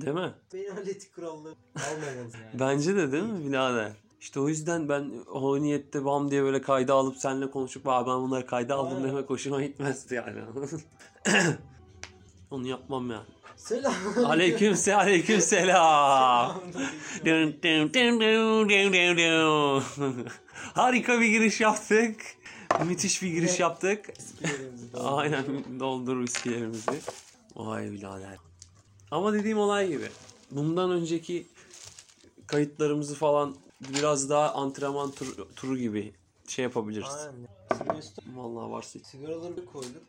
Değil mi? Penaltı kuralları almamalısın yani. Bence de değil mi birader? İşte o yüzden ben o niyette bam diye böyle kayda alıp seninle konuşup Aa, ben bunları kayda aldım Aynen. demek hoşuma gitmezdi yani. Onu yapmam yani. Selam. Aleyküm se aleyküm selam. Harika bir giriş yaptık. Müthiş bir giriş yaptık. Aynen doldur viskilerimizi. Vay birader. Ama dediğim olay gibi. Bundan önceki kayıtlarımızı falan biraz daha antrenman tur- turu gibi şey yapabiliriz. Aynen. Vallahi varsa. sigaraları koyduk.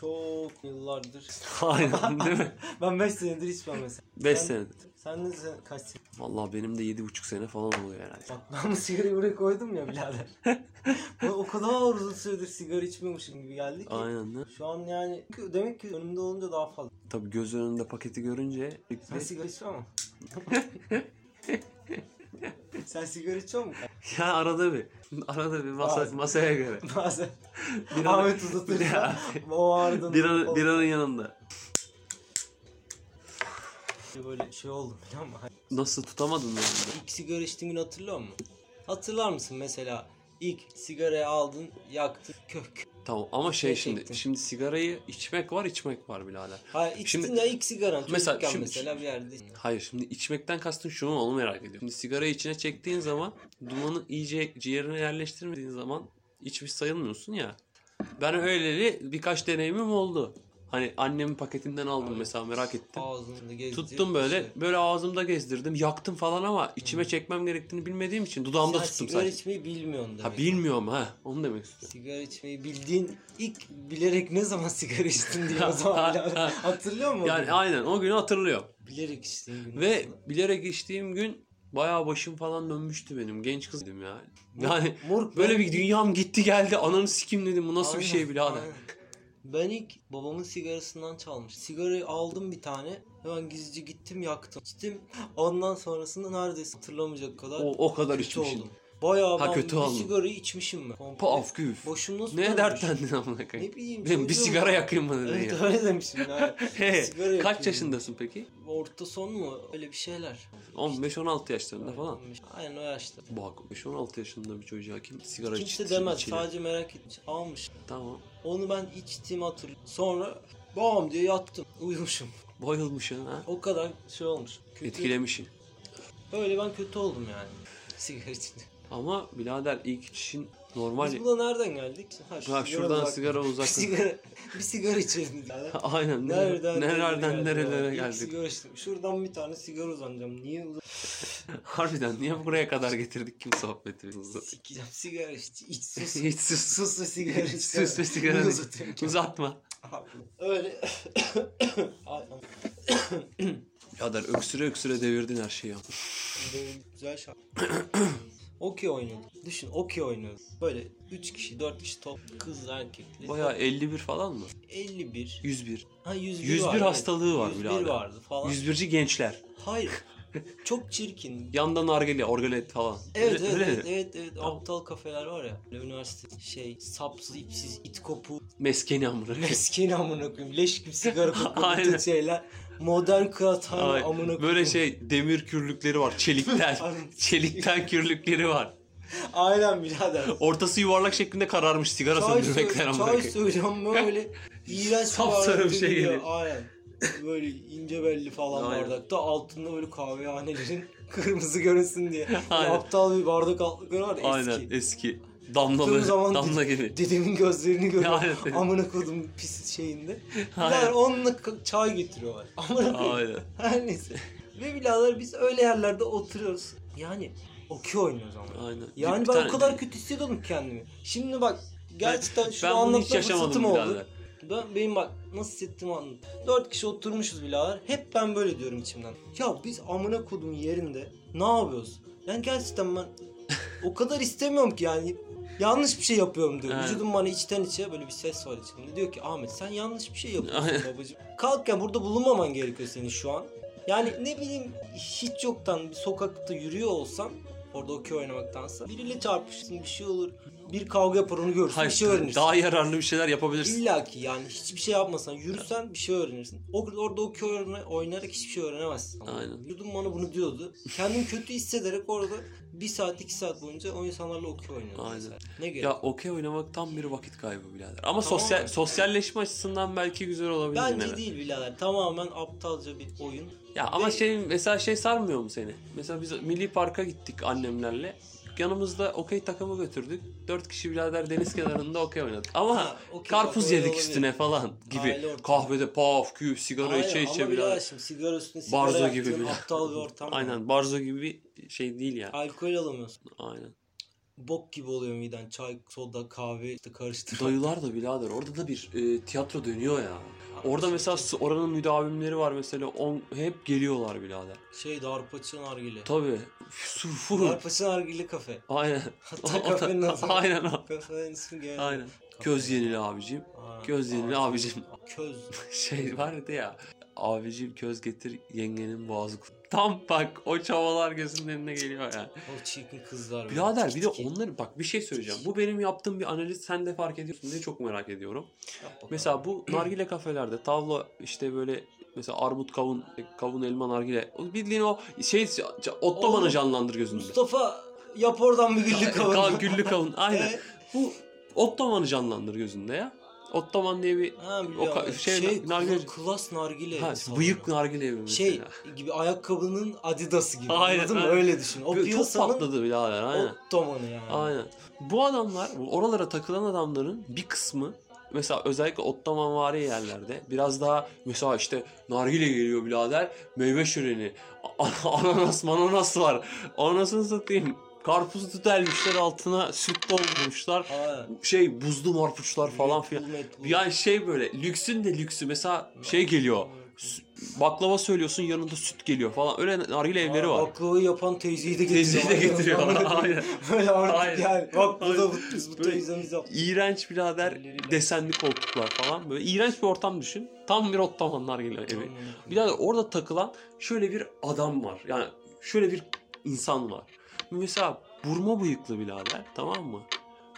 Çok yıllardır. Aynen değil mi? Ben 5 senedir içmem mesela. 5 Sen- senedir. Sen de sen kaç sene? Vallahi benim de 7,5 sene falan oluyor herhalde. Bak ben bu sigarayı buraya koydum ya birader. Ben o kadar uzun süredir sigara içmiyormuşum gibi geldi ki. Aynen ne? Şu an yani demek ki önümde olunca daha fazla. Tabii göz önünde paketi görünce Sen sigara içiyor musun? Sen sigara içiyor musun? ya arada bir arada bir masa, Bazen. masaya göre. Bazen Bir an- Ahmet uzatırsa Ya. o ardından bir, an, bir anın yanında. böyle şey oldu biliyor musun? Nasıl tutamadın mı? İlk sigara içtiğin gün hatırlıyor musun? Hatırlar mısın mesela ilk sigarayı aldın yaktın kök. Tamam ama şey Ne şimdi çektin? şimdi sigarayı içmek var içmek var birader. Ha içtin Şimdi- ya ilk sigaran Mesela şimdi- mesela bir yerde. Hayır şimdi içmekten kastın şu mu onu merak ediyorum. Şimdi sigarayı içine çektiğin zaman dumanı iyice ciğerine yerleştirmediğin zaman içmiş sayılmıyorsun ya. Ben öyleli birkaç deneyimim oldu. Hani annemin paketinden aldım Evet. mesela merak ettim. Tuttum böyle şey. böyle ağzımda gezdirdim yaktım falan ama içime çekmem gerektiğini bilmediğim için dudağımda Sen tuttum sigara sadece. içmeyi bilmiyorsun demek. Ha bilmiyorum ha onu demek istiyorum. Sigara içmeyi bildiğin ilk bilerek ne zaman sigara içtin diye o zaman hatırlıyor musun? Yani aynen o günü hatırlıyorum. bilerek içtiğin gün. Ve bilerek içtiğim gün bayağı başım falan dönmüştü benim. Genç kızdım ya. Yani Moruk böyle bir dünyam gitti geldi. Ananı sikim dedim. Bu nasıl bir Aynen, şey birader? Ben ilk babamın sigarasından çalmış. Sigarayı aldım bir tane. Hemen gizlice gittim yaktım. İçtim. Ondan sonrasında neredeyse hatırlamayacak kadar O, o kadar kötü içmişim. oldum. Bayağı Ha, ben kötü bir oldun. sigarayı içmişim ben. Komple. Paf küf. Boşum nasıl Ne dönmüş? dertlendin amına koyayım? Ne bileyim. Dedim, bir çocuğum sigara ya. yakayım mı dedin Evet ya. öyle demişim yani. He, Sigara kaç yaşındasın peki? Orta son mu? Öyle bir şeyler. 15-16 yaşlarında falan. Aynen o yaşta. Bak 5-16 yaşında bir çocuğa kim sigara Kimse içti? demez. içilir? Sadece merak etmiş. Almış. Tamam. Onu ben içtiğimi hatırlıyorum. Sonra bam diye yattım. Uyumuşum. Bayılmışsın ha. O kadar şey olmuş. Kötü. Etkilemişsin. Öyle ben kötü oldum yani. Sigara içince. Ama birader ilk içişin normal. Biz buna nereden geldik? Ha, şu Ha, şuradan uzak- sigara Bir uzak. sigara, bir sigara içelim birader. Aynen. Nereden, nerelerden nerelere geldik. sigara içtim. Şuradan bir tane sigara uzanacağım. Niye uzan? Harbiden niye buraya kadar getirdik ki bu sohbeti? Sikeceğim sigara iç. İç sus. Hiç sus. sus ve sigara iç. Sus ve sigara iç. Uzatma. Abi, Öyle. Ay, Birader öksüre öksüre devirdin her şeyi. Güzel şarkı. okey oynuyorduk. Düşün okey oynuyoruz. Böyle 3 kişi 4 kişi top kız erkekli. Bayağı 51 falan mı? 51. 101. Ha 101, 101 var, hastalığı var 101 birader. vardı falan. 101'ci gençler. Hayır. Çok çirkin. Yandan nargile, orgalet falan. Evet Öyle- evet, öyle evet mi? evet evet aptal kafeler var ya. Üniversite şey sapsız ipsiz it kopu Meskeni amına. meskeni amına koyayım leş gibi sigara kokuyor şeyler. Modern kıraathane amına koyayım. Böyle şey demir kürlükleri var. Çelikten. Çelikten kürlükleri var. Aynen birader. Ortası yuvarlak şeklinde kararmış sigara Çay, söndürmekten amına çay koyayım. söyleyeceğim böyle iğrenç Sapsarı bir şey geliyor. Aynen. Böyle ince belli falan Aynen. bardakta altında böyle kahvehanelerin kırmızı görünsün diye. Aynen. aptal bir bardak altlıkları var ya Aynen eski. Damlalı, zaman damla gibi. Dedemin gözlerini görüyorum. Aynen. Amına koydum pis şeyinde. Birader onunla çay getiriyorlar. Amına. Aynen. Her neyse. Ve birader biz öyle yerlerde oturuyoruz. Yani okey oynuyoruz ama. Aynen. Yani Bir ben tane- o kadar kötü hissediyordum kendimi. Şimdi bak gerçekten bunu anlatma fırsatım oldu. Ben, benim bak nasıl hissettiğimi anladım. Dört kişi oturmuşuz birader. Hep ben böyle diyorum içimden. Ya biz amına kodum yerinde ne yapıyoruz? Yani gerçekten ben o kadar istemiyorum ki yani yanlış bir şey yapıyorum diyorum. Evet. Vücudum bana içten içe böyle bir ses var içimde. Diyor ki Ahmet sen yanlış bir şey yapıyorsun babacığım. Kalk ya burada bulunmaman gerekiyor senin şu an. Yani ne bileyim hiç yoktan bir sokakta yürüyor olsan orada okey oynamaktansa biriyle çarpışırsın bir şey olur. Bir kavga yapar onu görürsün Hayır, bir şey öğrenirsin. daha yararlı bir şeyler yapabilirsin. İlla ki yani hiçbir şey yapmasan yürüsen bir şey öğrenirsin. O, orada o köy oynayarak hiçbir şey öğrenemezsin. Aynen. Yudum bana bunu diyordu. Kendim kötü hissederek orada bir saat iki saat boyunca o insanlarla okey oynuyordum. Aynen. mesela. Ne gerek? Ya okey oynamak tam bir vakit kaybı birader. Ama Tamam. sosyal sosyalleşme açısından belki güzel olabilir yine Bence de. değil birader. Tamamen aptalca bir oyun. Ya ama Ve- şey mesela şey sarmıyor mu seni? Mesela biz Milli Park'a gittik annemlerle. Yanımızda okey takımı götürdük. Dört kişi birader deniz kenarında okey oynadık. Ama Ha, okey, karpuz bak, yedik olabilir. üstüne falan gibi. Aile. Kahvede paf küp sigara Aynen, içe içe birader şimdi sigara üstüne sigara Barzo gibi birader. aptal bir ortam. Aynen barzo gibi şey değil yani. Alkol alamıyorsun. Aynen. Bok gibi oluyor miden. Çay, soda, kahve işte karıştır. Dayılar da birader orada da bir e, tiyatro dönüyor ya. Orada mesela s- oranın müdavimleri var mesela on, hep geliyorlar birader. Şey Darpaçı Nargile. Tabii. Su, full. Darpaçı Nargile kafe. Aynen. Hatta kafenin adı. Aynen o. Kafenin ismi geldi. Aynen. Göz yenili abicim. Ha, göz yenili abicim. Köz. Şey vardı ya. Abicim köz getir yengenin boğazı kut. Tam bak o çavalar gözünün önüne geliyor yani. O çirkin kızlar. Birader bir de onları bak bir şey söyleyeceğim. Bu benim yaptığım bir analiz sen de fark ediyorsun diye çok merak ediyorum. Mesela bu nargile kafelerde tavla işte böyle mesela armut kavun kavun elma nargile bildiğin o şey ottomanı canlandır gözünde. Mustafa yap oradan bir güllü kavun. Ka- güllü kavun aynen. Bu ottomanı canlandır gözünde ya. Ottoman diye bir Ha O ka- şey, şey, nargile- klas, nargile. ha, bıyık nargile evi mesela. Şey gibi ayakkabının adidası gibi. Aynen, Anladın mı? aynen. Öyle düşün. O çok piyasanın patladı birader aynen. ottomanı yani. Aynen. Bu adamlar, oralara takılan adamların bir kısmı mesela özellikle Ottomanvari yerlerde biraz daha mesela işte nargile geliyor birader meyve şöleni ananas mananas var anasını satayım karpuzu delmişler altına süt doldurmuşlar Aynen. şey buzlu marpuçlar falan filan yani şey böyle lüksün de lüksü mesela şey geliyor baklava söylüyorsun yanında süt geliyor falan öyle nargile evleri var Baklavayı yapan teyzeyi de getiriyor. Teyzeyi de getiriyor. Aynen. Böyle artık Aynen. yani. Bak bu da bu, bu teyzemiz yaptı. İğrenç birader desenli koltuklar falan böyle iğrenç bir ortam düşün. Tam bir Ottomanlar gibi evi. Birader orada takılan şöyle bir adam var. Yani şöyle bir insan var. Mesela burma bıyıklı birader tamam mı?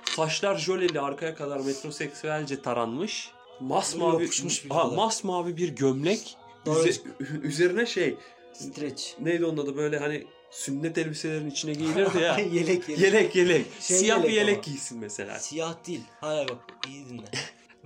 Saçlar jöleli arkaya kadar metroseksüelce taranmış. Masmavi, yapışmış bir ha, kadar. masmavi bir gömlek. Daha Üze- üzerine şey Streç. neydi onun adı böyle hani sünnet elbiselerin içine giyilirdi ya. yelek yelek. yelek yelek. Şey Siyah bir yelek yelek ama. giysin mesela. Siyah değil. Hayır bak iyi dinle.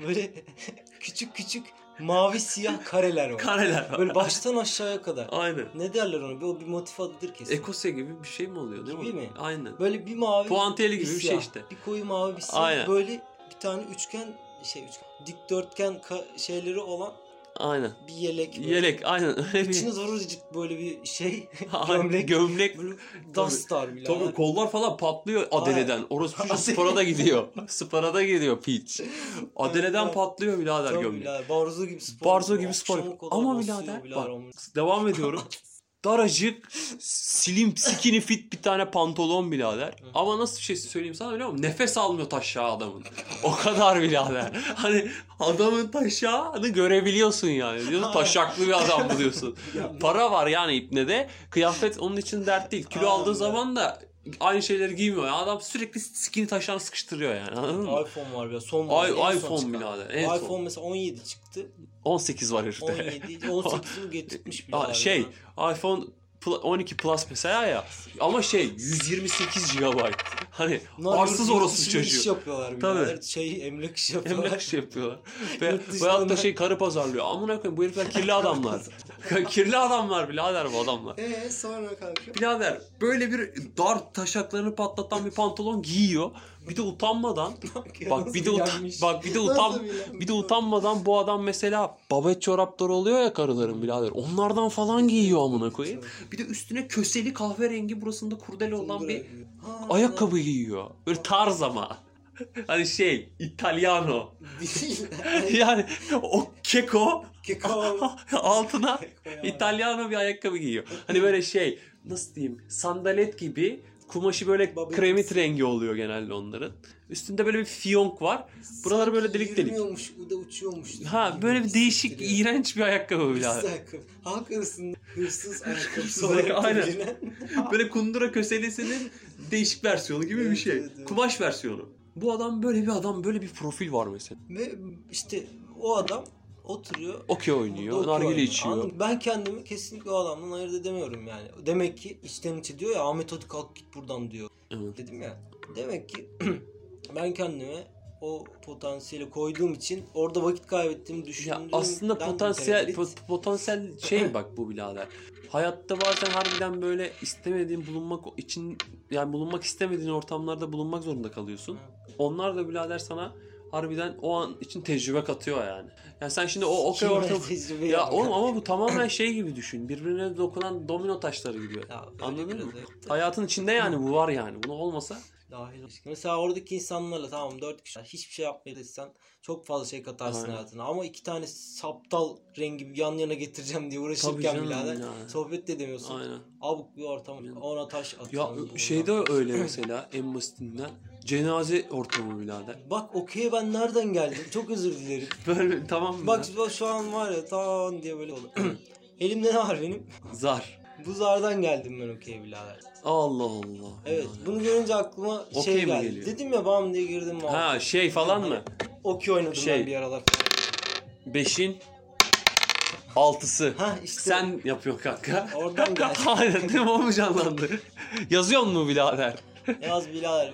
Böyle küçük küçük mavi siyah kareler var. Kareler var. Böyle baştan aşağıya kadar. Aynen. Ne derler ona? Bir, o bir motif adıdır kesin. Ekose gibi bir şey mi oluyor değil Gibi mi? mi? Aynen. Böyle bir mavi Puantiyeli gibi bir şey işte. Bir koyu mavi bir siyah. Aynen. Böyle bir tane üçgen şey üçgen dikdörtgen şeyleri olan Aynen. bir yelek. böyle. Yelek aynen öyle bir. İçine doğrucuk böyle bir şey gömlek. Gömlek. Böyle dastar bile. Tabii kollar falan patlıyor Adele'den. Orası çocuk spora da gidiyor. spora da gidiyor piç. Adele'den Evet. patlıyor birader gömlek. birader, Barzo gibi spor. Barzo gibi spor. Ama birader bak devam ediyorum. Daracık slim skinny fit bir tane pantolon birader. Ama nasıl bir şey söyleyeyim sana biliyor musun? Nefes almıyor taşağı adamın. O kadar birader. Hani adamın taşağını görebiliyorsun yani. Diyorsun taşaklı bir adam buluyorsun. Para var yani ipnede. Kıyafet onun için dert değil. Kilo aldığı zaman da aynı şeyleri giymiyor. Yani adam sürekli skinny taşağını sıkıştırıyor yani anladın mı? iPhone var ya son en son iPhone çıkan. birader, en son. iPhone mesela 17 çıktı. 18 var herifte. 17, 18'i getirtmiş abi şey iPhone 12 Plus mesela ya ama şey 128 GB. Hani Bunlar arsız orası dışında iş çocuğu. yapıyorlar Tabii. birader. Şey emlak iş yapıyorlar. Emlak işi yapıyorlar. Ve veyahut da- şey karı pazarlıyor. Amına koyayım bu herifler kirli adamlar. kirli adamlar birader bu adamlar. Eee sonra kanka. Birader böyle bir dar taşaklarını patlatan bir pantolon giyiyor. Bir de utanmadan bak bir de utan bak bir de utan bir de utanmadan bu adam mesela babet çorapları oluyor ya karıların birader. Onlardan falan giyiyor amına koyayım. Bir de üstüne köseli kahverengi burasında kurdele olan bir ayakkabı giyiyor. Böyle tarz ama. Hani şey İtalyano. Yani o keko Keko. altına ya. İtalyano bir ayakkabı giyiyor. Hani böyle şey nasıl diyeyim sandalet gibi kumaşı böyle Babet. kremit rengi oluyor genelde onların. Üstünde böyle bir fiyonk var. Buraları böyle delik delik. Yürümüyormuş, bu da uçuyormuş. Ha böyle bir değişik iğrenç bir ayakkabı bile. Hırsız ayakkabı. Halk arasında hırsız ayakkabısı olarak aynen. bilinen. Böyle kundura köselisinin değişik versiyonu gibi bir Evet, şey. evet, evet. Kumaş versiyonu. Bu adam böyle bir adam böyle bir profil var mesela. Ve işte o adam oturuyor. Okey oynuyor, Okey nargile oynuyor. içiyor. Anladın mı? Ben kendimi kesinlikle o adamdan ayırt edemiyorum yani. Demek ki içten içe diyor ya Ahmet hadi kalk git buradan diyor. Evet. Dedim ya. Demek ki ben kendime o potansiyeli koyduğum için orada vakit kaybettiğimi Ya düşündüğüm aslında ben potansiyel po- potansiyel şey bak bu birader. Hayatta bazen harbiden böyle istemediğin bulunmak için yani bulunmak istemediğin ortamlarda bulunmak zorunda kalıyorsun. Onlar da birader sana harbiden o an için tecrübe katıyor yani. Yani sen şimdi o okey Kime ortam tecrübe ya oğlum ama bu tamamen şey gibi düşün. Birbirine dokunan domino taşları gibi. Ya Anladın mı? evet Hayatın içinde yani bu var yani. Bunu olmasa dahil. Mesela oradaki insanlarla tamam dört kişi hiçbir şey yapmayı çok fazla şey katarsın Aynen. hayatına. Ama iki tane saptal rengi yan yana getireceğim diye uğraşırken birader yani. sohbet de edemiyorsun. Aynen. Abuk bir ortam. Ona taş atan. Ya şeyde öyle mesela en basitinden cenaze ortamı birader. Bak okey ben nereden geldim? Çok özür dilerim. Böyle tamam mı? Bak şu- şu an var ya tan diye böyle oldu. Elimde ne var benim? Zar. Bu zardan geldim ben okey birader. Allah Allah. Evet bunu görünce aklıma Okey şey geldi. geliyor? Dedim ya bam diye girdim muhabbet. Ha şey falan mı? Okey oynadım Şey. ben bir aralar. Beşin altısı. Ha işte Sen yapıyorsun kanka. oradan geldi. Aynen değil mi? O mu canlandı? Yazıyor mu birader? Yaz birader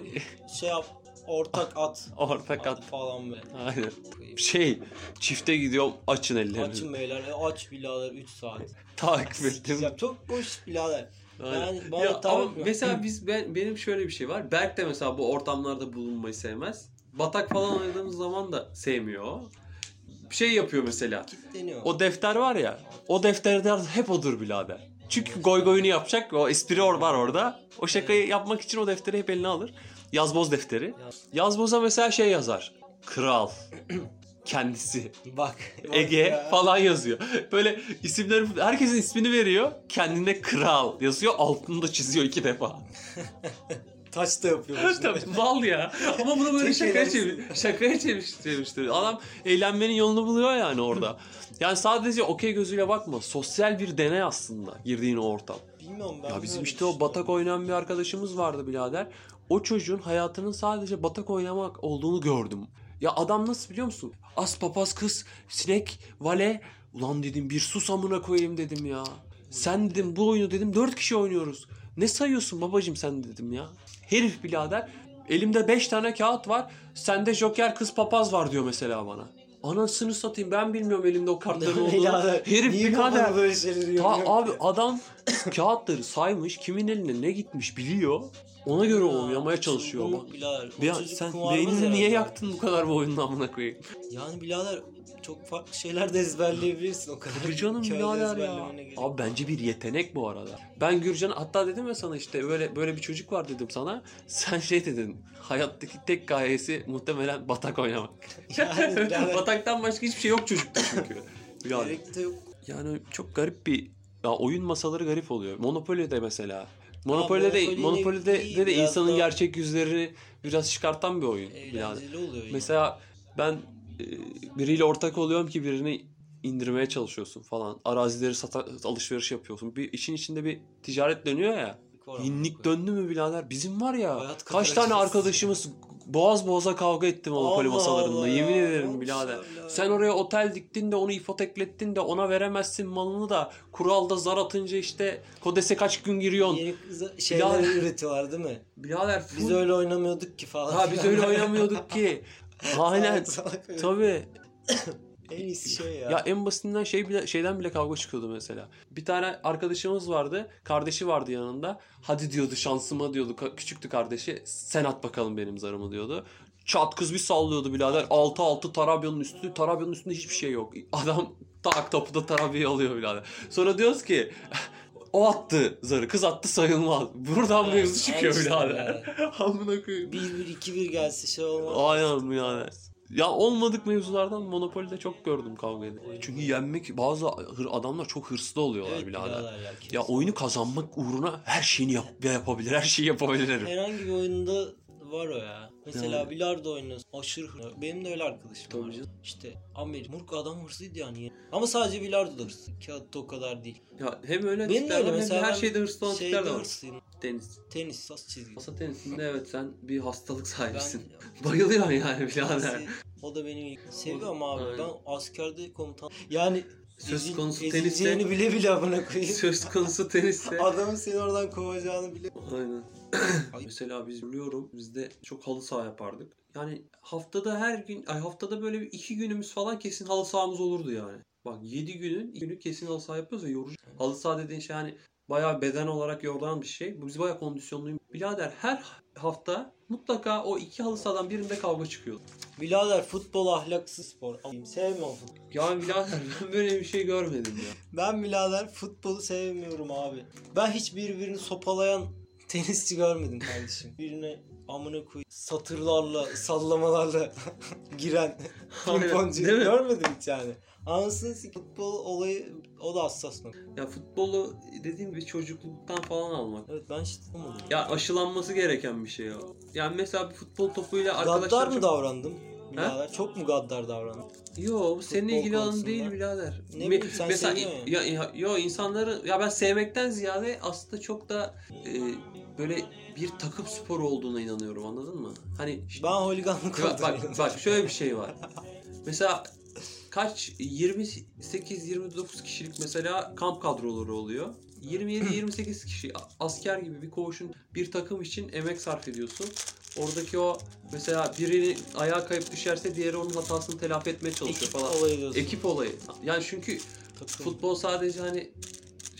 şey yap ortak at. Ortak at. Falan böyle. Aynen. Şey çifte gidiyorum açın ellerini. Açın beyler e, aç birader 3 saat. Takip ettim. Çok boş birader. Aynen. Yani bana Ya ama mesela biz ben benim şöyle bir şey var. Berk de mesela bu ortamlarda bulunmayı sevmez. Batak falan oynadığımız zaman da sevmiyor. Şey yapıyor mesela. Kitleniyor. O defter var ya. O defterde hep odur birader. Çünkü goy goyunu yapacak. O espri var orada. O şakayı yapmak için o defteri hep eline alır. Yazboz defteri. Yaz. Yazboza mesela şey yazar. Kral. Kendisi. Bak. bak Ege ya. falan yazıyor. Böyle isimleri herkesin ismini veriyor. Kendine kral yazıyor. Altını da çiziyor iki defa. Taş da yapıyormuş. Tabii mal ya. Ama bunu böyle şakaya, çevir, şakaya çevirmiştir. Adam eğlenmenin yolunu buluyor yani orada. Yani sadece okey gözüyle bakma. Sosyal bir deney aslında girdiğin o ortam. Bilmiyorum ben. Ya bizim işte o batak oynayan bir arkadaşımız vardı birader. O çocuğun hayatının sadece batak oynamak olduğunu gördüm. Ya adam nasıl biliyor musun? As papaz kız, sinek, vale. Ulan dedim bir sus amına koyayım dedim ya. Sen dedim bu oyunu dedim dört kişi oynuyoruz. Ne sayıyorsun babacım sen dedim ya. Herif birader elimde beş tane kağıt var. Sende joker kız papaz var diyor mesela bana. Anasını satayım ben bilmiyorum elimde o kartların olduğunu. Herif birader kafana böyle şeyleri Ta, abi adam kağıtları saymış, kimin eline ne gitmiş biliyor. Ona göre oynamaya çalışıyor ama. Birader. Çocuk sen beynini niye yaktın bu kadar bu oyunun amına koyayım? Yani birader çok farklı şeyler de ezberleyebilirsin o kadar. Tabii canım birader ya. Abi bence bir yetenek bu arada. Ben Gürcan hatta dedim ya sana işte böyle böyle bir çocuk var dedim sana. Sen şey dedin. Hayattaki tek gayesi muhtemelen batak oynamak. Yani. Bataktan başka hiçbir şey yok çocukta çünkü. De yok. Yani çok garip bir ya oyun masaları garip oluyor. Monopoly'de mesela. Monopoly'de de Monopoly Monopoly'de de, de insanın daha- gerçek yüzlerini biraz çıkartan bir oyun. Yani. Eğlenceli oluyor. yani. Mesela ben e, biriyle ortak oluyorum ki birini indirmeye çalışıyorsun falan. Arazileri sata, alışveriş yapıyorsun. Bir işin içinde bir ticaret dönüyor ya. Var Hinlik döndü mü birader? Bizim var ya. Hayat kaç tane arkadaşımız boğaz boğaza kavga etti Monopoly Allah masalarında. Allah Yemin ya. ederim Çok birader. ya. Sen oraya otel diktin de onu ipoteklettin de ona veremezsin malını da kuralda zar atınca işte kodese kaç gün giriyorsun. Yeni şeyler Ya- üretiyorlar değil mi? Birader Biz öyle oynamıyorduk ki falan. Ha biz öyle oynamıyorduk ki. Aynen. Tabii. En iyisi şey ya. Ya en basitinden şey bile, şeyden bile kavga çıkıyordu mesela. Bir tane arkadaşımız vardı. Kardeşi vardı yanında. Hadi diyordu şansıma diyordu. Ka- Küçüktü kardeşi. Sen at bakalım benim zarımı diyordu. Çat kız bir sallıyordu birader. 6-6 Tarabya'nın üstü. Tarabya'nın üstünde hiçbir şey yok. Adam tak topu da Tarabya'yı alıyor birader. Sonra diyoruz ki o attı zarı. Kız attı sayılmaz. Buradan Evet, mevzu çıkıyor işte birader. Amına koyayım. 1-1-2-1 gelse şey olmaz. Aynen birader. Ya olmadık mevzulardan Monopoly'de çok gördüm kavga edip. Çünkü yenmek bazı hır, adamlar çok hırslı oluyorlar Evet birader. birader ya. Ya oyunu kazanmak uğruna her şeyini yap yapabilir, her şeyi yapabilir herif. Herhangi bir oyunda var o ya. Mesela Yani. bilardo oynuyorsun. Aşırı hırslı. Benim de öyle arkadaşım Tabii var. canım. İşte Amerika. Murk adam hırsızdı yani. Ama sadece bilardo da hırsız. Kağıtta o kadar değil. Ya hem öyle Benim de öyle hem mesela her şeyde hırslı olan tipler de var. hırslıyım. Tenis. Tenis, sas çizgi. Masa tenisinde evet sen bir hastalık sahibisin. Ben Bayılıyorsun yani birader. o da benim seviyorum abi. Aynen. Ben askerde komutan. Yani Söz ezil- konusu ezileceğini teniste- bile bile amına koyayım. Söz konusu teniste. Adamın seni oradan kovacağını bile. Aynen. Mesela biz biliyorum biz de çok halı saha yapardık. Yani haftada her gün, ay haftada böyle bir iki günümüz falan kesin halı sahamız olurdu yani. Bak 7 günün iki günü kesin halı saha yapıyoruz ve yorucu. Halı saha dediğin şey hani bayağı beden olarak yoran bir şey. Bu Biz bayağı kondisyonluyum. Birader her hafta mutlaka o iki halı sahadan birinde kavga çıkıyor. Birader futbol ahlaksız spor. Sevmiyorum futbol. Yani birader ben böyle bir şey görmedim ya. Ben birader futbolu sevmiyorum abi. Ben hiç birbirini sopalayan tenisçi görmedim kardeşim. Birine amına koy satırlarla, sallamalarla giren mi? görmedim hiç yani. Anasını futbol olayı o da hassas nokta. Ya futbolu dediğim gibi çocukluktan falan almak. Evet ben hiç tanımadım. Ya aşılanması gereken bir şey o. Yani mesela bir futbol topuyla Gaddar arkadaşlar mı çok... davrandım? Birader çok mu gaddar davrandım? Yo bu senin Futbol ilgili konusunda? değil birader. Ne Me- bileyim, sen mesela ya, ya- yo insanları ya ben sevmekten ziyade aslında çok da e, böyle bir takım sporu olduğuna inanıyorum anladın mı? Hani Ben holiganlık bak, bak, bak şöyle bir şey var. Mesela kaç 28 29 kişilik mesela kamp kadroları oluyor. 27-28 kişi asker gibi bir koğuşun bir takım için emek sarf ediyorsun. Oradaki o mesela birini ayağa kayıp düşerse diğeri onun hatasını telafi etmeye çalışıyor Ekip falan. olayı diyorsun. Ekip olayı. Yani çünkü Takım. futbol sadece hani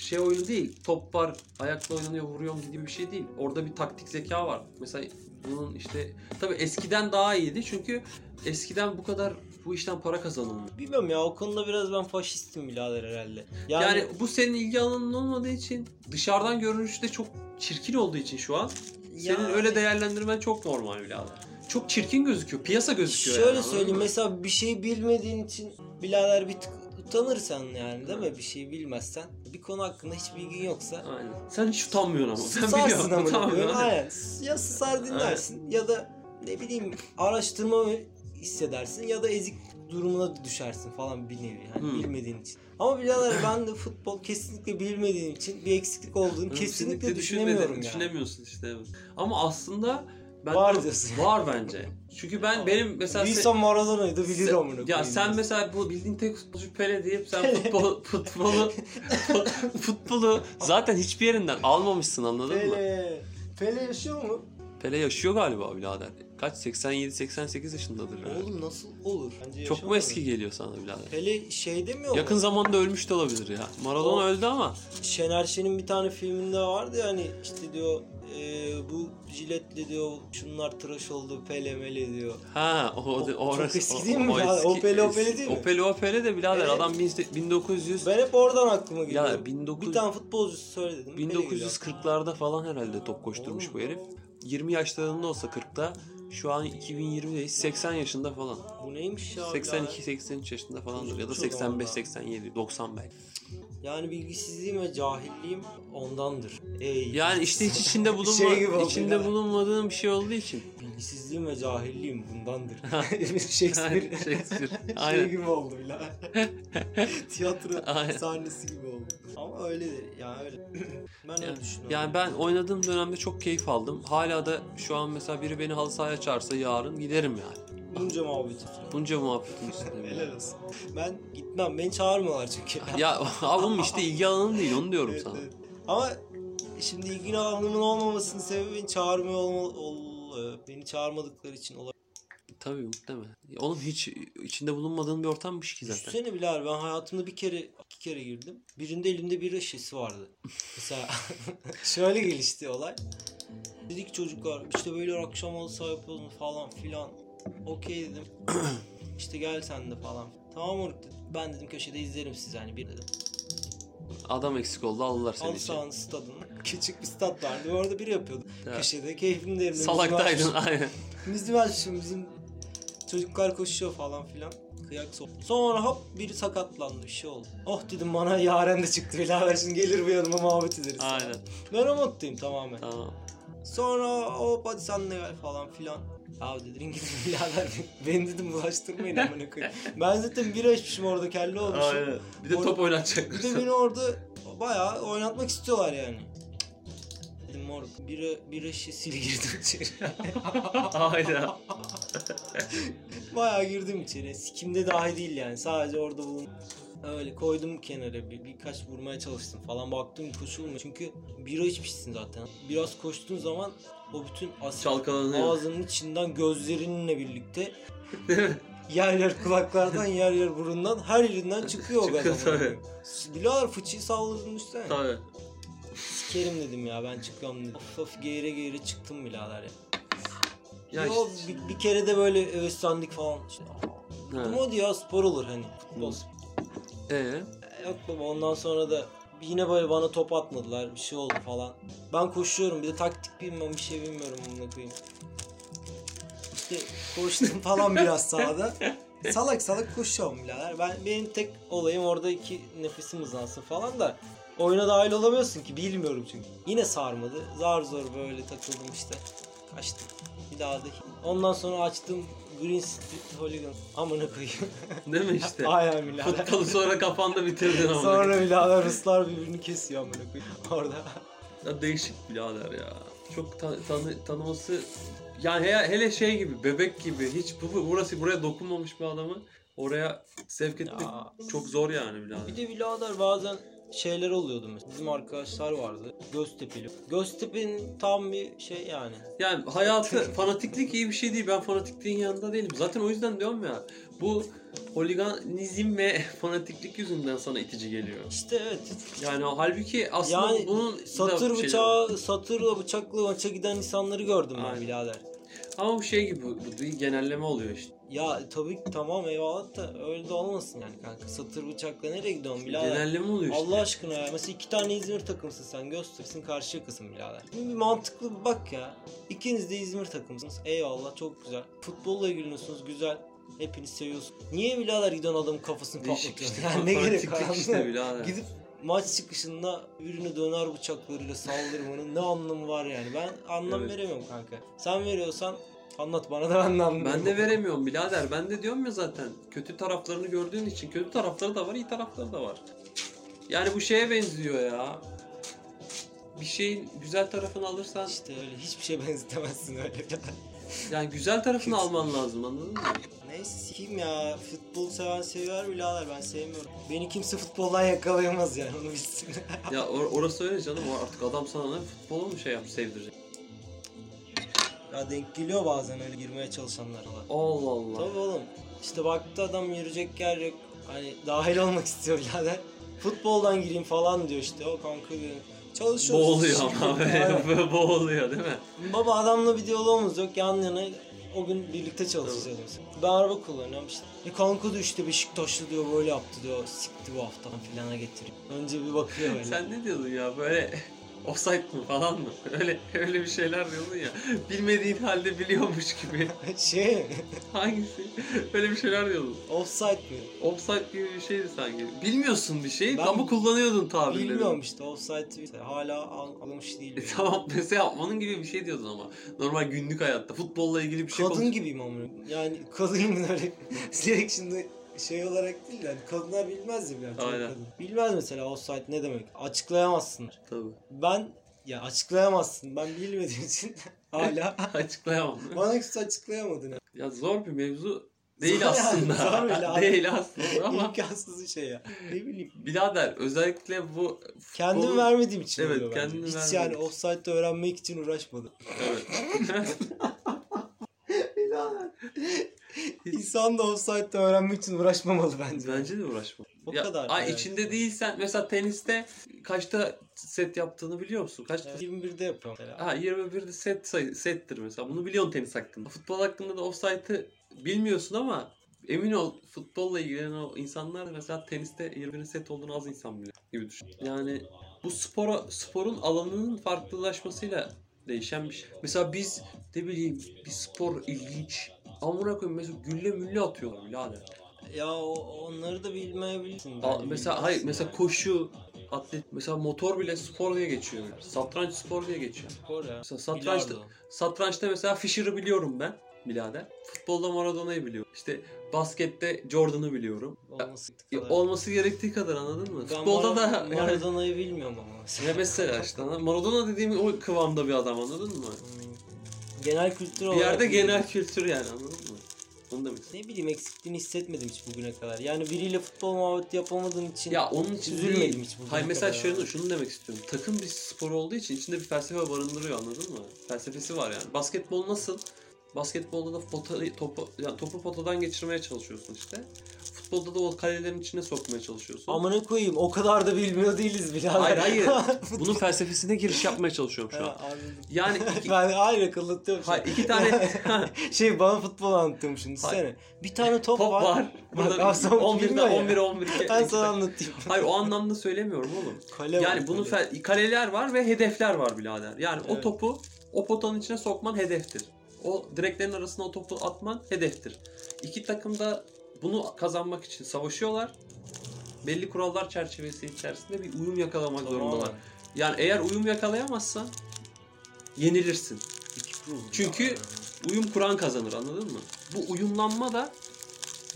şey oyunu değil. Top var, ayakla oynanıyor, vuruyorum gibi bir şey değil. Orada bir taktik zeka var. Mesela bunun işte tabii eskiden daha iyiydi çünkü eskiden bu kadar bu işten para kazanılmıyor. Bilmiyorum ya o konuda biraz ben faşistim birader herhalde. Yani, Yani, bu senin ilgi alanın olmadığı için dışarıdan görünüşü de çok çirkin olduğu için şu an senin Yani- öyle değerlendirmen çok normal birader. Çok çirkin gözüküyor. Piyasa gözüküyor Şöyle yani. söyleyeyim mesela bir şey bilmediğin için birader bir tık utanırsan yani değil mi bir şey bilmezsen bir konu hakkında hiç bilgin yoksa Aynen. Sen hiç utanmıyorsun ama. Sen susarsın biliyorsun. ama utanmıyorsun. aynen ya susar dinlersin ya da ne bileyim araştırma hissedersin ya da ezik durumuna düşersin falan bir nevi yani Hmm. bilmediğin için. Ama birader ben de futbol kesinlikle bilmediğim için bir eksiklik olduğunu Hı, kesinlikle düşünmedi- düşünemiyorum yani. Düşünemiyorsun işte evet. Ama aslında ben Var diyorsun. Var bence. Çünkü ben benim mesela se- Bilsem Maradona'yı da bilir amına ya koyayım sen mesela bu bildiğin tek futbolcu Pele deyip sen futbol futbolu futbolu zaten hiçbir yerinden almamışsın anladın mı? Pele. Pele yaşıyor mu? Pele yaşıyor galiba birader. Kaç 87 88 yaşındadır herhalde. Oğlum nasıl olur? Bence Çok mu eski geliyor sana birader? Pele şey demiyor mu? Yakın zamanda ölmüş de olabilir ya. Maradona O- öldü ama Şener Şen'in bir tane filminde vardı ya hani işte diyor e, bu jiletle diyor şunlar tıraş oldu pele mele diyor. ha o, O- o, çok orası- eski değil mi O o eski. Pele değil mi? O Pele o Pele de birader Evet. adam bin- 1900 Ben hep oradan aklıma geliyor. Ya 1900 Bir tane. Pele geliyor. 1940'larda falan herhalde top koşturmuş Oğlum. bu herif. 20 yaşlarında olsa 40'ta şu an 2020'deyiz 80 yaşında falan. Bu neymiş ya? 82 83 yaşında falandır ya da Çocuk 85 valla. 87 90 belki. Yani bilgisizliğim ve cahilliğim ondandır. Ey. Yani işte hiç içinde bulunma Şey gibi oldu içinde ya. bulunmadığın bir şey olduğu için. Bilgisizliğim ve cahilliğim bundandır. Shakespeare. Shakespeare. şey Aynen. gibi oldu bile. Tiyatro Aynen. sahnesi gibi oldu. Ama öyledir. Yani öyle. ben öyle Yani, düşünüyorum. yani ben oynadığım dönemde çok keyif aldım. Hala da şu an mesela biri beni halı sahaya çağırsa yarın giderim yani. Bunca muhabbet. Bunca muhabbetin üstünde. Helal olsun. Ben gitmem. Beni çağırmıyorlar çünkü. ya abi oğlum işte ilgi alanın değil onu diyorum Evet, sana. evet. Ama şimdi ilgin alanımın olmamasının sebebi beni çağırmıyor olma, ol, e, beni çağırmadıkları için olabilir. Tabii muhtemelen. Oğlum hiç içinde bulunmadığın bir ortammış ki zaten. Düşünsene Bilal ben hayatımda bir kere iki kere girdim. Birinde elimde bir şişesi vardı. Mesela şöyle gelişti olay. Dedik çocuklar işte böyle akşam halı yapalım falan filan. Okey dedim. işte gel sen de falan. Tamam moruk dedim. Ben dedim köşede izlerim sizi hani bir dedim. Adam eksik oldu aldılar seni Halı için. sahanın stadının küçük bir stat vardı. Orada biri yapıyordu. Evet. Köşede keyfim derim. Salaktaydın aynen. Müziği açmışım bizim çocuklar koşuyor falan filan. Kıyak sok. Sonra hop biri sakatlandı bir şey oldu. Oh dedim bana yaren de çıktı birader şimdi gelir bu yanıma muhabbet ederiz. Aynen. Ben o moddayım tamamen. Tamam. Sonra hop hadi sen de gel falan filan. Abi dedim gidin birader beni dedim bulaştırmayın amına koyayım. Ben zaten bira içmişim orada kelle olmuşum. Aynen. Bir de Or- top Bir oynatacaklar. de beni orada bayağı oynatmak istiyorlar yani. Dedim moruk bira, bira şişesiyle girdim içeri. Aynen. bayağı girdim içeri. Sikimde dahi değil yani sadece orada bulun. Öyle koydum kenara bir, birkaç vurmaya çalıştım falan baktım koşulmuyor. Çünkü bira içmişsin zaten. Biraz koştuğun zaman o bütün asit Çalkalanıyor. ağzının içinden gözlerinle birlikte Değil mi? yer yer kulaklardan yer yer burundan her yerinden çıkıyor o Çıkıyor gaz. tabii. Bilader fıçıyı salladın üstüne. Tabii. Sikerim dedim ya ben çıkıyorum dedim. Of of geğire geğire çıktım birader ya. Ya Yo, işte- bir, bir kere de böyle heveslendik falan. İşte, Ha. dedim hadi ya spor olur hani. Futbol. Ee? Yok baba ondan sonra da yine böyle bana top atmadılar bir şey oldu falan. Ben koşuyorum bir de taktik bilmiyorum bir şey bilmiyorum bunu koyayım. İşte koştum falan biraz sahada. Salak salak koşuyorum birader. Ben benim tek olayım orada iki nefesim hızlansın falan da oyuna dahil olamıyorsun ki bilmiyorum çünkü. Yine sarmadı. Zar zor böyle takıldım işte. Kaçtım. Bir daha da Ondan sonra açtım Green Street Hooligan. Amına koyayım. Değil mi işte? Aynen birader. Futbolu sonra kafanda bitirdin ama. Sonra birader Ruslar birbirini kesiyor amına koyayım orada. Ya değişik birader ya. Çok ta- tanı- tanıması yani he- hele şey gibi bebek gibi hiç bu burası buraya dokunmamış bir adamı oraya sevk etmek Ya. çok zor yani birader. Bir de birader bazen şeyler oluyordu mesela. Bizim arkadaşlar vardı. Göztepe'li. Göztepe'nin tam bir şey yani. Yani hayatı fanatiklik iyi bir şey değil. Ben fanatikliğin yanında değilim. Zaten o yüzden diyorum ya bu holiganizm ve fanatiklik yüzünden sana itici geliyor. İşte evet. Yani halbuki aslında Yani bunun Satır şeyleri- bıçağı, satırla bıçakla maça giden insanları gördüm ben Aynen. birader. Ama bu şey gibi bu, bu genelleme oluyor işte. Ya tabii ki tamam eyvallah da öyle de olmasın yani kanka. Satır bıçakla nereye gidiyorsun birader? Genelleme oluyor işte. Allah aşkına ya. Mesela iki tane İzmir takımsın sen. Göztepe'sin karşı yakasın birader. Bir mantıklı bir bak ya. İkiniz de İzmir takımsınız. Eyvallah çok güzel. Futbolla ilgileniyorsunuz güzel. Hepiniz seviyorsunuz. Niye birader gidiyorsun adamın kafasını Değişik patlatıyorsun? işte. Yani ne gerek var? İşte birader. Gidip maç çıkışında birini döner bıçaklarıyla saldırmanın ne anlamı var yani? Ben anlam Evet. veremiyorum kanka. Sen veriyorsan anlat bana da ben de anlamıyorum. Ben de veremiyorum birader. Ben de diyorum ya zaten. Kötü taraflarını gördüğün için kötü tarafları da var, iyi tarafları da var. Yani bu şeye benziyor ya. Bir şeyin güzel tarafını alırsan İşte öyle hiçbir şey benzetemezsin öyle. yani güzel tarafını alman lazım anladın mı? Neyse sikeyim ya. Futbol seven sever birader ben sevmiyorum. Beni kimse futboldan yakalayamaz yani onu bilsin. Ya or- orası öyle canım. Artık adam sana ne futbola mı şey yap sevdirecek? Ya denk geliyor bazen öyle girmeye çalışanlar var. Allah Allah. Tabii oğlum. İşte baktı adam yürüyecek yer yok. Hani dahil olmak istiyor birader. Futboldan gireyim falan diyor işte. O kanka diyor. Çalışıyoruz. Boğuluyor ama aynen. böyle boğuluyor değil mi? Baba adamla bir diyalogumuz yok. Yan yana o gün birlikte çalışacağız mesela. Ben araba kullanıyorum işte. E kanka diyor işte Beşiktaşlı diyor böyle yaptı diyor. Sikti bu hafta filana getiriyor. Önce bir bakıyor öyle. Sen ne diyordun ya böyle offside mı falan mı? Öyle öyle bir şeyler diyordun ya. Bilmediğin halde biliyormuş gibi. şey Hangisi? Öyle bir şeyler diyordun. offside mi? Offside gibi bir şeydi sanki. Bilmiyorsun bir şeyi Ben ama kullanıyordun tabirleri. Bilmiyorum işte offside hala al- alınmış değil. E tamam mesela onun gibi bir şey diyordun ama. Normal günlük hayatta futbolla ilgili bir şey Kadın konuş- gibiyim ama. Yani kadınım öyle direkt şimdi şey olarak değil yani kadınlar bilmez ya yani çoğu Aynen. kadın. Bilmez mesela offside ne demek. Açıklayamazsın. Tabii. Ben ya açıklayamazsın. Ben bilmediğim için hala Açıklayamam. bana kimse açıklayamadın. ya. ya zor bir mevzu değil Zor yani, aslında. zor bile değil aslında ama İmkansız bir şey ya. Ne bileyim. birader özellikle bu Kendim futbolun- vermediğim için Evet, oluyor bence. kendim Hiç yani offside'de öğrenmek için uğraşmadım. Evet. İnsan da offside'de öğrenmek için uğraşmamalı bence. Bence de uğraşma. O Ya, kadar, Ay evet. içinde değilsen mesela teniste kaçta set yaptığını biliyor musun? Kaçta? Evet, 21'de yapıyorum. mesela. Ha 21'de set sayı, settir mesela. Bunu biliyorsun tenis hakkında. Futbol hakkında da offside'ı bilmiyorsun ama emin ol futbolla ilgilenen o insanlar mesela teniste 21 set olduğunu az insan biliyor gibi düşün. Yani bu spora sporun alanının farklılaşmasıyla değişen bir şey. Mesela biz ne bileyim bir spor ilginç. Amına koyayım mesela gülle mülle atıyorlar birader. Ya o, onları da bilmeyebilirsin. Aa, mesela hayır mesela yani. koşu, atlet mesela motor bile spor diye geçiyor. Satranç spor diye geçiyor. Spor ya. Mesela satrançta, Bilardo. satrançta mesela Fischer'ı biliyorum ben. birader. Futbolda Maradona'yı biliyorum. İşte baskette Jordan'ı biliyorum. Olması, Ya, olması gerektiği kadar anladın mı? Futbolda da yani, Maradona'yı bilmiyorum ama. ne mesela işte anladın mı? Maradona dediğim o kıvamda bir adam anladın mı? Hmm. Genel kültür Bir olarak yerde bilmiyorum. genel kültür yani anladın mı? Onu demek istedim. ne bileyim eksikliğini hissetmedim hiç bugüne kadar. Yani biriyle futbol muhabbeti yapamadığım için Ya onun için üzülmedim değil. hiç bugüne Hayır mesela kadar. şöyle şunu demek istiyorum. Takım bir spor olduğu için içinde bir felsefe barındırıyor anladın mı? Felsefesi var yani. Basketbol nasıl? Basketbolda da pota, topu, yani topu potadan geçirmeye çalışıyorsun işte. Futbolda da o kalelerin içine sokmaya çalışıyorsun. Amına koyayım o kadar da bilmiyor değiliz birader. Hayır hayır. Bunun felsefesine giriş yapmaya çalışıyorum şu an. Yani iki, ben hayır akıllıtıyorum. hayır, iki tane şey bana futbol anlatıyormuşsun düşünsene. Bir tane top, top var. Bak, Burada aslında 11'de bilmiyor ya. 11 11 Ben sana anlatayım. Hayır o anlamda söylemiyorum oğlum. Kale var, Yani bunun kale. fel- kaleler var ve hedefler var birader. Yani o Evet. topu o potanın içine sokman hedeftir. O direklerin arasına o topu atman hedeftir. İki takım da bunu kazanmak için savaşıyorlar. Belli kurallar çerçevesi içerisinde bir uyum yakalamak Tamam. zorundalar. Yani eğer uyum yakalayamazsan yenilirsin. Çünkü Ya. uyum kuran kazanır anladın mı? Bu uyumlanma da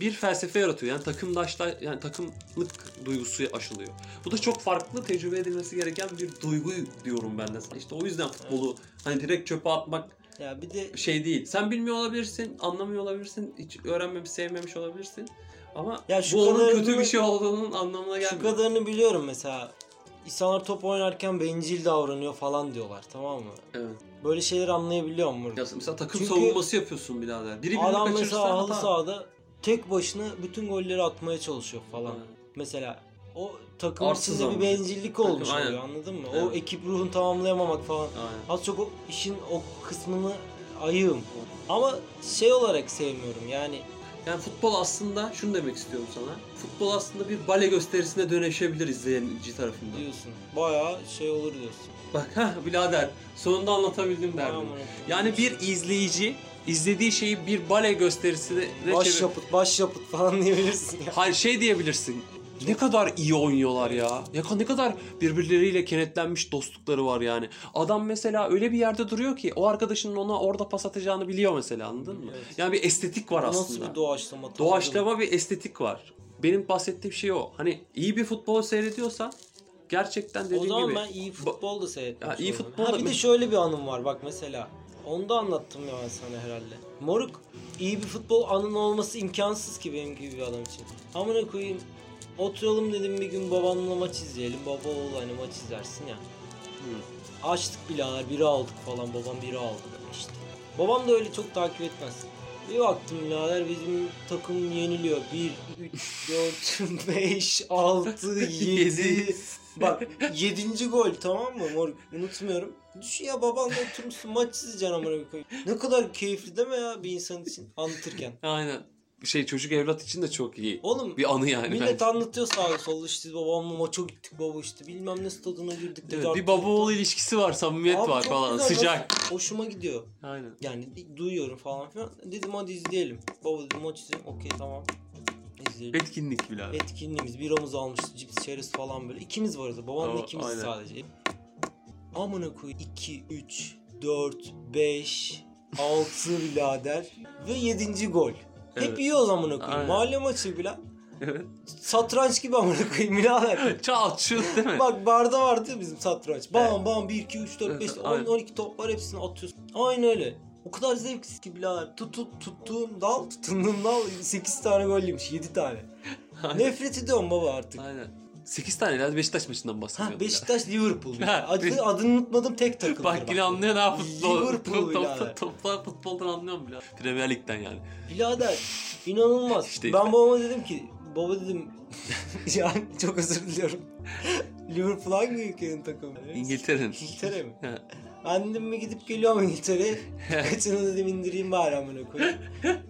bir felsefe yaratıyor. Yani takımdaşla yani takımlık duygusu aşılıyor. Bu da çok farklı tecrübe edilmesi gereken bir duygu diyorum ben de. İşte o yüzden futbolu hani direkt çöpe atmak Ya bir de şey değil. Sen bilmiyor olabilirsin, anlamıyor olabilirsin, hiç öğrenmemiş, sevmemiş olabilirsin. Ama Ya şu bu onun kötü bir şey olduğunun anlamına şu gelmiyor. kadarını biliyorum mesela. İnsanlar top oynarken bencil davranıyor falan diyorlar tamam mı? Evet. Böyle şeyleri anlayabiliyorum burada. Ya mesela takım Çünkü savunması yapıyorsun birader. Biri birini Adam kaçırırsa mesela halı sahada tek başına bütün golleri atmaya çalışıyor falan. Evet. Mesela o takım Arsız içinde bir bencillik olmuş aynen. oluyor anladın mı? O Evet. ekip ruhunu tamamlayamamak falan. Aynen. Az çok o işin o kısmını ayığım. Ama şey olarak sevmiyorum yani Yani futbol aslında şunu demek istiyorum sana. Futbol aslında bir bale gösterisine dönüşebilir izleyici tarafından. diyorsun. Bayağı şey olur diyorsun. Bak ha birader sonunda anlatabildim derdim. Yani bir izleyici izlediği şeyi bir bale gösterisine baş çevir- yapıt baş yapıt falan diyebilirsin ya. Hayır şey diyebilirsin. Ne kadar iyi oynuyorlar ya. Ya ne kadar birbirleriyle kenetlenmiş dostlukları var yani. Adam mesela öyle bir yerde duruyor ki o arkadaşının ona orada pas atacağını biliyor mesela anladın mı? Evet. Yani bir estetik var Nasıl aslında. bir doğaçlama? Doğaçlama bir estetik var. Benim bahsettiğim şey o. Hani iyi bir futbol seyrediyorsan gerçekten O dediğim zaman gibi. ben iyi futbol da seyretmek Ya iyi futbol Ha da- bir de şöyle bir anım var bak mesela. Onu da anlattım ya ben sana herhalde. Moruk iyi bir futbol anın olması imkansız ki benim gibi bir adam için. Amına koyayım oturalım dedim bir gün babamla maç izleyelim. Baba oğul hani maç izlersin ya. Hı. Açtık birader biri aldık falan babam biri aldı işte. Babam da öyle çok takip etmez. Bir baktım birader bizim takım yeniliyor. 1, 3, 4, 5, 6, 7. Yedi. Bak 7. gol tamam mı moruk unutmuyorum. Düşün ya babanla oturmuşsun maç izleyeceksin amına koyayım. Ne kadar keyifli değil mi ya bir insan için anlatırken. Aynen. Şey çocuk evlat için de çok iyi. Oğlum Bir anı yani. millet bence. anlatıyor sağda solda işte babamla maça gittik baba işte bilmem ne stadına girdik. Evet, bir baba oğul ilişkisi var, samimiyet Abi var falan. güzel, Sıcak. Hoşuma gidiyor. Aynen. Yani duyuyorum falan filan. Dedim hadi izleyelim. Baba dedim maç izleyelim. Okey tamam. İzleyelim. Etkinlik bile. Etkinliğimiz biramızı almışız. Cips çerez falan böyle. İkimiz varız. Babamla Ama ikimiz aynen. sadece. Amına koy 2, 3, 4, 5, 6 birader ve 7. gol. Hep Evet. yiyoruz amına koyayım. Aynen. Mahalle maçı bile. Evet. Satranç gibi amına koyayım birader. Çal çut değil mi? Bak barda vardı ya bizim satranç. Bam bam 1 2 3 4 5 Evet, 10 aynen. 12 top var hepsini atıyorsun. Aynı öyle. O kadar zevksiz ki birader. Tut, tuttuğum dal, tutunduğum dal 8 tane gol yemiş. 7 tane. Aynen. Nefret ediyorum baba artık. Aynen. 8 tane ya Beşiktaş maçından bahsediyorum. Ha Beşiktaş Liverpool. Ha, Adı, adını unutmadım tek takım. Bak yine anlıyor ha futbol. Liverpool Top, birader. top, top, futboldan anlıyorum bile. Premier Lig'den yani. Birader inanılmaz. İşte- ben babama dedim ki baba dedim yani çok özür diliyorum. Liverpool hangi ülkenin takımı? İngiltere'nin. İngiltere mi? Dedim mi gidip geliyorum İngiltere'ye. Kaçını dedim indireyim bari amına koyayım.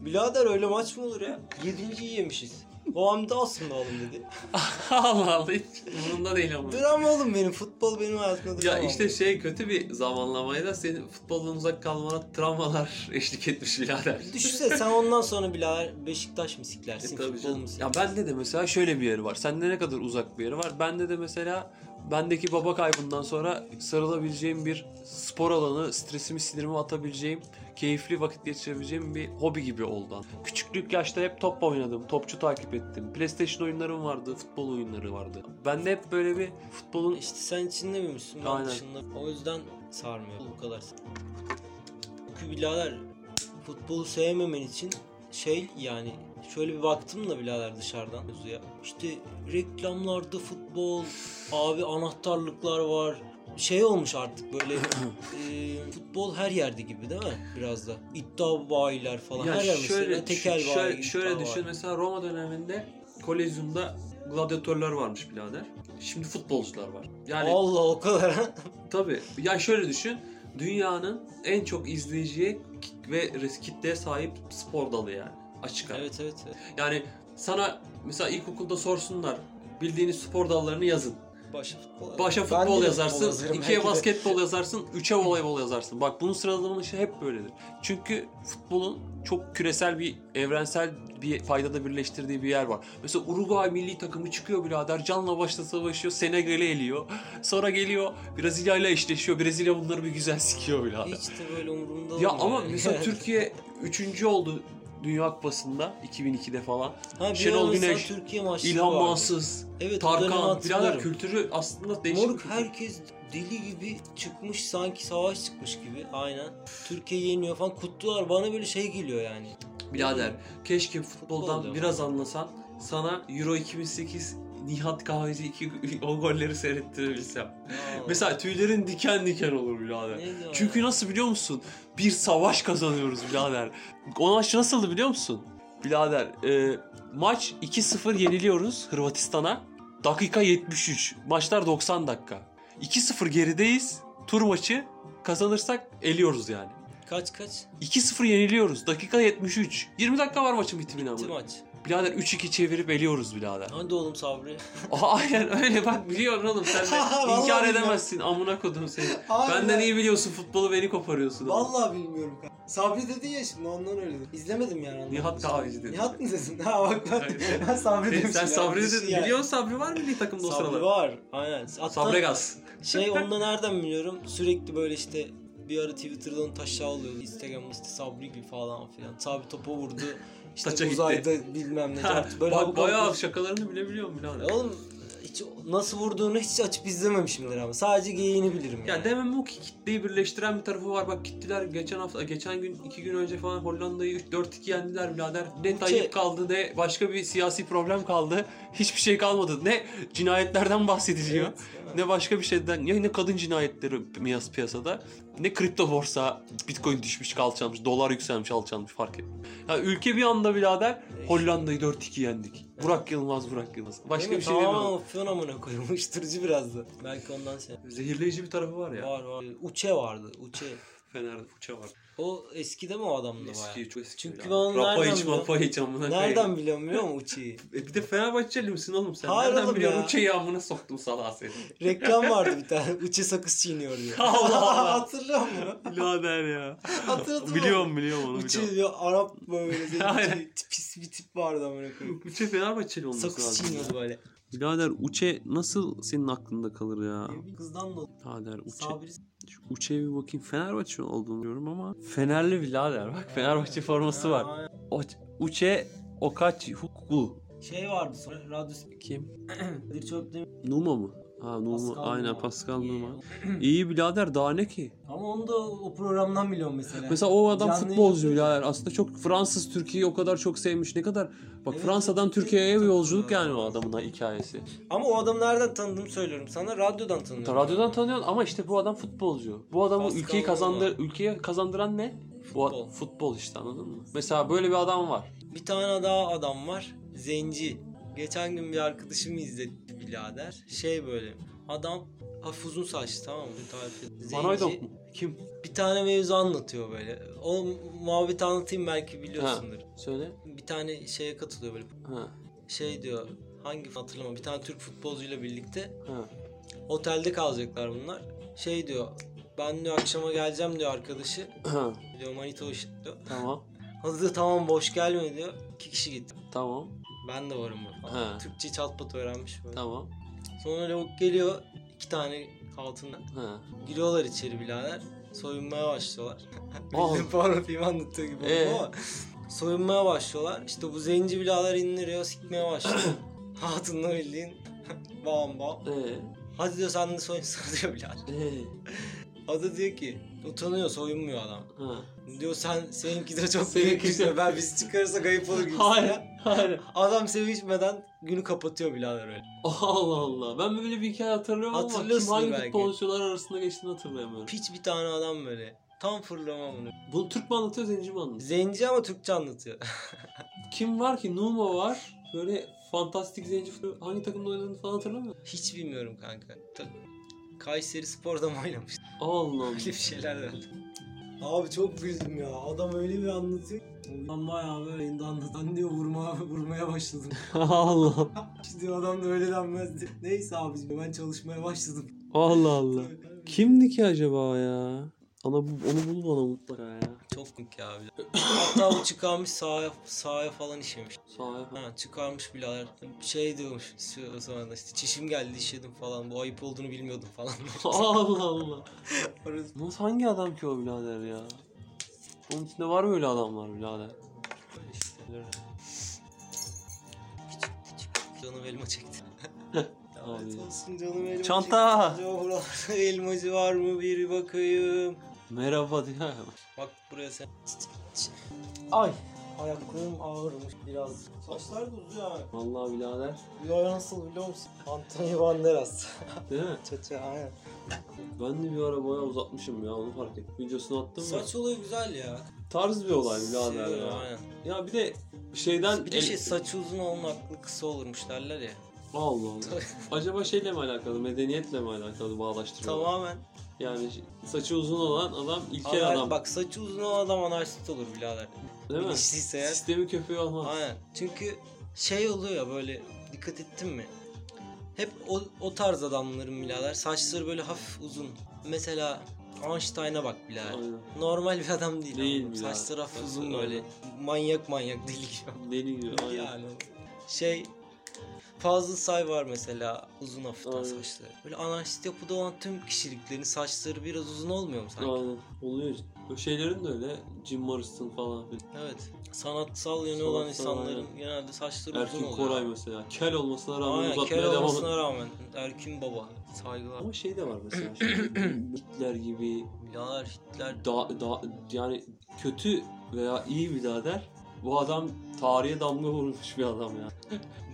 Birader öyle maç mı olur ya? Yedinciyi yemişiz. Da aslında oğlum dedi. Allah Allah hiç umurumda değil ama. Dram oğlum benim futbol benim hayatımda Ya dram. işte şey kötü bir zamanlamayla senin futboldan uzak kalmana travmalar eşlik etmiş birader. Düşünsene sen ondan sonra birader Beşiktaş mı E siklersin tabii futbol canım. mu Ya bende de mesela şöyle bir yeri var. Sende ne kadar uzak bir yeri var. Bende de mesela bendeki baba kaybından sonra sarılabileceğim bir spor alanı, stresimi sinirimi atabileceğim, keyifli vakit geçirebileceğim bir hobi gibi oldu. Küçüklük yaşta hep top oynadım, topçu takip ettim. PlayStation oyunlarım vardı, futbol oyunları vardı. Ben de hep böyle bir futbolun İşte sen içinde büyümüşsün ben Aynen. dışında. O yüzden sarmıyor bu kadar. Çünkü birader futbolu sevmemen için şey yani şöyle bir baktım da birader dışarıdan mevzuya. İşte reklamlarda futbol, abi anahtarlıklar var. Şey olmuş artık böyle e, futbol her yerde gibi değil mi biraz da? İddia bayiler falan Ya her yer şöyle, mesela tekel bayi. şöyle, şöyle bayi. düşün mesela Roma döneminde Kolezyum'da gladyatörler varmış birader. Şimdi futbolcular var. Yani Allah o kadar. tabii. Ya şöyle düşün. Dünyanın en çok izleyiciye ve kitleye sahip spor dalı yani. Açık ara. evet evet. Yani sana mesela ilkokulda sorsunlar bildiğiniz spor dallarını yazın. Başa futbol. Başa futbol yazarsın, yazarım ikiye belki de. basketbol yazarsın, üçe voleybol yazarsın. Bak bunun sıralamanın işi hep böyledir. Çünkü futbolun çok küresel bir, evrensel bir faydada birleştirdiği bir yer var. Mesela Uruguay milli takımı çıkıyor birader, canla başla savaşıyor, Senegal'i eliyor. Sonra geliyor Brezilya ile eşleşiyor. Brezilya bunları bir güzel sikiyor birader. Hiç de böyle umurumda Ya olmuyor ama yani. mesela Türkiye üçüncü oldu Dünya Kupası'nda 2002'de falan. Ha, bir Şenol Güneş, Türkiye maçları İlhan. Mansız, Evet, Tarkan, birader kültürü aslında değişik. Moruk herkes deli gibi çıkmış sanki savaş çıkmış gibi aynen. Türkiye yeniyor falan kutlular bana böyle şey geliyor yani. Birader keşke Futbol futboldan diyorum. biraz anlasan sana Euro 2008 Nihat Kahveci iki, o golleri seyrettirebilsem. Mesela tüylerin diken diken olur birader. Çünkü nasıl biliyor musun? Bir savaş kazanıyoruz birader. O maç nasıldı biliyor musun? Birader e, maç 2-0 yeniliyoruz Hırvatistan'a. Dakika 73. Maçlar 90 dakika. 2-0 gerideyiz. Tur maçı kazanırsak eliyoruz yani. kaç kaç? 2-0 yeniliyoruz. Dakika 73. 20 dakika var maçın bitimine Bitti maç. Birader 3-2 çevirip eliyoruz birader. Hadi oğlum Sabri. Aynen öyle bak biliyorsun oğlum sen de inkar edemezsin amına kodum seni. Abi Benden ben- iyi biliyorsun futbolu beni koparıyorsun. Vallahi bilmiyorum. Sabri dedin ya şimdi ondan öyle dedim. İzlemedim yani. ondan. Nihat Kahveci dedi. Nihat mı dedin? Ha bak ben, Aynen. ben Sabri Sen, demişim. sen. Sabri dedin. yani. Biliyorsun Sabri var milli takımda o Sabri sıralar. var. Aynen. Hatta Sabregaz. Şey onu da nereden biliyorum? Sürekli böyle işte bir ara Twitter'dan taşa alıyordu. Instagram'da işte Sabri gibi falan filan. Sabri topa vurdu. İşte Taça gitti. uzayda bilmem ne. Artık böyle Bak bayağı abuk- şakalarını bile biliyorum. Ya Oğlum hiç nasıl vurduğunu hiç açıp izlememişimdir ama. Sadece geyiğini bilirim yani. Ya demem o ki kitleyi birleştiren bir tarafı var. Bak gittiler geçen hafta, geçen gün, iki gün önce falan Hollanda'yı 4-2 yendiler birader. Ne Tayyip kaldı ne başka bir siyasi problem kaldı. Hiçbir şey kalmadı. Ne cinayetlerden bahsediliyor. Evet? Ne başka bir şeyden ya ne kadın cinayetleri piyas piyasada ne kripto borsa bitcoin düşmüş alçalmış dolar yükselmiş alçalmış fark et. Ya ülke bir anda birader Hollanda'yı 4-2 yendik. Burak Yılmaz Burak Yılmaz. Başka Değil bir mi? şey demiyorum. opsiyon amına koyayım. Uyuşturucu biraz da. Belki ondan şey. Zehirleyici bir tarafı var ya. Var var. Uçe vardı. Uçe. Fener'de fıça var. O eskide mi o adamda Eski bayağı? çok eski. Çünkü ben onu Rapa nereden biliyorum? mapa iç amına Nereden biliyorum biliyor musun Uçe'yi? E bir de Fenerbahçeli misin oğlum sen? Hayır Nereden oğlum biliyorsun ya. uçeyi amına soktum salağa seni. Reklam vardı bir tane. Uçe sakız çiğniyor diyor. Allah Allah. Hatırlıyor musun? Birader ya. Hatırladım. biliyorum biliyorum onu Uçe biliyorum. diyor Arap böyle zenci pis bir tip vardı amına koyayım. Uçe Fenerbahçeli olması Sakız lazım. çiğniyordu böyle. Birader Uçe nasıl senin aklında kalır ya? Bir kızdan da Birader Uçe. Sabri Şu Uçe'ye bir bakayım. Fenerbahçe olduğunu biliyorum ama. Fenerli birader. Bak Fenerbahçe forması var. Uçe Okachi Hukbu. Şey vardı sonra radyo Kim? bir çöpte Numa mı? Ha Numa. Pascal Aynen Numa. Pascal Numa. İyi birader daha ne ki? Ama onu da o programdan biliyorum mesela. Mesela o adam Canlı futbolcu birader. Aslında çok Fransız Türkiye'yi o kadar çok sevmiş. Ne kadar bak Evet, Fransa'dan Türkiye'ye bir yolculuk yani o adamın hikayesi. Ama o adamı nereden tanıdığımı söylüyorum sana. Radyodan tanıyorum. Radyodan tanıyorsun ama işte bu adam futbolcu. Bu adamı Pascal ülkeyi kazandır ülkeye kazandıran ne? Bu Futbol. futbol işte anladın mı? Mesela böyle bir adam var. Bir tane daha adam var. Zenci. Geçen gün bir arkadaşımı izletti birader. Şey böyle. Adam hafif uzun saçlı tamam mı? Tarif et. Hooydonk mu? Kim? Bir tane mevzu anlatıyor böyle. O muhabbeti anlatayım belki biliyorsundur. Söyle. Bir tane şeye katılıyor böyle. Ha. Şey diyor. Hangi hatırlamam. Bir tane Türk futbolcuyla birlikte Ha. otelde kalacaklar bunlar. Şey diyor. Ben diyor akşama geleceğim diyor arkadaşı. Ha. Diyor manita o diyor. Tamam. Hadi diyor tamam boş gelme diyor. İki kişi gitti. Tamam. Ben de varım. Ha. Türkçe çat pat öğrenmiş böyle. Tamam. Sonra lavuk geliyor. İki tane altından. Ha. Giriyorlar içeri birader. Soyunmaya başlıyorlar. Bildiğin porno film anlatıyor gibi Ee? ama. Soyunmaya başlıyorlar. İşte bu zenci birader indiriyor, sikmeye başlıyor. Hatunla bildiğin bam bam. Ee, Hadi diyor sen de soyunsana diyor birader. ee, Adı diyor ki utanıyor soyunmuyor adam. ha. Diyor sen seninki de çok büyük işte. Ben biz çıkarırsak ayıp olur gibi. Hayır, hayır. Adam sevişmeden günü kapatıyor birader öyle. Allah Allah. Ben böyle bir hikaye hatırlıyorum ama kim hangi futbolcular arasında geçtiğini hatırlayamıyorum. Piç bir tane adam böyle. Tam fırlama bunu. Bunu Türk mü anlatıyor, Zenci mi anlatıyor? Zenci ama Türkçe anlatıyor. Kim var ki? Numa var. Böyle fantastik zenci hangi takımda oynadığını falan hatırlamıyorum. Hiç bilmiyorum kanka. Ta- Kayseri Spor'da mı oynamış? Allah Öyle bir şeyler verdi. Abi çok güldüm ya. Adam öyle bir anlatıyor. Ben bayağı böyle yayında anlatan diyor vurma, vurmaya başladım. Allah. İşte adam da öyle denmezdi. Neyse abi ben çalışmaya başladım. Allah Allah. Kimdi ki acaba ya? Ana bu, onu bul bana mutlaka ya. Çok komik ya abi. Hatta bu çıkarmış sağa, sağa falan işemiş. Sağa Ha çıkarmış birader. Şey diyormuş şu sonra da işte çişim geldi işedim falan. Bu ayıp olduğunu bilmiyordum falan. Allah Allah. Nasıl hangi adam ki o birader ya? Onun içinde var mı öyle adamlar birader? işte. Küçük küçük canım elma çekti. Abi. Lanet olsun canım elma Çanta! elmacı var mı bir bakayım. Merhaba diyor. Bak buraya sen. Ay. Ayaklarım ağırmış biraz. Saçlar da uzuyor ha. Vallahi birader. Nasıl biliyor musun? Antonio Banderas. Değil mi? Çaça aynen. Ben de bir ara bayağı uzatmışım ya onu fark ettim. Videosunu attım mı? Saç olayı güzel ya. Tarz bir olay birader ya. Aynen. Ya bir de şeyden... Bir de şey saçı uzun olan aklı kısa olurmuş derler ya. Allah Allah. Acaba şeyle mi alakalı, medeniyetle mi alakalı bağdaştırıyorlar? Tamamen. Yani saçı uzun olan adam ilkel adam. Bak saçı uzun olan adam anarşist olur birader. değil mi? Eğer. Sistemi köpeği olmaz. Aynen. Çünkü şey oluyor ya böyle dikkat ettin mi? Hep o, o tarz adamların birader saçları böyle hafif uzun. Mesela Einstein'a bak birader. Aynen. Normal bir adam değil. Değil birader. Saçları hafif uzun böyle. Manyak manyak deli gibi. Deli gibi. Aynen. Yani şey Fazıl Say var mesela uzun hafiften Aynen. saçları. Böyle anarşist yapıda olan tüm kişiliklerin saçları biraz uzun olmuyor mu sanki? Aynen. Oluyor. O şeylerin de öyle. Jim Morrison falan. filan. Evet. Sanatsal yönü olan insanların genelde saçları uzun Erkin oluyor. Koray mesela. Kel olmasına rağmen Aynen uzatmaya kel devam olmasına rağmen Erkin Baba saygılar. Ama şey de var mesela. Hitler gibi Birader Hitler da, da, yani kötü veya iyi birader bu adam tarihe damga vurmuş bir adam ya.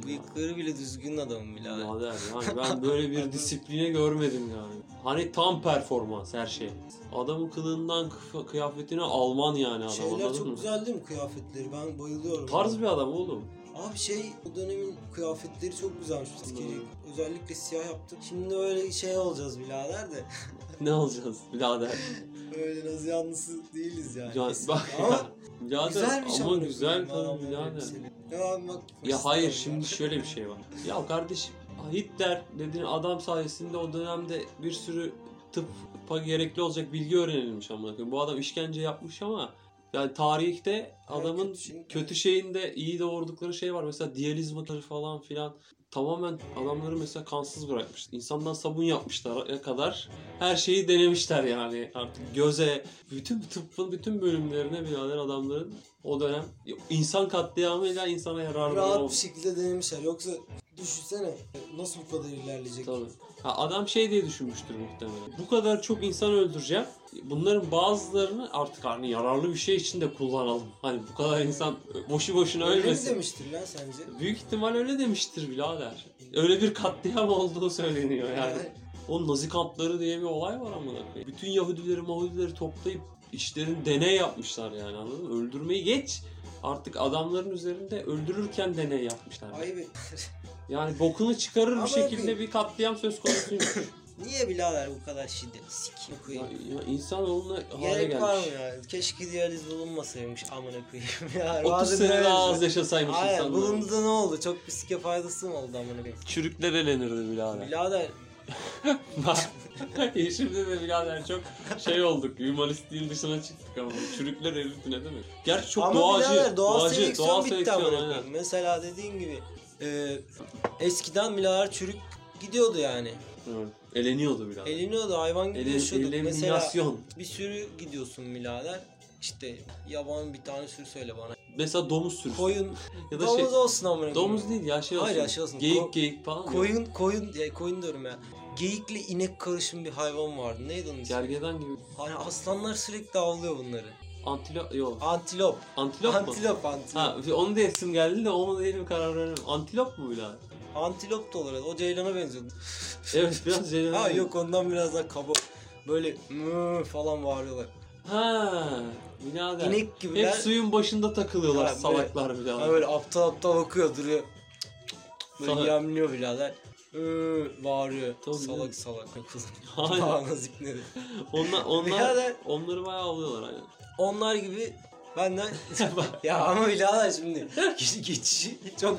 bıyıkları bile düzgün adamım birader. Birader yani ben böyle bir disipline görmedim yani. Hani tam performans her şey. Adamın kılığından kıyafetine Alman yani adam Şeyler çok mı? güzel değil mi kıyafetleri? Ben bayılıyorum. Tarz bir adam oğlum. Abi şey o dönemin kıyafetleri çok güzelmiş. Askeri özellikle siyah yaptık. Şimdi öyle şey olacağız birader de. Ne alacağız birader? öyle nazi yanlısı değiliz yani. Ya, bak Ama birader güzelmiş ama güzel adamların birader. elbiseleri. Ya bak. Ya hayır şimdi şöyle bir şey var. Ya kardeşim Hitler dediğin adam sayesinde o dönemde bir sürü tıbba gerekli olacak bilgi öğrenilmiş koyayım. Bu adam işkence yapmış ama yani tarihte adamın kötü şey- kötü şeyinde iyi doğurdukları şey var. Mesela diyaliz motoru falan filan. Tamamen adamları mesela kansız bırakmış. İnsandan sabun yapmışlar kadar her şeyi denemişler yani. Artık göze, bütün tıbbın bütün bölümlerine birader adamların o dönem insan katliamıyla insana yararlı Rahat olmuş. bir şekilde denemişler. Yoksa düşünsene nasıl bu kadar ilerleyecek? Tabii. Ha, adam şey diye düşünmüştür muhtemelen. Bu kadar çok insan öldüreceğim. Bunların bazılarını artık hani yararlı bir şey için de kullanalım. Hani bu kadar insan boşu boşuna Öyle ölmesin. demiştir lan sence? Büyük ihtimal öyle demiştir birader. Öyle bir katliam olduğu söyleniyor yani. O Nazi kampları diye bir olay var koyayım. Bütün Yahudileri Mahudileri toplayıp işlerin deney yapmışlar yani anladın mı? Öldürmeyi geç. Artık adamların üzerinde öldürürken deney yapmışlar. Ayıp. Yani bokunu çıkarır Ama bir şekilde bir katliam söz konusuymuş. Niye birader bu kadar şiddet? Sikim ya, koyayım. ya insanoğluna hale Gerek var gelmiş. mı ya? Keşke diyaliz bulunmasaymış amına koyayım ya. 30 Bazen sene öyle daha az yaşasaymış Aynen insanlar. bulundu da ne oldu? Çok bir sike faydası mı oldu amına koyayım? Çürükler elenirdi birader. Birader Bak, Şimdi de birader çok şey olduk. Humanistliğin dışına çıktık ama. Çürükler eridi ne demek? Gerçi çok ama doğacı. birader doğal doğacı, seleksiyon doğal bitti seleksiyon amına aynen. koyayım. Mesela dediğin gibi e, eskiden birader çürük gidiyordu yani. Evet. Eleniyordu biraz. Eleniyordu hayvan gibi Ele, yaşıyorduk. Mesela eliminasyon. bir sürü gidiyorsun birader. İşte yaban bir tane sürü söyle bana. Mesela domuz sürüsü. Koyun. ya da domuz şey. olsun amına. Domuz değil ya şey olsun. Hayır ya şey olsun. Geyik Ko- geyik falan. ya. Koyun koyun ya koyun diyorum ya. Geyikle inek karışım bir hayvan vardı. Neydi onun ismi? Gergedan gibi. Hani aslanlar sürekli avlıyor bunları. Antilop yok. Antilop. Antilop mu? Antilop, antilop. Ha, onun da isim geldi de o mu değil mi karar veremedim. Antilop mu birader? Antilop da olur. O ceylana benziyordu. Evet biraz şey. ha yok ondan biraz daha kaba. Böyle mı falan bağırıyorlar. Ha, birader. İnek gibiler. Hep suyun başında takılıyorlar Ha, böyle- salaklar birader. Ha böyle aptal aptal bakıyor duruyor. Böyle Salak. yemliyor birader. Hı, bağırıyor. Tabii salak canım. salak. Aynen. Bağına zikleri. Onlar, onlar, Birader. onları bayağı avlıyorlar aynen. Onlar gibi benden ya ama birader şimdi geç- geçişi çok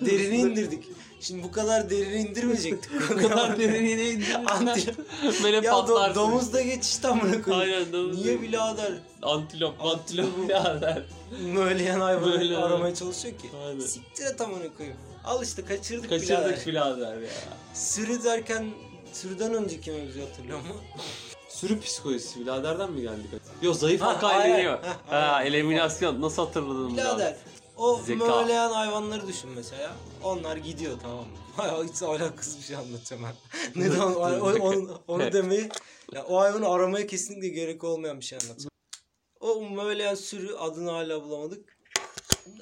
derine indirdik. Şimdi bu kadar derine indirmeyecektik. Bu kadar derinliğine indirirsen Antilop. böyle ya do, patlarsın. domuz da geçişti amına koyayım. Aynen domuz. Niye birader Antilop, antilop birader. möleyen hayvanı Böyle. aramaya çalışıyor ki? Aynen. Siktir et amına koyayım. Al işte kaçırdık, Kaçırdık birader. birader ya. Sürü derken sürüden önceki mevzu hatırlıyor musun? Sürü psikolojisi biraderden mi geldik? Yok zayıf Ha, halka aynen. eleniyor. Ha, eliminasyon. Nasıl hatırladın Birader o Zeka. hayvanları düşün mesela. Onlar gidiyor tamam mı? Hayır hiç alakasız bir şey anlatacağım ben. Neden onu, onu, onu, demeyi ya, o hayvanı aramaya kesinlikle gerek olmayan bir şey anlatacağım. O möleyen sürü adını hala bulamadık.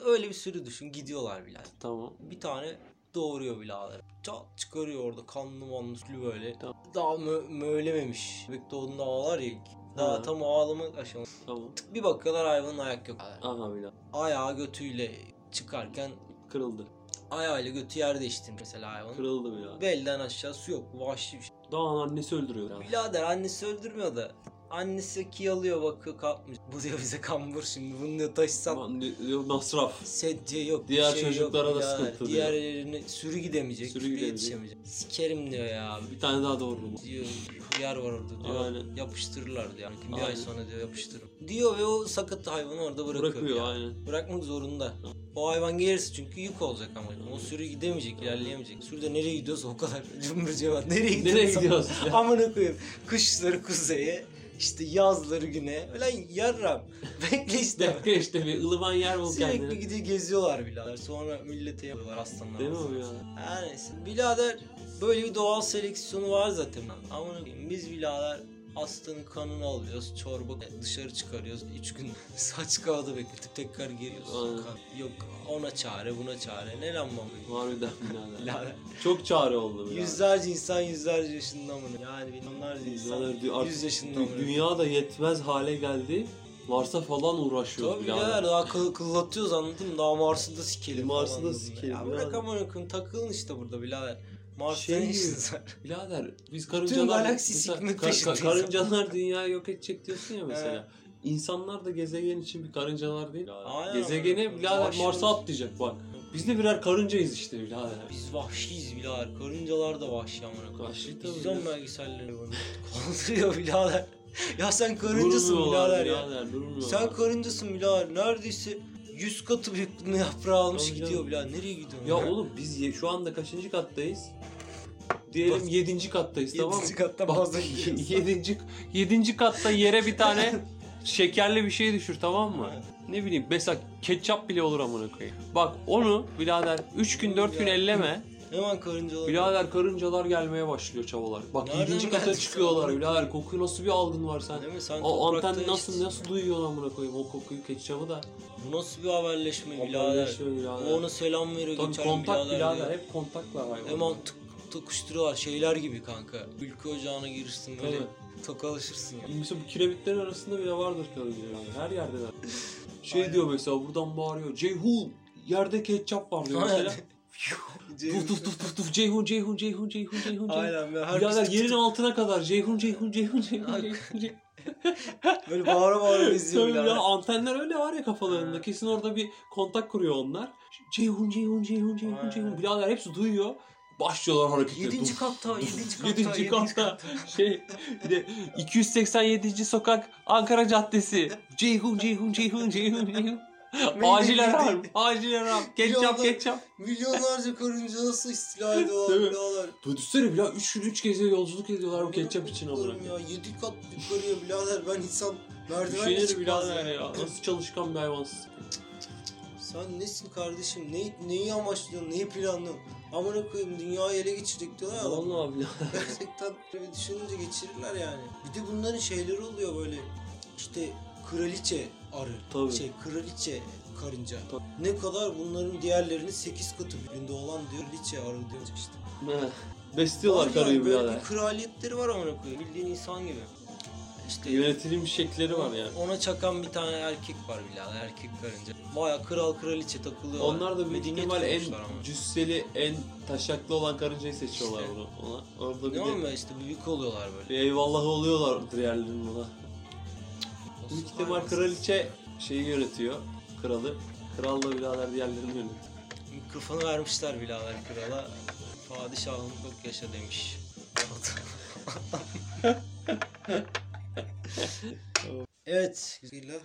Öyle bir sürü düşün gidiyorlar birader. Tamam. Bir tane doğuruyor birader. Çat çıkarıyor orada kanlı manlı böyle. Tamam. Daha mö mölememiş. Bebek doğduğunda ağlar ya. Daha Ha. tam ağlama aşaması. Tamam. Bir bakıyorlar hayvanın ayak yok. Aha birader. Ayağı götüyle çıkarken Kırıldı. ayağıyla götü yer değiştirmiş mesela hayvan. Kırıldı birader. Belden aşağı su yok. Vahşi bir şey. Daha annesi öldürüyor. Birader annesi öldürmüyor da. Annesi kiyalıyor bakıyor kalkmış. Bu diyor bize kambur şimdi. Bunu diyor taşısan Aman diyor, Masraf. sedye yok. bir Diğer şey çocuklara yok da birader. sıkıntı diyor. Diğerlerine sürü gidemeyecek. Sürü Sürü gidemeyecek. yetişemeyecek. Sikerim diyor ya. Bir tane daha doğurdum. diyor yer var orada diyor. Aynen. Yapıştırırlar diyor. Bir Aynen. ay sonra diyor yapıştırırım. Diyor ve o sakat hayvanı orada bırakıyor. Bırakıyor yani. aynen. Bırakmak zorunda. O hayvan gelirse çünkü yük olacak ama. O sürü gidemeyecek, ilerleyemeyecek. Sürü de nereye gidiyorsa o kadar cımbır cevap. Nereye gidiyorsa. Nereye gidiyoruz? ya? Amına koyayım. Kışları kuzeye, işte yazları güneye. Ulan yarram. Bekle işte. Bekle işte bir ılıman yer bul Sürekli kendine. gidiyor geziyorlar birader. Sonra millete yapıyorlar aslanlar. Değil mi o ya? Her neyse. Birader böyle bir doğal seleksiyonu var zaten. Koyayım. Biz birader aslanın kanını alıyoruz. Çorba dışarı çıkarıyoruz. Üç gün saç kağıdı bekletip tekrar geliyoruz. Aynen. Kan- Yok ona çare buna çare. Ne lan bu? Harbiden birader. Çok çare oldu birader. Yüzlerce insan yüzlerce yaşında mı? Yani milyonlarca insan Birader, yüz yaşında mı? Dünya da yetmez hale geldi. Mars'a falan uğraşıyoruz Tabii birader. birader daha kıl, kıllatıyoruz anladın mı? Daha Mars'ı da sikelim. Mars'ı da sikelim, Ya bırak amına takılın işte burada birader. Mars'ta Şey işiniz var? Birader biz karıncalar... galaksi sikmek ka- ka- peşindeyiz. karıncalar dünyayı yok edecek diyorsun ya mesela. He. İnsanlar da gezegen için bir karıncalar değil. Aynen. Gezegene birader Mars'a atlayacak bak. Biz de birer karıncayız işte birader. Biz vahşiyiz birader. Karıncalar da vahşi amına koyayım. Vahşi tabii ya. belgeselleri bunu. Kaldırıyor birader. Ya sen karıncasın birader ya. birader. Sen karıncasın birader. Neredeyse 100 katı büyüklüğünde yaprağı almış Tabii gidiyor canım. birader. Nereye gidiyorsun? Ya oğlum biz ye- şu anda kaçıncı kattayız? Diyelim Bas- yedinci kattayız tamam mı? Yedinci kattan fazla gidiyoruz. yedinci, yedinci katta yere bir tane şekerli bir şey düşür tamam mı? Ne bileyim mesela ketçap bile olur amına koyayım. Bak onu birader 3 gün 4 gün Ya. elleme. Hemen karıncalar. Birader karıncalar gelmeye başlıyor çavalar. Bak Nereden 7. kata çıkıyorlar sana? birader. Kokuyu nasıl bir algın var sen? Değil mi? Sen O toprakta anten nasıl işte- nasıl duyuyor amına koyayım o kokuyu ketçabı da. Bu nasıl bir haberleşme birader? Haberleşiyor birader. O ona selam veriyor Tabii geçen kontak birader. birader, diyor. hep kontakla hayvan. Hemen tık tokuşturuyorlar şeyler gibi kanka. Ülke ocağına girirsin böyle tokalaşırsın ya. Mesela bu kiremitlerin arasında bile vardır karınca yani. Her yerdeler. Şey Aynen. diyor mesela buradan bağırıyor. Ceyhun yerde ketçap var diyor mesela. Tuf tuf tuf tuf tuf Ceyhun Ceyhun Ceyhun Ceyhun Ceyhun Ceyhun. Aynen Birader tık yerin altına kadar Ceyhun Ceyhun Ceyhun Ceyhun. Ceyhun Ceyhun. böyle bağıra bağıra geziyor Tabii ya antenler öyle var ya kafalarında. Kesin orada bir kontak kuruyor onlar. Ceyhun Ceyhun Ceyhun Ceyhun. Ceyhun. Birader hepsi duyuyor. Başlıyorlar harekete. Yedinci Duf, katta, duf. yedinci katta, Yedinci yedinci katta. katta. Şey bir de 287. sokak Ankara Caddesi. Ceyhun Ceyhun Ceyhun Ceyhun Ceyhun. Acil alarm. Acil alarm. Ketçap ketçap. Milyonlarca karınca nasıl istila ediyorlar birader. Düşünsene bile 3 gün 3 gece yolculuk ediyorlar bu ketçap için. Oğlum ya 7 kat yukarıya birader ben insan merdivenle çıkmaz birader ya. Nasıl çalışkan bir hayvansın. Sen nesin kardeşim? Neyi, neyi amaçlıyorsun? Neyi planlıyorsun? Amına koyayım dünyayı ele geçirecek diyorlar ya. Vallahi bile. Gerçekten bir düşününce geçirirler yani. Bir de bunların şeyleri oluyor böyle. İşte kraliçe arı. Tabii. Şey kraliçe karınca. Tabii. Ne kadar bunların diğerlerinin 8 katı büyüğünde olan diyor kraliçe arı diyor işte. Besliyorlar karıyı yani, böyle birader. bir kraliyetleri var amına koyayım. Bildiğin insan gibi. İşte Yönetilmiş şekilleri var yani. ona çakan bir tane erkek var birader erkek karınca. Baya kral kraliçe takılıyor. Onlar da büyük Medeniyet ihtimal en kurmuşlar ama. cüsseli, en taşaklı olan karıncayı seçiyorlar İşte. bunu. Ona, orada bir Ne de olmuyor işte büyük oluyorlar böyle. bir eyvallah oluyorlar diğerlerinin ona. İhtimal Hayvansız. kraliçe şeyi yönetiyor. Kralı. Kral da birader diğerlerini yönetiyor. Mikrofonu vermişler birader krala. Padişahım çok yaşa demiş. evet. güzel.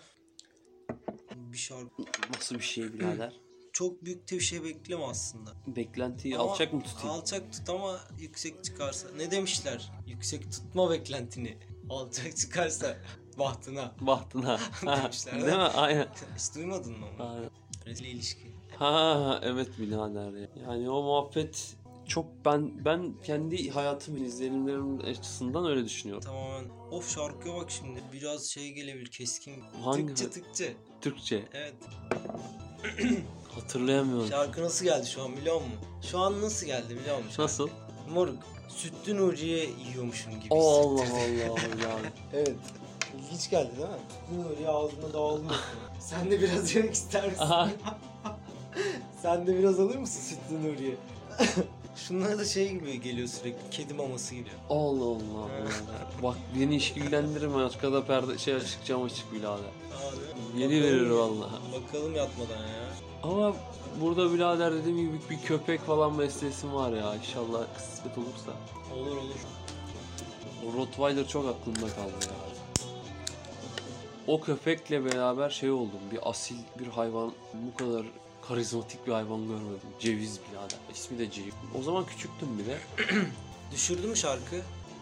Bir şarkı. Nasıl bir şey birader? Çok büyük de bir şey bekleme aslında. Beklentiyi Ama alçak mı tutayım? Alçak tut ama yüksek çıkarsa. Ne demişler? Yüksek tutma beklentini. Alçak çıkarsa bahtına. Bahtına. Demişler, Değil mi? Aynen. Hiç duymadın mı onu? Aynen. Rezil ilişki. Ha evet birader ya. Yani o muhabbet çok ben ben kendi hayatımın izlenimlerim açısından öyle düşünüyorum. Tamamen. Of şarkıya bak şimdi. Biraz şey gelebilir keskin. Hangi- Tıkçı tıkçı. Türkçe Evet. hatırlayamıyorum. Şarkı nasıl geldi şu an biliyor musun? Şu an nasıl geldi biliyor musun? Nasıl? Moruk. Sütlü Nuriye yiyormuşum gibi Allah. Allah ya. Evet. İlginç geldi değil mi? Sütlü Nuriye ağzına dağılıyor. Sen de biraz yemek ister misin? Aha. Sen de biraz alır mısın Sütlü Nuriye? Şunlara da şey gibi geliyor sürekli. Kedi maması gibi. Allah Allah. Bak beni işkillendirme arkada perde şey açık cam açık birader. Abi. Yeni verir vallahi. Bakalım yatmadan ya. Ama burada birader dediğim gibi bir köpek falan beslesim var ya inşallah kısmet olursa. Olur olur. O Rottweiler çok aklımda kaldı ya. O köpekle beraber şey oldum. Bir asil bir hayvan bu kadar karizmatik bir hayvan görmedim. Ceviz birader. İsmi de Ceviz. O zaman küçüktüm bile. Düşürdü mü şarkı?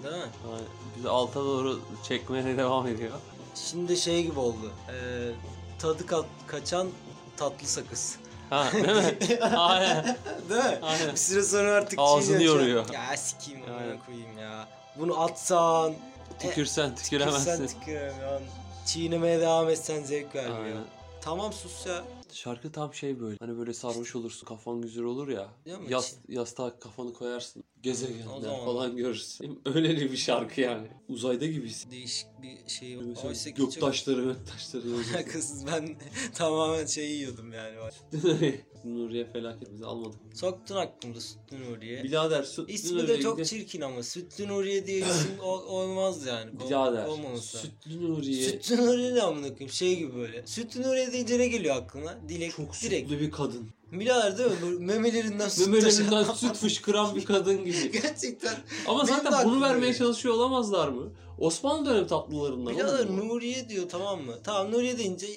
Değil mi? Yani bizi alta doğru çekmeye devam ediyor. Şimdi şey gibi oldu. Ee, tadı kat, kaçan tatlı sakız. Ha değil mi? Aynen. Değil mi? Aynen. Bir süre sonra artık Ağzını yoruyor. Ya sikeyim amına koyayım ya. Bunu atsan, Tükürsen tükürsen tüküremezsin. Çiğnemeye devam etsen zevk vermiyor. Aynen. Tamam sus ya. Şarkı tam şey böyle. Hani böyle sarhoş olursun kafan güzel olur ya. Değil mi? Yas, yastığa kafanı koyarsın. Gezegenler zaman- falan görürsün. Öyleli bir şarkı yani. Uzayda gibisin. Değişik bir şey. Mesela Oysa ki çok göktaşları göktaşları yazıyorsun. alakasız. Ben tamamen şey yiyordum yani. Nuriye felaket bizi almadık. Soktun aklımda Sütlü Nuriye. Birader süt İsmi de çok çirkin ama Sütlü Nuriye diye isim ol- olmaz yani. Birader Olmaması. sütlü Nuriye Sütlü Nuriye ne amına koyayım şey gibi böyle. Sütlü Nuriye deyince ne geliyor aklına? Dilek çok direkt. sütlü bir kadın. Birader değil mi? Böyle memelerinden süt Memelerinden taşan- süt fışkıran bir kadın gibi. Gerçekten. Ama Benim de zaten bunu vermeye öyle. çalışıyor olamazlar mı? Osmanlı dönem tatlılarından. Birader oğlum bu. Nuriye diyor tamam mı? Tamam Nuriye deyince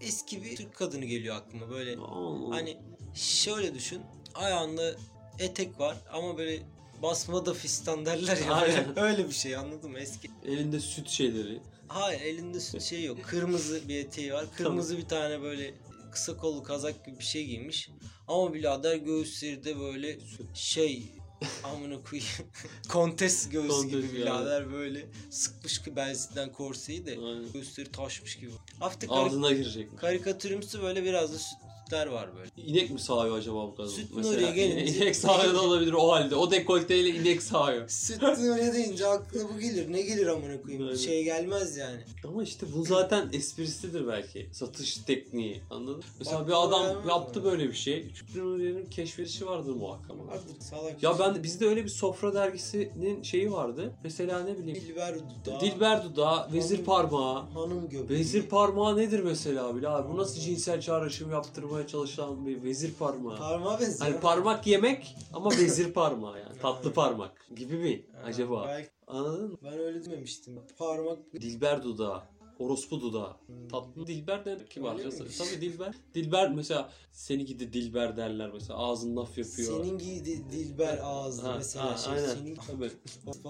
eski bir Türk kadını geliyor aklıma böyle. Allah. Hani şöyle düşün. Ayağında etek var ama böyle basmada fistan derler ya. Aynen. Öyle bir şey anladın mı? Eski. Elinde süt şeyleri. Hayır elinde süt şey yok. Kırmızı bir eteği var. Kırmızı bir tane böyle kısa kollu kazak gibi bir şey giymiş. Ama birader göğüsleri de böyle şey amına koyayım. Kontes göğsü Kontes gibi birader böyle sıkmış ki belsinden korseyi de Aynen. göğüsleri taşmış gibi. Kar- Ağzına girecek. karikatürümsü böyle biraz da sütler var böyle. İnek mi sağıyor acaba bu kadın? Süt Nuriye gelince- inek sağıyor da olabilir o halde. O dekolteyle inek sağıyor. Süt öyle deyince aklına bu gelir. Ne gelir amına koyayım? Aynen. Şey gelmez yani. Ama işte bu zaten esprisidir belki. Satış tekniği. Anladın mı? Mesela Bak, bir adam öyle mi? yaptı böyle bir şey. Şükrü Nuriye'nin keşfedişi vardır muhakkak. Vardır salak. Ya ben bizde öyle bir sofra dergisinin şeyi vardı. Mesela ne bileyim. Dilber dudağı. Dilber dudağı, vezir parmağı. Hanım göbeği. Vezir parmağı nedir mesela bile abi? Bu nasıl cinsel çağrışım yaptırmaya çalışan bir vezir parmağı? Parmağı benziyor. Hani parmak yemek ama vezir parmağı yani. Tatlı parmak gibi mi acaba? belki- Anladın mı? Ben öyle dememiştim. Parmak Dilber dudağı. Orospu dudağı. Tatlı Dilber de miymiş? Tabii Dilber. Dilber mesela seni gidi Dilber derler mesela. Ağzın laf yapıyor. Senin giydi Dilber ağzı Ha, mesela ha, şey. aynen. Senin Tabii.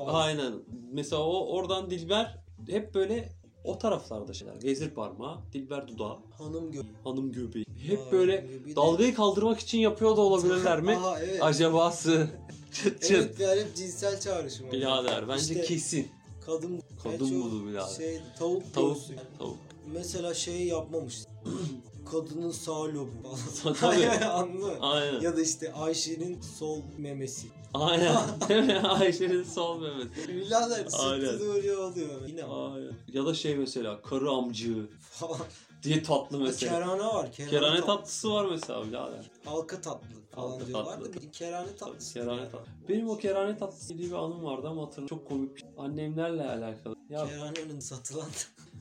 Aynen. Mesela o oradan Dilber hep böyle o taraflarda şeyler. Vezir parmağı, Dilber dudağı, Hanım gö. hanım göbeği. Hep Aa, böyle göbeği de- dalgayı kaldırmak için yapıyor da olabilirler mi? Aa, evet. Acabası. Çıt çıt. Evet yani hep cinsel çağrışım. oldu. Birader bence İşte kesin. Kadın, Kadın o budu birader. Şey, tavuk, Tavuk. göğsü. Tavuk. Mesela şey yapmamış. Kadının sağ lobu falan. Tabii. Anladın mı? Aynen. Ya da işte Ayşe'nin sol memesi. Aynen. Değil mi? Ayşe'nin sol memesi. Birader Aynen. öyle oluyor. Yine Aynen. Ya da şey mesela karı amcığı falan. diye tatlı mesela. Kerane var. Kerane, Kerane tat- tatlısı var mesela birader. Halka tatlı falan Halka diyorlar tatlı. da bir kerane tatlısı. Kerane tatlı. Benim o kerane tatlısı diye bir anım vardı ama hatırlıyorum. Çok komik bir şey. Annemlerle alakalı. Ya Keranenin satılan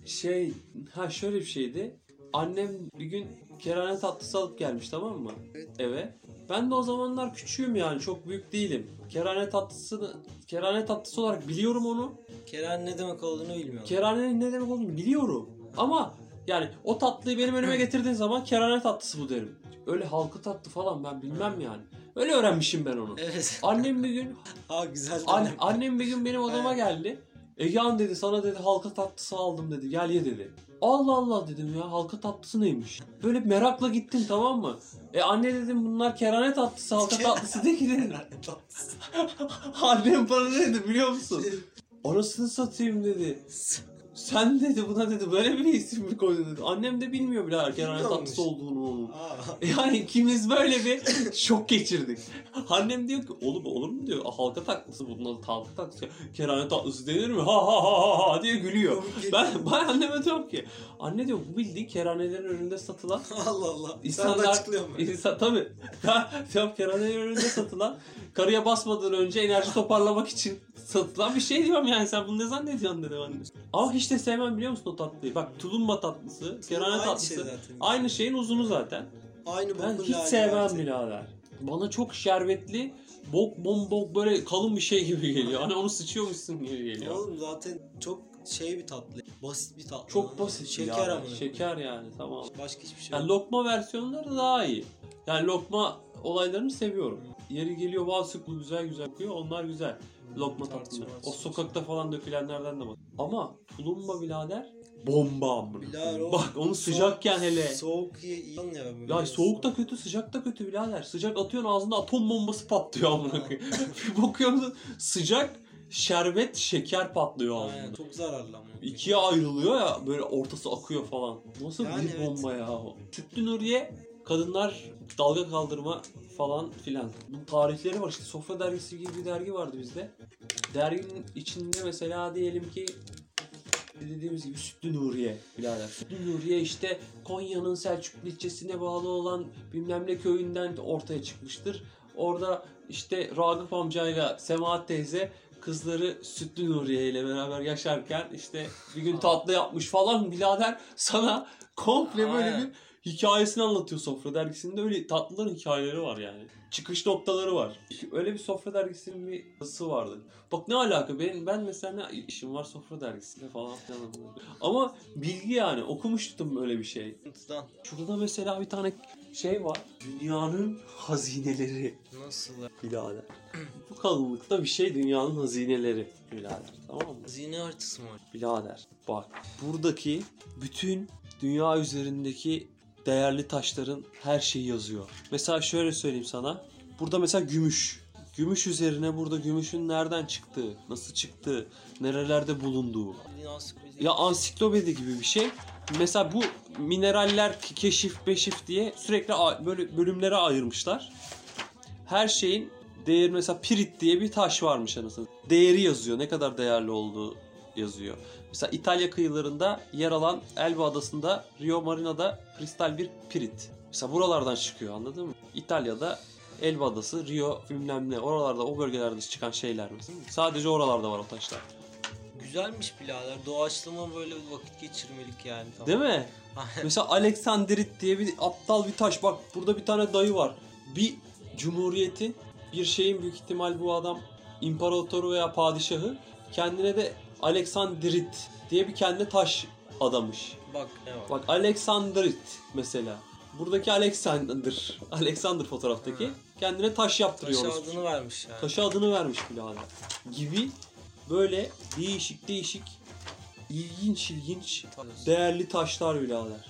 şey, ha şöyle bir şeydi. Annem bir gün kerane tatlısı alıp gelmiş tamam mı? Evet. Eve. Ben de o zamanlar küçüğüm yani çok büyük değilim. Kerane tatlısını kerane tatlısı olarak biliyorum onu. kerane ne demek olduğunu bilmiyorum. Keranenin ne demek olduğunu biliyorum. Ama yani o tatlıyı benim önüme getirdiğin zaman kerane tatlısı bu derim. Öyle halkı tatlı falan ben bilmem yani. Öyle öğrenmişim ben onu. evet. Annem bir gün ha güzel. an, annem bir gün benim odama geldi. Egehan dedi sana dedi halka tatlısı aldım dedi. Gel ye dedi. Allah Allah dedim ya halka tatlısı neymiş? Böyle merakla gittim tamam mı? E anne dedim bunlar kerane tatlısı halka tatlısı değil ki dedi. Tatlısı. Annem bana ne dedi biliyor musun? Orasını satayım dedi. Sen dedi buna dedi böyle bir isim mi koydun dedi. Annem de bilmiyor bile Bilmiyormuş. tatlısı olduğunu onun. Yani ikimiz böyle bir şok geçirdik. Annem diyor ki oğlum olur mu diyor. Halka tatlısı bunun adı halka tatlısı. Kerane tatlısı denir mi? Ha ha ha ha ha diye gülüyor. Ben, ben anneme diyorum ki anne diyor bu bildiğin kerhanelerin önünde satılan Allah Allah. Sen de İnsanlar, açıklıyor mu? insan, tabii. Diyorum kerhanelerin önünde satılan karıya basmadan önce enerji toparlamak için satılan bir şey diyorum yani sen bunu ne zannediyorsun dedim anne. Ama hiç de sevmem biliyor musun o tatlıyı? Bak tulumba tatlısı, kerane Aynı tatlısı. şey zaten. Aynı şeyin uzunu zaten. Aynı Ben hiç sevmem birader. Bana çok şerbetli, bok bom bok böyle kalın bir şey gibi geliyor. Hani onu sıçıyormuşsun gibi geliyor. Oğlum zaten çok şey bir tatlı. Basit bir tatlı. Çok basit Şeker amına. Şeker yani tamam. Başka hiçbir şey Yani yok. lokma versiyonları daha iyi. Yani lokma olaylarını seviyorum. Yeri geliyor bazı sıklı güzel güzel kokuyor. Onlar güzel. Lokma. Tartışmaz. O sokakta falan dökülenlerden de bak. Ama tulumba birader bomba amına. O Bak onu sıcakken soğuk- hele. Soğuk ye iyi ya böyle. Ya soğuk da kötü, sıcak da kötü birader. Sıcak atıyorsun ağzında atom bombası patlıyor amına koyayım. bir bakıyorsun sıcak şerbet şeker patlıyor Aynen, ağzında. çok zararlı ama. İkiye ayrılıyor ya böyle ortası akıyor falan. Nasıl Yani bir evet. bomba ya o. Sütlü Nuriye kadınlar dalga kaldırma falan filan. Bunun tarihleri var işte Sofra dergisi gibi bir dergi vardı bizde. Derginin içinde mesela diyelim ki dediğimiz gibi Sütlü Nuriye birader. Sütlü Nuriye işte Konya'nın Selçuklu ilçesine bağlı olan bilmem ne köyünden ortaya çıkmıştır. Orada işte Ragıp amcayla Semahat teyze kızları Sütlü Nuriye ile beraber yaşarken işte bir gün tatlı yapmış falan birader sana komple böyle bir hikayesini anlatıyor Sofra dergisinde öyle tatlıların hikayeleri var yani. Çıkış noktaları var. Öyle bir Sofra dergisinin bir yazısı vardı. Bak ne alaka ben, ben mesela ne işim var Sofra dergisinde falan filan. Ama bilgi yani okumuştum böyle bir şey. Şurada mesela bir tane şey var. Dünyanın hazineleri Nasıl ya? birader. Bu kalınlıkta bir şey dünyanın hazineleri birader. Tamam mı? Hazine haritası mı var? Birader bak buradaki bütün dünya üzerindeki değerli taşların her şeyi yazıyor. Mesela şöyle söyleyeyim sana. Burada mesela gümüş. Gümüş üzerine burada gümüşün nereden çıktığı, nasıl çıktığı, nerelerde bulunduğu. Ya ansiklopedi gibi bir şey. Mesela bu mineraller ke- keşif beşif diye sürekli böyle bölümlere ayırmışlar. Her şeyin değeri mesela pirit diye bir taş varmış anasını. Değeri yazıyor. Ne kadar değerli olduğu yazıyor. Mesela İtalya kıyılarında yer alan Elba adasında Rio Marina'da kristal bir pirit. Mesela buralardan çıkıyor anladın mı? İtalya'da Elba adası, Rio bilmem ne oralarda o bölgelerde çıkan şeyler mesela. Sadece oralarda var o taşlar. Güzelmiş birader. Doğaçlama böyle bir vakit geçirmelik yani. Tamam. Değil mi? Mesela Aleksandrit diye bir aptal bir taş. Bak burada bir tane dayı var. Bir cumhuriyeti, bir şeyin büyük ihtimal bu adam imparatoru veya padişahı kendine de Aleksandrit diye bir kendine taş adamış. bak. Bak Alexandrit mesela. Buradaki Alexander. Alexander fotoğraftaki Hı. kendine taş yaptırıyor. Taşa orospu. adını vermiş yani. Taşa adını vermiş birader. Gibi böyle değişik değişik ilginç ilginç değerli taşlar birader.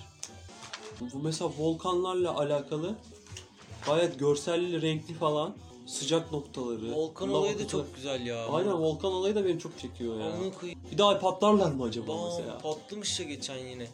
Bu mesela volkanlarla alakalı gayet görselli, renkli falan sıcak noktaları. Volkan lava olayı da çok güzel ya. Aynen volkan olayı da beni çok çekiyor ya. Onu koy. Bir daha patlarlar mı acaba Bam, mesela? patlamış ya geçen yine.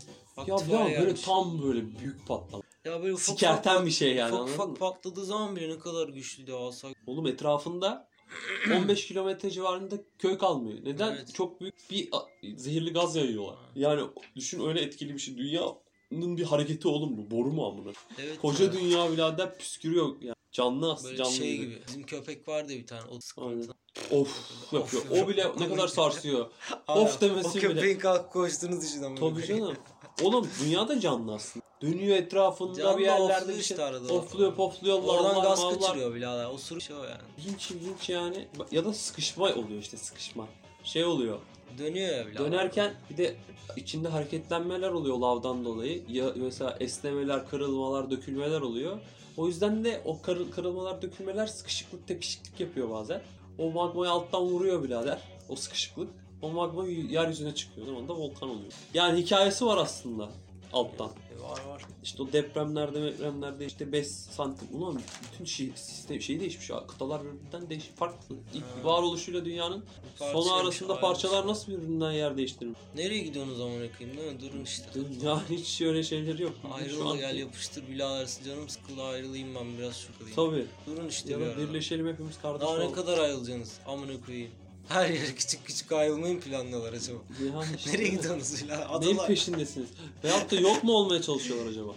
Ya, tüfer ya böyle gelmiş. tam böyle büyük patlama. Ya böyle ufak Sikerten ufak, bir şey yani ufak anladın ufak patladığı zaman bile ne kadar güçlü de alsak. Oğlum etrafında 15 kilometre civarında köy kalmıyor. Neden? Evet. Çok büyük bir a- zehirli gaz yayıyorlar. Yani düşün öyle etkili bir şey. Dünyanın bir hareketi oğlum bu. Boru mu amına? Evet Koca ya. dünya birader püskürüyor. Yani canlı aslında Böyle canlı şey gibi. gibi. Bizim köpek vardı bir tane. O sıkıntı. Of yapıyor. O bile ne kadar sarsıyor. Of demesi O bile. köpeğin kalkıp koştuğunu düşün ama. Tabii canım. Oğlum dünya da canlı aslında. Dönüyor etrafında Canlı bir yerlerde ofluyor bir şey. işte arada. Ofluyor pofluyor. Oradan gaz mavlar. kaçırıyor birader. O sürü şey o yani. İlginç ilginç yani. Ya da sıkışma oluyor işte sıkışma. Şey oluyor. Dönüyor ya birader. Dönerken bir de içinde hareketlenmeler oluyor lavdan dolayı. Ya mesela esnemeler, kırılmalar, dökülmeler oluyor. O yüzden de o kırıl- kırılmalar, dökülmeler sıkışıklık, tepişiklik yapıyor bazen. O magmayı alttan vuruyor birader. O sıkışıklık. O magma yeryüzüne çıkıyor. O zaman da volkan oluyor. Yani hikayesi var aslında alttan. E, Var var. İşte o depremlerde, depremlerde işte 5 santim. Ulan bütün şey, sistem, şey değişmiş. ya. Kıtalar birbirinden değişik. Farklı. İlk Ha. varoluşuyla dünyanın sonu arasında parçalar nasıl birbirinden yer değiştirmiş? Nereye gidiyorsunuz zaman koyayım değil mi? Durun işte. Ya hiç öyle şeyleri yok. Ayrıl gel yapıştır birader. Canım sıkıldı ayrılayım ben biraz şu kalayım. Tabii. Durun işte Ya bir birleşelim hepimiz kardeş Daha ne kadar ayrılacaksınız? Amına koyayım. Her yere küçük küçük ayrılmayı mı planlıyorlar acaba? Yani işte Nereye gidiyorsunuz? Neyin Adalar. peşindesiniz? Veyahut da yok mu olmaya çalışıyorlar acaba?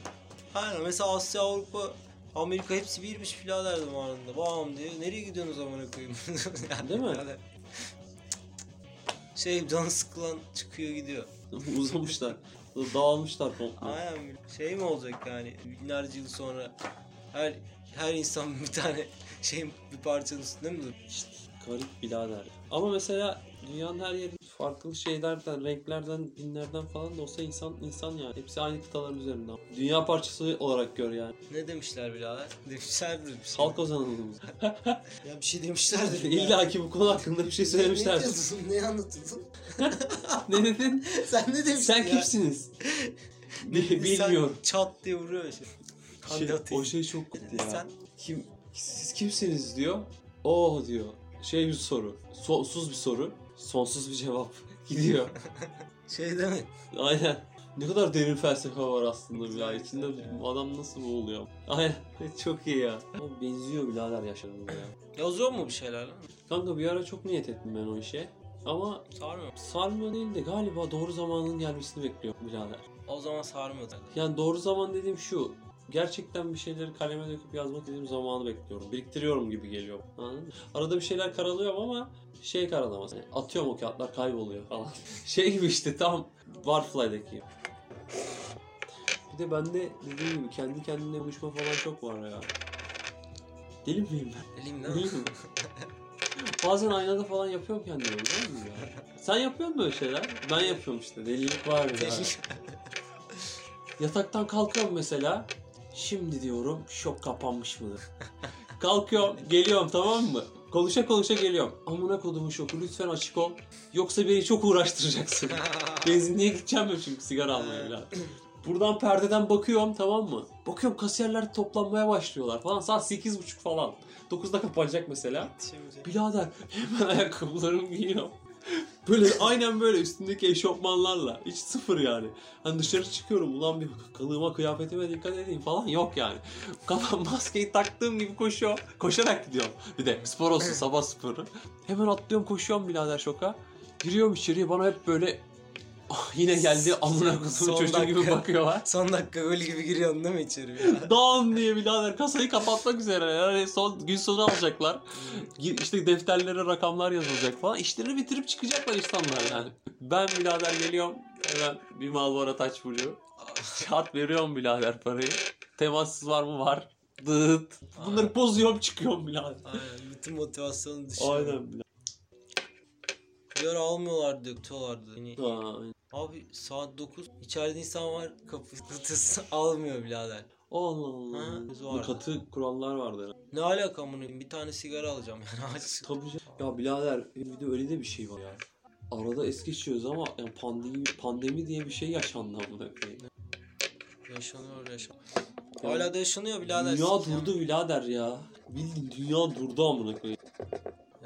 Aynen mesela Asya, Avrupa, Amerika hepsi birmiş birader zamanında. Bam diye. Nereye gidiyorsunuz amına koyayım? Yani Değil mi? birader. Şey canı sıkılan çıkıyor gidiyor. Uzamışlar. Dağılmışlar komple. Aynen şey mi olacak yani binlerce yıl sonra her her insan bir tane şeyin bir parçanın üstünde mi durur? İşte garip birader. Ama mesela dünyanın her yeri farklı şeylerden, renklerden, dinlerden falan da olsa insan insan yani. Hepsi aynı kıtaların üzerinde. Dünya parçası olarak gör yani. Ne demişler birader? Demişlerdir bir şey. Halk ozanlığımız. Ya bir şey demişlerdir. İlla ki bu konu hakkında bir şey söylemişler. Ne diyorsun? Ne anlatıyorsun? ne dedin? Sen ne demiştin Sen ya? kimsiniz? Bi- Sen Bilmiyorum. çat diye vuruyor şey. Şey, atıyor. o şey çok kötü ya. Sen Kim, siz kimsiniz diyor. Oh diyor. Şey bir soru. Sonsuz bir soru. Sonsuz bir cevap. Gidiyor. şey değil mi? Aynen. Ne kadar derin felsefe var aslında ya. Güzel, İçinde güzel ya. bu adam nasıl boğuluyor? Aynen. Çok iyi ya. Ama benziyor birader yaşadığında ya. Yazıyor mu bir şeyler lan? Kanka bir ara çok niyet ettim ben o işe. Ama Sarmıyor. sarmıyor değil de galiba doğru zamanın gelmesini bekliyorum birader. O zaman sarmıyor. Yani doğru zaman dediğim şu. Gerçekten bir şeyleri kaleme döküp yazmak dediğim zamanı bekliyorum. Biriktiriyorum gibi geliyor. Anladın mı? Arada bir şeyler karalıyorum ama şey karalamaz. Yani atıyorum o kağıtlar kayboluyor falan. şey gibi işte tam Warfly'daki gibi. Bir de bende dediğim gibi kendi kendine konuşma falan çok var ya. Deli miyim ben? Elim Deli ne? miyim? Bazen aynada falan yapıyorum kendimi biliyor musun ya? Sen yapıyor musun böyle şeyler? Ben yapıyorum işte. Delilik var ya. Yataktan kalkıyorum mesela. Şimdi diyorum şok kapanmış mıdır? Kalkıyorum, geliyorum tamam mı? Konuşa konuşa geliyorum. Amına kodumun şoku lütfen açık ol. Yoksa beni çok uğraştıracaksın. Benzinliğe gideceğim ben çünkü sigara almaya falan. Buradan perdeden bakıyorum tamam mı? Bakıyorum kasiyerler toplanmaya başlıyorlar falan. Saat 8.30 falan. 9'da kapanacak mesela. Birader hemen ayakkabılarımı giyiyorum. Böyle aynen böyle üstündeki eşofmanlarla. Hiç sıfır yani. Hani dışarı çıkıyorum ulan bir kılığıma kıyafetime dikkat edeyim falan yok yani. Kafam maskeyi taktığım gibi koşuyor. Koşarak gidiyorum. Bir de spor olsun sabah sporu. Hemen atlıyorum koşuyorum birader şoka. Giriyorum içeriye bana hep böyle "Ah, yine geldi amına kutumu çocuğu gibi bakıyorlar. Son dakika gol gibi giriyorsun değil mi içeri? ya? Down diye birader kasayı kapatmak üzere. Yani son gün sonu alacaklar. İşte defterlere rakamlar yazılacak falan. İşlerini bitirip çıkacaklar insanlar yani. Ben birader geliyorum. Hemen bir Malbora taç vuruyor. Çat veriyorum birader parayı. Temassız var mı? Var. Dıt. Bunları bozuyorum çıkıyorum birader. Aynen. Bütün motivasyonu düşüyor. Aynen birader. Bir ara almıyorlardı, döktüyorlardı. Aa, aynen. Abi saat 9 içeride insan var kapı kıtısı almıyor birader. Allah Allah. Ha, Bu vardı. katı kurallar vardı. Ne alaka amına bir tane sigara alacağım yani aç. Tabii canım. Ya birader bir de öyle de bir şey var ya. Arada es geçiyoruz ama yani pandemi, pandemi diye bir şey yaşandı amına koyayım. Yaşanıyor yaşanıyor. Hala da yaşanıyor birader. Dünya durdu birader ya. Bildiğin dünya durdu amına koyayım.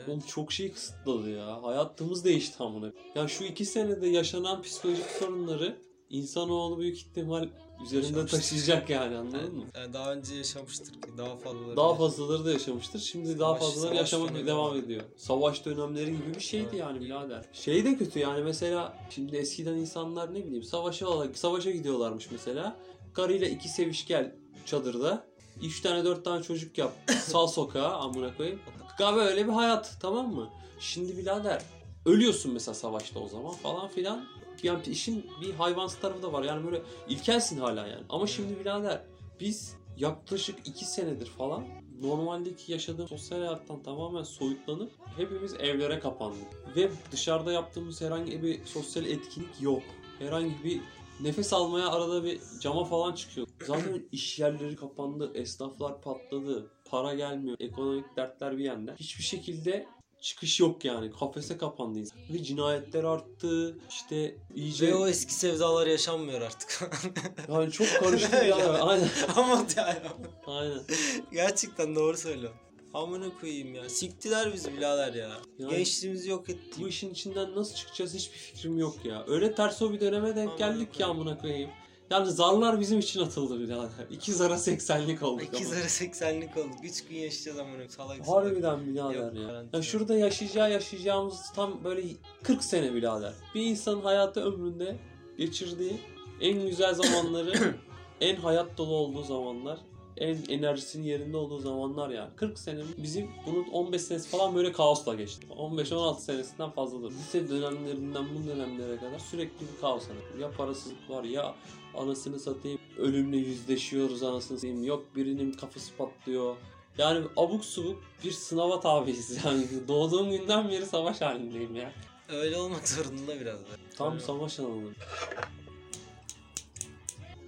Evet. Oğlum çok şey kısıtladı ya. Hayatımız değişti amına. Ya şu iki senede yaşanan psikolojik sorunları insanoğlu büyük ihtimal üzerinde taşıyacak yani anladın mı? Yani daha önce yaşamıştır ki daha fazlaları. Daha fazlaları da yaşamıştır. Şimdi daha Savaş- fazlaları savaş yaşamaya dönemi devam ediyor. Savaş dönemleri gibi bir şeydi Evet. yani birader. Şey de kötü yani mesela şimdi eskiden insanlar ne bileyim savaşa savaşa gidiyorlarmış mesela. Karıyla iki sevişkel çadırda. Üç tane dört tane çocuk yap. Sal sokağa amına koyayım. Galiba öyle bir hayat tamam mı? Şimdi birader ölüyorsun mesela savaşta o zaman falan filan. Yani işin bir hayvansı tarafı da var. Yani böyle ilkelsin hala yani. Ama şimdi birader biz yaklaşık iki senedir falan normaldeki yaşadığım sosyal hayattan tamamen soyutlanıp hepimiz evlere kapandık. Ve dışarıda yaptığımız herhangi bir sosyal etkinlik yok. Herhangi bir nefes almaya arada bir cama falan çıkıyor. Zaten iş yerleri kapandı, esnaflar patladı, para gelmiyor, ekonomik dertler bir yanda. Hiçbir şekilde çıkış yok yani. Kafese kapandı insan. Ve cinayetler arttı. İşte iyice... Ve o eski sevdalar yaşanmıyor artık. Yani çok karıştı ya. Aynen. Ama yani. Aynen. Gerçekten doğru söylüyorsun. Amına koyayım ya. Siktiler bizi birader ya. Yani- Gençliğimizi yok etti. Bu işin içinden nasıl çıkacağız hiçbir fikrim yok ya. Öyle ters o bir döneme denk Aman geldik koyayım. amına koyayım. Yani zarlar bizim için atıldı birader. İki zara 80'lik olduk İki zara 80'lik olduk. 3 gün yaşayacağız amına salak. Harbiden birader ya. ya. Şurada yaşayacağı yaşayacağımız tam böyle 40 sene birader. Bir insanın hayatı ömründe geçirdiği en güzel zamanları, en hayat dolu olduğu zamanlar, en enerjisinin yerinde olduğu zamanlar yani. 40 sene bizim bunun 15 senesi falan böyle kaosla geçti. 15-16 senesinden fazladır. Lise dönemlerinden bu dönemlere kadar sürekli bir kaos. Ya parasızlık var ya anasını satayım ölümle yüzleşiyoruz anasını satayım. Yok birinin kafası patlıyor. Yani abuk subuk bir sınava tabiiz yani. Doğduğum günden beri savaş halindeyim ya. Öyle olmak zorunda biraz da. Tam Öyle. savaş alanı.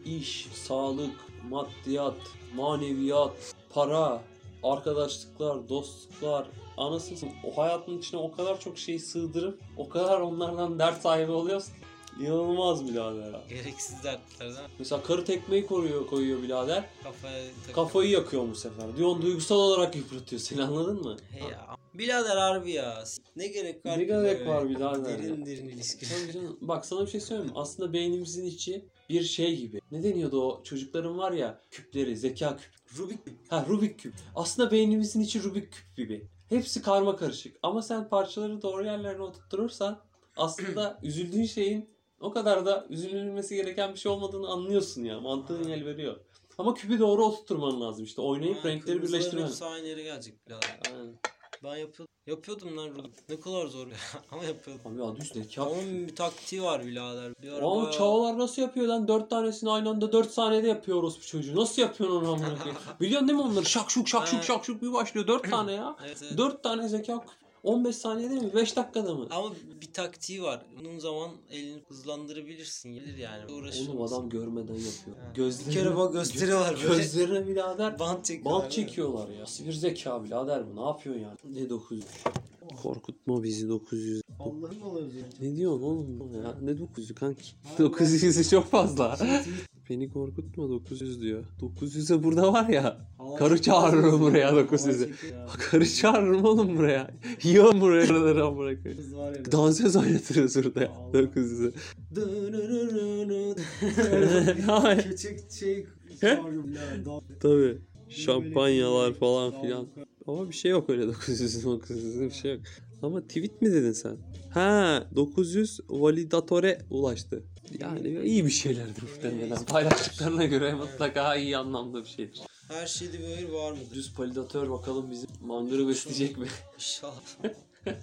İş, sağlık, maddiyat, maneviyat, para, arkadaşlıklar, dostluklar, anasını o hayatın içine o kadar çok şey sığdırıp o kadar onlardan dert sahibi oluyorsun. İnanılmaz birader ya. Gereksiz dertler değil mi? Mesela karı tekmeyi koruyor, koyuyor birader. Kafaya takıp. Kafayı yakıyor bu sefer. Diyorsun duygusal olarak yıpratıyor seni anladın mı? He ya. Birader harbi ya. Ne gerek var Ne gerek var birader Derin derin ilişki. Canım. Bak sana bir şey söyleyeyim mi? Aslında beynimizin içi bir şey gibi. Ne deniyordu o çocukların var ya küpleri, zeka küp. Rubik Ha Rubik küp. Aslında beynimizin içi Rubik küp gibi. Hepsi karma karışık. Ama sen parçaları doğru yerlerine oturturursan aslında üzüldüğün şeyin o kadar da üzülülmesi gereken bir şey olmadığını anlıyorsun ya. Mantığın el veriyor. Ama küpü doğru oturtturman lazım işte. Oynayıp Aa, renkleri birleştirmen. hepsi aynı yere gelecek birader. Aynen. Ben yapıyordum. Yapıyordum lan. Ne kadar zor ya. Ama yapıyordum. Abi adı üstü zeka Onun bir taktiği var birader. Bir ara Oğlum bayağı- çağlar nasıl yapıyor lan? Dört tanesini aynı anda dört saniyede yapıyor orospu çocuğu. Nasıl yapıyorsun onu amına koyayım? Biliyorsun değil mi onları? Şak şuk şak şuk Ha. şak şuk bir başlıyor. Dört tane ya. Evet, evet. Dört tane zeka 15 saniyede mi? 5 dakikada mı? Ama bir taktiği var. Bunun zaman elini hızlandırabilirsin. Gelir yani. Uğraşır Oğlum adam görmeden yapıyor. Ha. Gözlerine, Bir kere bak gösteriyorlar böyle. Gözlerine birader Bant çekiyorlar. bant çekiyorlar ya. Nasıl bir zeka birader bu? Ne yapıyorsun yani? Ne 900? Korkutma bizi 900. Allah'ın oluyor Ne diyorsun oğlum ya? Ne 900'ü kanki? 900'ü çok fazla. Beni korkutma 900 diyor. 900'e burada var ya. Karı çağırırım buraya 900'e. Karı çağırırım oğlum buraya. Yiyorum buraya karaları amına koyayım. Dansöz oynatırız burada ya. Allah. 900'e. Hayır. Küçük şey? Tabii. Şampanyalar falan filan. Ama bir şey yok öyle 900 900 bir şey yok. Ama tweet mi dedin sen? Ha 900 validatore ulaştı. Yani iyi bir şeylerdir muhtemelen. Paylaştıklarına göre mutlaka iyi anlamda bir şeydir. Her şeyde bir hayır var mıdır? Düz validatör bakalım bizim mangırı besleyecek mi? İnşallah.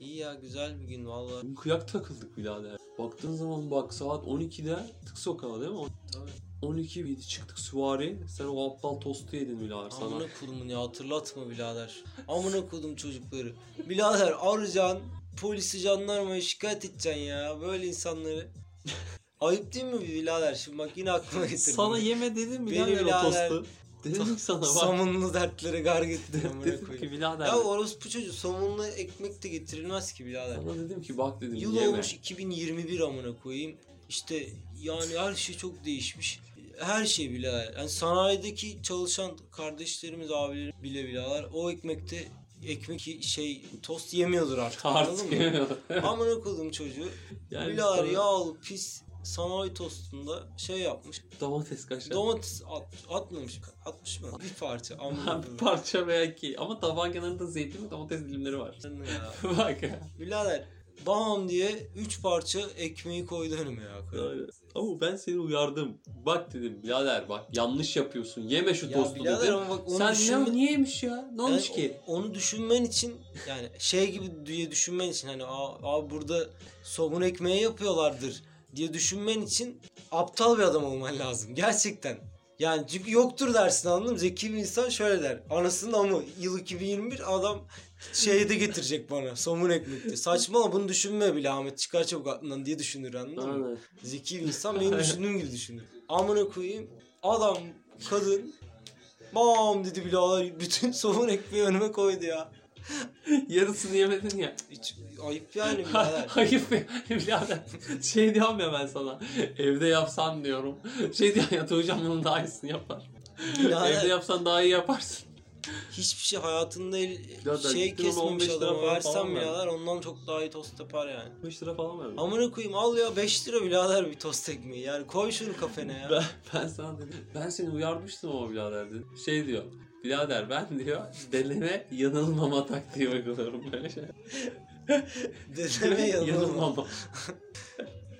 İyi ya güzel bir gün valla. Bugün Kıyak takıldık birader. Baktığın zaman bak saat 12'de tık sokağa değil mi? Tabii. 12 miydi çıktık süvari. Sen o aptal tostu yedin birader sana. Amına kodumun ya hatırlatma birader. Amına kodum çocukları. Birader arayacaksın. Polisi jandarmaya şikayet edeceksin ya böyle insanları. Ayıp değil mi birader? Şimdi bak yine aklıma getirdim. Sana yeme dedim birader o tostu? Dedim ki sana bak. Somunlu dertlere gar getirdim. dedim ki birader. Ya orospu çocuğu somunlu ekmek de getirilmez ki birader. Sana dedim ki bak dedim Yıl yeme. olmuş 2021 amına koyayım. İşte yani her şey çok değişmiş. Her şey birader. Yani sanayideki çalışan kardeşlerimiz, abilerimiz bile birader o ekmekte ekmek şey tost yemiyordur artık. Artık anladın mı? yemiyor. Amına koyduğum çocuğu yani sana yağlı pis sanayi tostunda şey yapmış. Domates kaşar. Domates at, atmamış. Atmış mı? Bir parça. Bir parça belki ama tabağın kenarında zeytin ve domates dilimleri var. ya. bak ya. Birader bam diye 3 parça ekmeği koydu önüme ya. Öyle. Ama ben seni uyardım. Bak dedim birader bak yanlış yapıyorsun. Yeme şu Ya tostu birader dedim. ama bak onu Sen düşünme- ne, niye yemiş ya? Ne olmuş Yani ki? Onu düşünmen için yani şey gibi diye düşünmen için hani "Aa, abi burada somun ekmeği yapıyorlardır diye düşünmen için aptal bir adam olman lazım. Gerçekten. Yani çünkü yoktur dersin anladın mı? Zeki bir insan şöyle der. Anasının amı yıl 2021 adam şeyde getirecek bana somun ekmekte. Saçmalama bunu düşünme bile Ahmet çıkar çabuk aklından diye düşünür anladın mı? Zeki bir insan benim düşündüğüm gibi düşünür. Amına koyayım adam kadın bam dedi birader bütün somun ekmeği önüme koydu ya. Yarısını yemedin ya. Hiç ayıp yani birader. Ayıp ya birader. Şey diyorum ya ben sana. Evde yapsan diyorum. Şey diyor ya Tuğcan bunun daha iyisini yapar. Birader. Evde yapsan daha iyi yaparsın. Hiçbir şey hayatında el, şey kesmemiş 15 lira adama falan versem falan birader ondan çok daha iyi tost yapar yani. 5 lira falan verdim. Amına koyayım al ya 5 lira birader bir tost ekmeği yani koy şunu kafene ya. Ben, ben sana dedim. Ben seni uyarmıştım ama birader dedim. Şey diyor. Birader ben diyor delene yanılmama taktiği uyguluyorum böyle şey. Dedeme yanılma. yanılmama.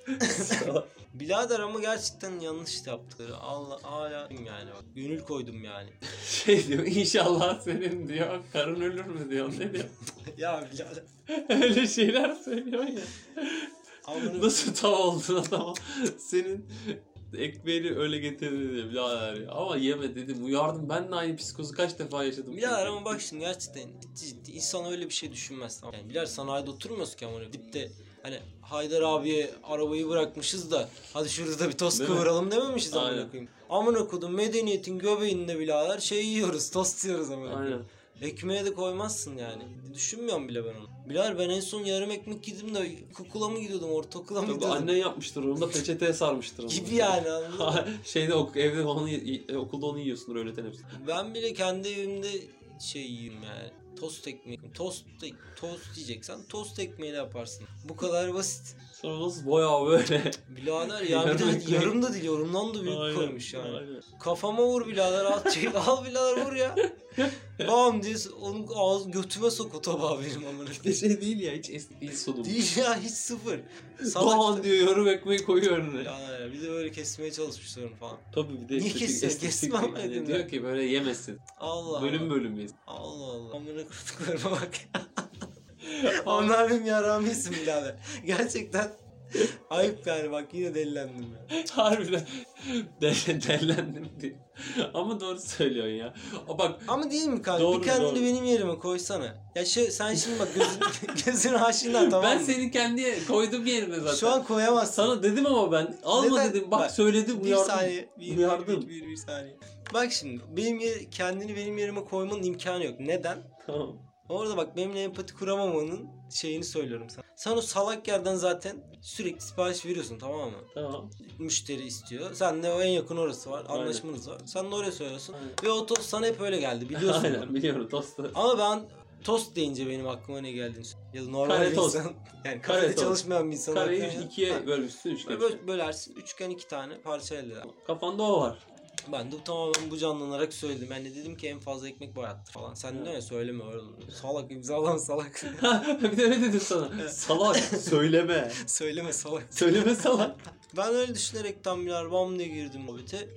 Birader ama gerçekten yanlış yaptıkları. Allah hala yani. Gönül koydum yani. şey diyor inşallah senin diyor karın ölür mü diyor ne diyor. ya birader. Öyle şeyler söylüyor ya. Amına Nasıl tav oldun adama senin ekmeğini öyle getirdi diye birader ya. Ama yeme dedim uyardım ben de aynı psikozu kaç defa yaşadım. Birader ama bak şimdi gerçekten ciddi ciddi insan öyle bir şey düşünmez. Tamam. Yani birader sanayide oturmuyoruz ki ama gidip de hani Haydar abiye arabayı bırakmışız da hadi şurada da bir tost Değil mi? kıvıralım dememişiz amına Aynen. koyayım. Amına kodum medeniyetin göbeğinde birader şey yiyoruz tost yiyoruz amına koyayım. Aynen. Ekmeğe de koymazsın yani. Düşünmüyorum bile ben onu. Birader ben en son yarım ekmek yedim de kukula mı gidiyordum ortaokula mı Tabii gidiyordum? annen yapmıştır onu da peçeteye sarmıştır onu. Gibi yani anladın mı? Şeyde ok- evde onu y- okulda onu yiyorsundur öyle teneffüs. Ben bile kendi evimde şey yiyeyim yani. Tost ekmeği. Tost, tost yiyeceksen tost ekmeğiyle yaparsın. Bu kadar basit. Sonra nasıl boya böyle. Birader ya bir de yarım da değil yorumdan da büyük Aynen, koymuş yani. aynen. Kafama vur birader al çek al birader vur ya. Bam diye onun ağız götüme sok o tabağı benim amına. Bir şey değil ya hiç eski değil sonum. Değil ya hiç sıfır. Doğan diyor yarım ekmeği koyuyor önüne. Ya bir de böyle kesmeye çalışmışlar onu falan. Tabii bir de Niye estetik Kesmem yani. dedim Diyor ki böyle yemesin. Allah Bölüm bölüm yesin. Allah Allah. Amına kurduklarıma bak ya. Onlar benim yaramı yesin birader. Gerçekten ayıp yani bak yine delilendim ya. Harbiden del- dellendim diye. Ama doğru söylüyorsun ya. O bak Ama değil mi kanka? Doğru, bir kendini doğru. benim yerime koysana. Ya şu, sen şimdi bak gözün, gözün aşina tamam ben mı? seni kendi koydum yerine zaten. Şu an koyamazsın. sana dedim ama ben alma Neden? dedim. Bak, Bak, söyledim bir uyardım. saniye. Bir, Uyardım. Bir, bir, bir, bir saniye. Bak şimdi benim yer, kendini benim yerime koymanın imkanı yok. Neden? Tamam. Orada bak benimle empati kuramamanın şeyini söylüyorum sana. Sen o salak yerden zaten sürekli sipariş veriyorsun tamam mı? Tamam. Müşteri istiyor. Sen de o en yakın orası var. Aynen. Anlaşmanız var. Sen de oraya söylüyorsun. Aynen. Ve o tost sana hep öyle geldi. Biliyorsun. bunu. Aynen biliyorum tostu. Ama ben tost deyince benim aklıma ne geldiğini. Ya da normal Kare bir tost. insan. Yani Kare kafede tost. çalışmayan bir insan. Kareyi yani- ikiye Ha. bölmüşsün üçgen. Böyle bölersin. Üçgen iki tane parça elde. Kafanda o var. Ben de tamamen bu canlanarak söyledim. Ben de dedim ki en fazla ekmek boyattır falan. Sen ne söyleme öyle. Salak imzalan salak. bir de ne dedim sana? Salak söyleme. söyleme salak. Söyleme salak. Ben öyle düşünerek tam birer bam diye girdim muhabbete.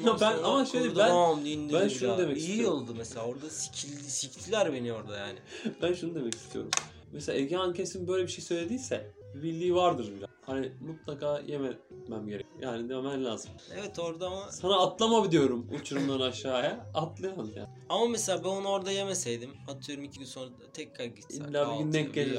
Ondan Ya ben- ama şöyle ben- bam diye ben şunu ya. demek İyi istiyorum. oldu mesela orada sikildi, siktiler beni orada yani. Ben şunu demek istiyorum. Mesela Egehan kesin böyle bir şey söylediyse bir bildiği vardır bile. Hani mutlaka yememem gerek. Yani demen lazım. Evet orada ama Sana atlama diyorum uçurumdan aşağıya. Atlayamam ya. ama mesela ben onu orada yemeseydim atıyorum iki gün sonra tekrar gitsem. İlla bir gün denk gelir.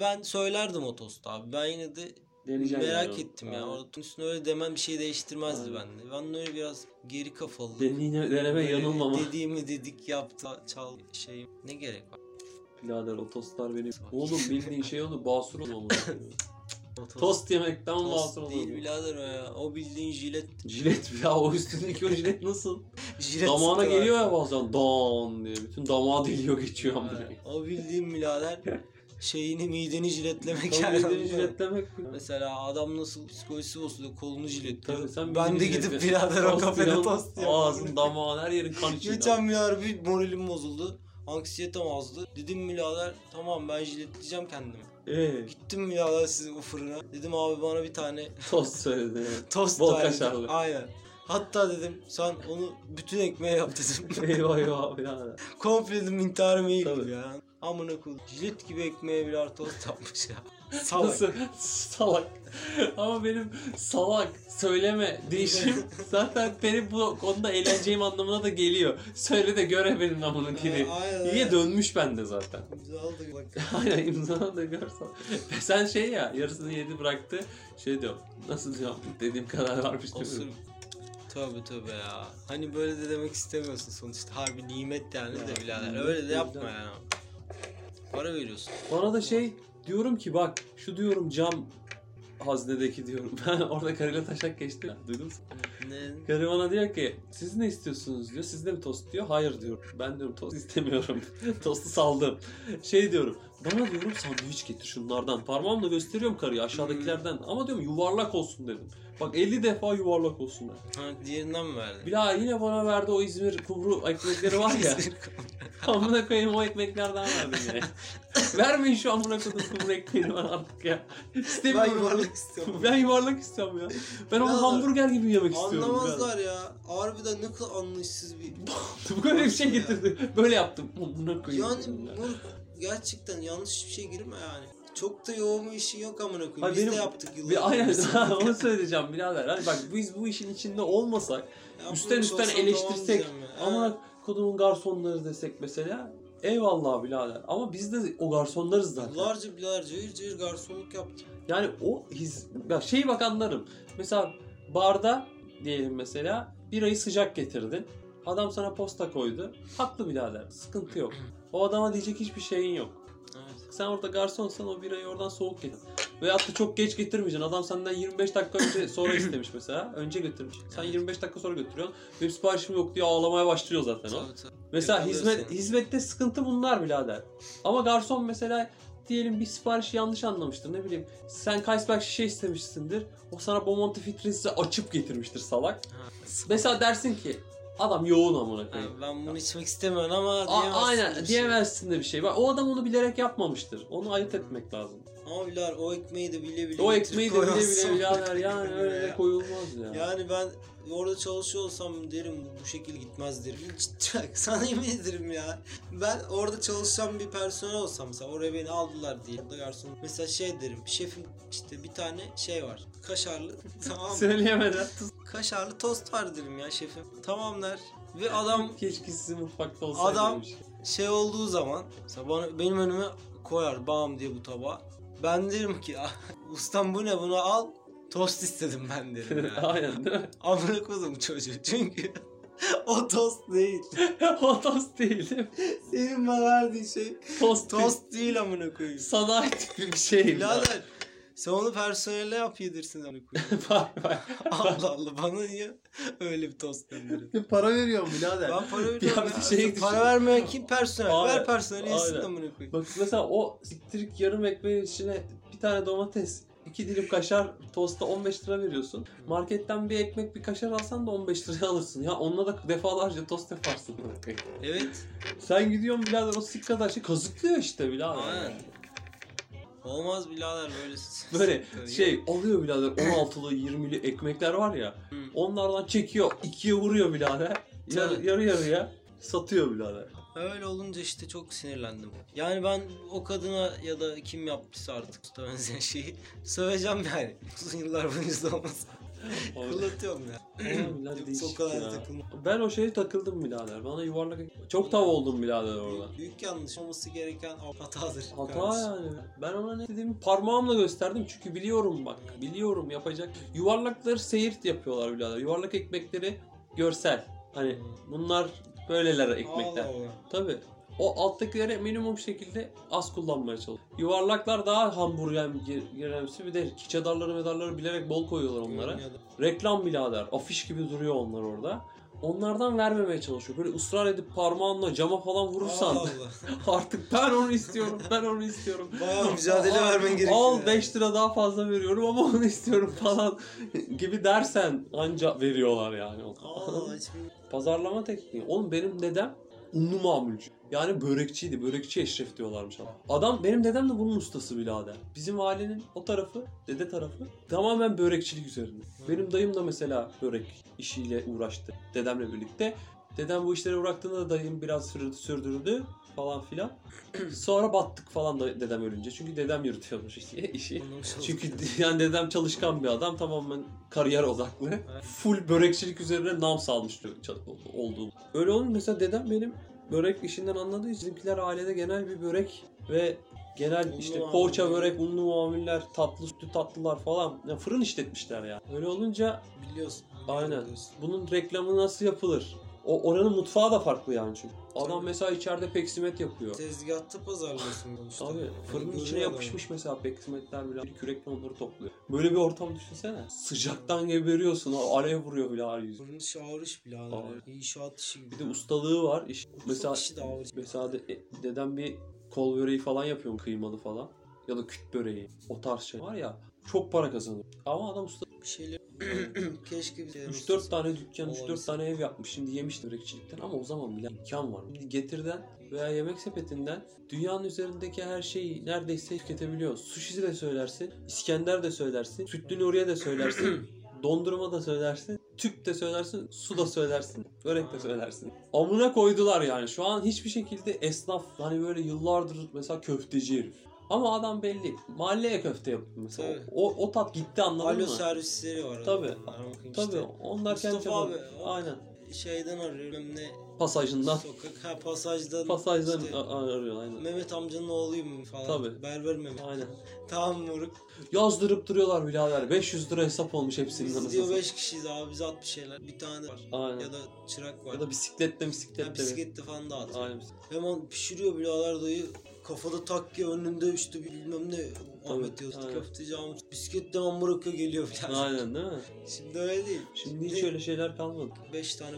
Ben söylerdim o tostu abi. Ben yine de Deneyeceğim merak yani. ettim ya. Orada üstüne öyle demen bir şey değiştirmezdi Aynen. bende. Ben öyle biraz geri kafalı. Deneyine, deneme yanılmama. Dediğimi dedik yaptı çal şey. Ne gerek var? Birader o tostlar benim. Oğlum bildiğin şey oldu. Basur oldu. Tost, Tost yemekten basur oldu. değil birader o ya. O bildiğin jilet. Jilet ya o üstündeki o jilet nasıl? jilet Damağına geliyor ya bazen don diye. Bütün damağı deliyor geçiyor O bildiğin birader şeyini mideni jiletlemek yani. mideni jiletlemek. Mesela adam nasıl psikolojisi bozuluyor kolunu jiletliyor. Tabii sen ben de gidip birader o kafede tost yiyorum. Ağzın damağın her yerin kan içinde. Geçen bir moralim bozuldu. Anksiyetem azdı. Dedim birader tamam ben jiletleyeceğim kendimi. Ee, Gittim birader sizin o fırına. Dedim abi bana bir tane tost söyledi. tost Bol dedim. kaşarlı. Aynen. Hatta dedim sen onu bütün ekmeğe yap dedim. eyvah eyvah birader. Komple dedim intiharıma iyi Tabii. ya. Amına koyayım. Jilet gibi ekmeğe birer tost yapmış ya. Salak. Nasıl? salak. Ama benim salak söyleme değişim zaten benim bu konuda eğleneceğim anlamına da geliyor. Söyle de göre benim. Aynen, İyiye dönmüş bende zaten. Oldu bak. Aynen imzanı da görsen. Ve sen şey ya yarısını yedi bıraktı. Şey diyor nasıl diyorum dediğim kadar varmış değil mi? Tövbe tövbe ya. Hani böyle de demek istemiyorsun sonuçta. Harbi nimet yani Ya, de birader. Öyle de yapma yani. Para veriyorsun. Bana da şey diyorum ki bak şu diyorum cam haznedeki diyorum. Ben orada karıyla taşak geçtim. Duydun mu? Ne? Karı bana diyor ki siz ne istiyorsunuz diyor. Siz de mi tost diyor. Hayır diyorum. Ben diyorum tost istemiyorum. Tostu saldım. Şey diyorum. Bana diyorum sandviç getir şunlardan. Parmağımla gösteriyorum karıya aşağıdakilerden. Ama diyorum yuvarlak olsun dedim. Bak 50 defa yuvarlak olsun dedim. Ha diğerinden mi verdin? Bilal yine bana verdi o İzmir kumru ekmekleri var ya. amına koyayım o ekmeklerden verdim yine. Vermeyin şu amına koyduğum kumru ekmeğini bana artık ya. ben İstemiyorum. yuvarlak istiyorum. Ben yuvarlak istiyorum ya. Ben onu hamburger gibi yemek istiyorum. Anlamazlar ya. Harbiden ne kadar anlayışsız bir... Böyle bir şey getirdi. Böyle yaptım. Amına koyayım. Yani dedim ya. bu gerçekten yanlış bir şey girme yani. Çok da yoğun bir işin yok amına koyayım. Biz benim- de yaptık yıllar. Bir, aynen onu söyleyeceğim birader. Hani bak biz bu işin içinde olmasak üstten üstten eleştirsek ama kodumun garsonları desek mesela eyvallah birader. Ama biz de o garsonlarız zaten. Yıllarca birader cayır cayır garsonluk yaptım. Yani o his... Bak şey bak anlarım. Mesela barda diyelim mesela birayı sıcak getirdin. Adam sana posta koydu. Haklı birader. Sıkıntı yok. O adama diyecek hiçbir şeyin yok. Evet. Sen orada garsonsan o birayı oradan soğuk getir. Veyahut da çok geç getirmeyeceksin. Adam senden 25 dakika önce sonra istemiş mesela. Önce götürmüş. Sen Evet. 25 dakika sonra götürüyorsun. Benim siparişim yok diye ağlamaya başlıyor zaten o. Tabii tabii. Mesela hizmet hizmette sıkıntı bunlar birader. Ama garson mesela diyelim bir siparişi yanlış anlamıştır ne bileyim. Sen Kaisberg şişe istemişsindir. O sana Beaumonti filtresi açıp getirmiştir salak. Ha. Mesela dersin ki adam yoğun amına Ha, koyayım. ben bunu içmek istemiyorum ama A- diyemezsin. aynen bir şey. diyemezsin de bir şey. Bak, o adam onu bilerek yapmamıştır. Onu ayırt etmek lazım. Ama birader o ekmeği de bile bile O ekmeği de bile bile birader yani öyle Ya. koyulmaz ya. Yani ben orada çalışıyor olsam derim bu şekilde gitmez derim. Ciddi sana yemin ederim ya. Ben orada çalışan bir personel olsam mesela oraya beni aldılar diye. Orada garson. Mesela şey derim şefim işte bir tane şey var. Kaşarlı tamam mı? Söyleyemeden. Kaşarlı tost var derim ya şefim. Tamam der. Ve adam Keşke sizin mutfakta olsaydı. Adam- demiş. şey olduğu zaman mesela bana, benim önüme koyar bam diye bu tabağı. Ben derim ki "Ah, ustam bu ne bunu al. Tost istedim ben derim ya. Aynen değil mi? Amına koydum çocuğu çünkü o tost değil. o tost değil değil mi? Senin bana verdiğin şey Tost, tost. tost değil amına koyayım. Sanayi tipi bir şey. Birader sen onu personele yap yedirsin amına koyayım. Allah Allah bana niye öyle bir tost gönderin? Para veriyorum birader. Ben para veriyorum Ya ya. şey para düşün. vermeyen kim personel? Aynen, Ver personeli yesin amına koyayım. Bak mesela o siktirik yarım ekmeğin içine bir tane domates, iki dilim kaşar tosta 15 lira veriyorsun. Marketten bir ekmek bir kaşar alsan da 15 liraya alırsın. Ya onunla da defalarca tost yaparsın. Evet. Sen gidiyorsun birader o sik kadar şey kazıklıyor işte birader. Aynen. Olmaz birader böyle. Böyle şey alıyor birader 16'lı 20'li ekmekler var ya. Onlardan çekiyor ikiye vuruyor birader. Yarı, Tabii. yarı yarıya. Satıyor birader. Öyle olunca işte çok sinirlendim. Yani ben o kadına ya da kim yaptıysa artık usta benzeyen şeyi söveceğim yani. Uzun yıllar boyunca olmasa. Kırlatıyorum ya. Yoksa o kadar ya. takılma. Ben o şeye takıldım birader. Bana yuvarlak çok tav oldum birader orada. Büyük yanlış olması gereken hatadır. Hata kardeşim. yani. Ben ona ne dediğimi parmağımla gösterdim çünkü biliyorum bak. Biliyorum yapacak. Yuvarlakları seyir yapıyorlar birader. Yuvarlak ekmekleri görsel. Hani bunlar böyleler ekmekler. Allah Allah. Tabi. O alttakileri minimum şekilde az kullanmaya çalış. Yuvarlaklar daha hamburger giremsi bir de çedarları medarları bilerek bol koyuyorlar onlara. Reklam birader. Afiş gibi duruyor onlar orada. Onlardan vermemeye çalışıyor. Böyle ısrar edip parmağınla cama falan vurursan Allah artık ben onu istiyorum. Ben onu istiyorum. Bayağı mücadele vermen gerekiyor. Al yani. 5 lira daha fazla veriyorum ama onu istiyorum falan gibi dersen anca veriyorlar yani. Aa. Pazarlama tekniği. Oğlum benim dedem unlu mamulcu. Yani börekçiydi. Börekçi Eşref diyorlarmış adam. Adam benim dedem de bunun ustası birader. Bizim ailenin o tarafı, dede tarafı tamamen börekçilik üzerine. Benim dayım da mesela börek işiyle uğraştı. Dedemle birlikte. Dedem bu işlere bıraktığında da dayım biraz sürdü, sürdürdü falan filan. Sonra battık falan da dedem ölünce. Çünkü dedem yürütüyormuş işi. Çünkü yani dedem çalışkan bir adam tamamen kariyer odaklı. Full börekçilik üzerine nam salmış olduğum. Öyle olunca mesela dedem benim börek işinden anladığı için bizimkiler ailede genel bir börek ve genel Unlu işte poğaça börek, unlu mamuller, tatlı sütlü tatlılar falan. Yani fırın işletmişler ya. Öyle olunca Biliyorsun. Aynen. Biliyorsun. bunun reklamı nasıl yapılır? O oranın mutfağı da farklı yani çünkü. Adam mesela içeride peksimet yapıyor. Tezgahta pazarlıyorsun sonuçta. Abi Yani fırının içine adam. yapışmış mesela peksimetler bile bir kürekle onları topluyor. Böyle bir ortam düşünsene. Sıcaktan geberiyorsun. Alev vuruyor bile her yüzü. Fırın işi ağır iş birader. Ağır. İnşaat işi gibi. Bir de ustalığı var. İş, Mesela, mesela işi de ağır. mesela de, e, dedem bir kol böreği falan yapıyor kıymalı falan. Ya da küt böreği. O tarz şey var ya. Çok para kazanıyor. Ama adam usta Bir şeyler keşke bir şey 3-4 tane dükkan, 3-4 Olabilir. tane ev yapmış. Şimdi yemiş börekçilikten ama o zaman bile imkan var. Şimdi getirden veya yemek sepetinden dünyanın üzerindeki her şeyi neredeyse tüketebiliyor. Sushi'si de söylersin, İskender de söylersin, sütlü Nuriye de söylersin, dondurma da söylersin, tüp de söylersin, su da söylersin, börek de söylersin. Amına koydular yani. Şu an hiçbir şekilde esnaf hani böyle yıllardır mesela köfteci herif. Ama adam belli. Mahalleye köfte yapıyor mesela. Tabii. O, o tat gitti anladın Alo mı? servisleri var. Tabii. Tabii işte. onlar kendi Mustafa abi, çabaları. o- Aynen. Şeyden arıyorum ne Pasajından. sokak ha pasajdan. Pasajdan işte, arıyor aynen. Mehmet amcanın oğluyum falan. Tabii. Berber Mehmet. Aynen. tamam moruk. Yazdırıp duruyorlar birader. 500 lira hesap olmuş hepsinin Biz diyor satayım. 5 kişiyiz abi biz at bir şeyler. Bir tane var. Aynen. Ya da çırak var. Ya da bisikletle bisikletle. bisikletle falan da at. Aynen. Hemen pişiriyor birader dayı. Kafada takya önünde işte bilmem ne. Ahmet aynen. köfteci Ahmet. Bisikletle amuraka geliyor falan. Aynen değil mi? Şimdi öyle değil. Şimdi hiç öyle şeyler kalmadı. 5 tane.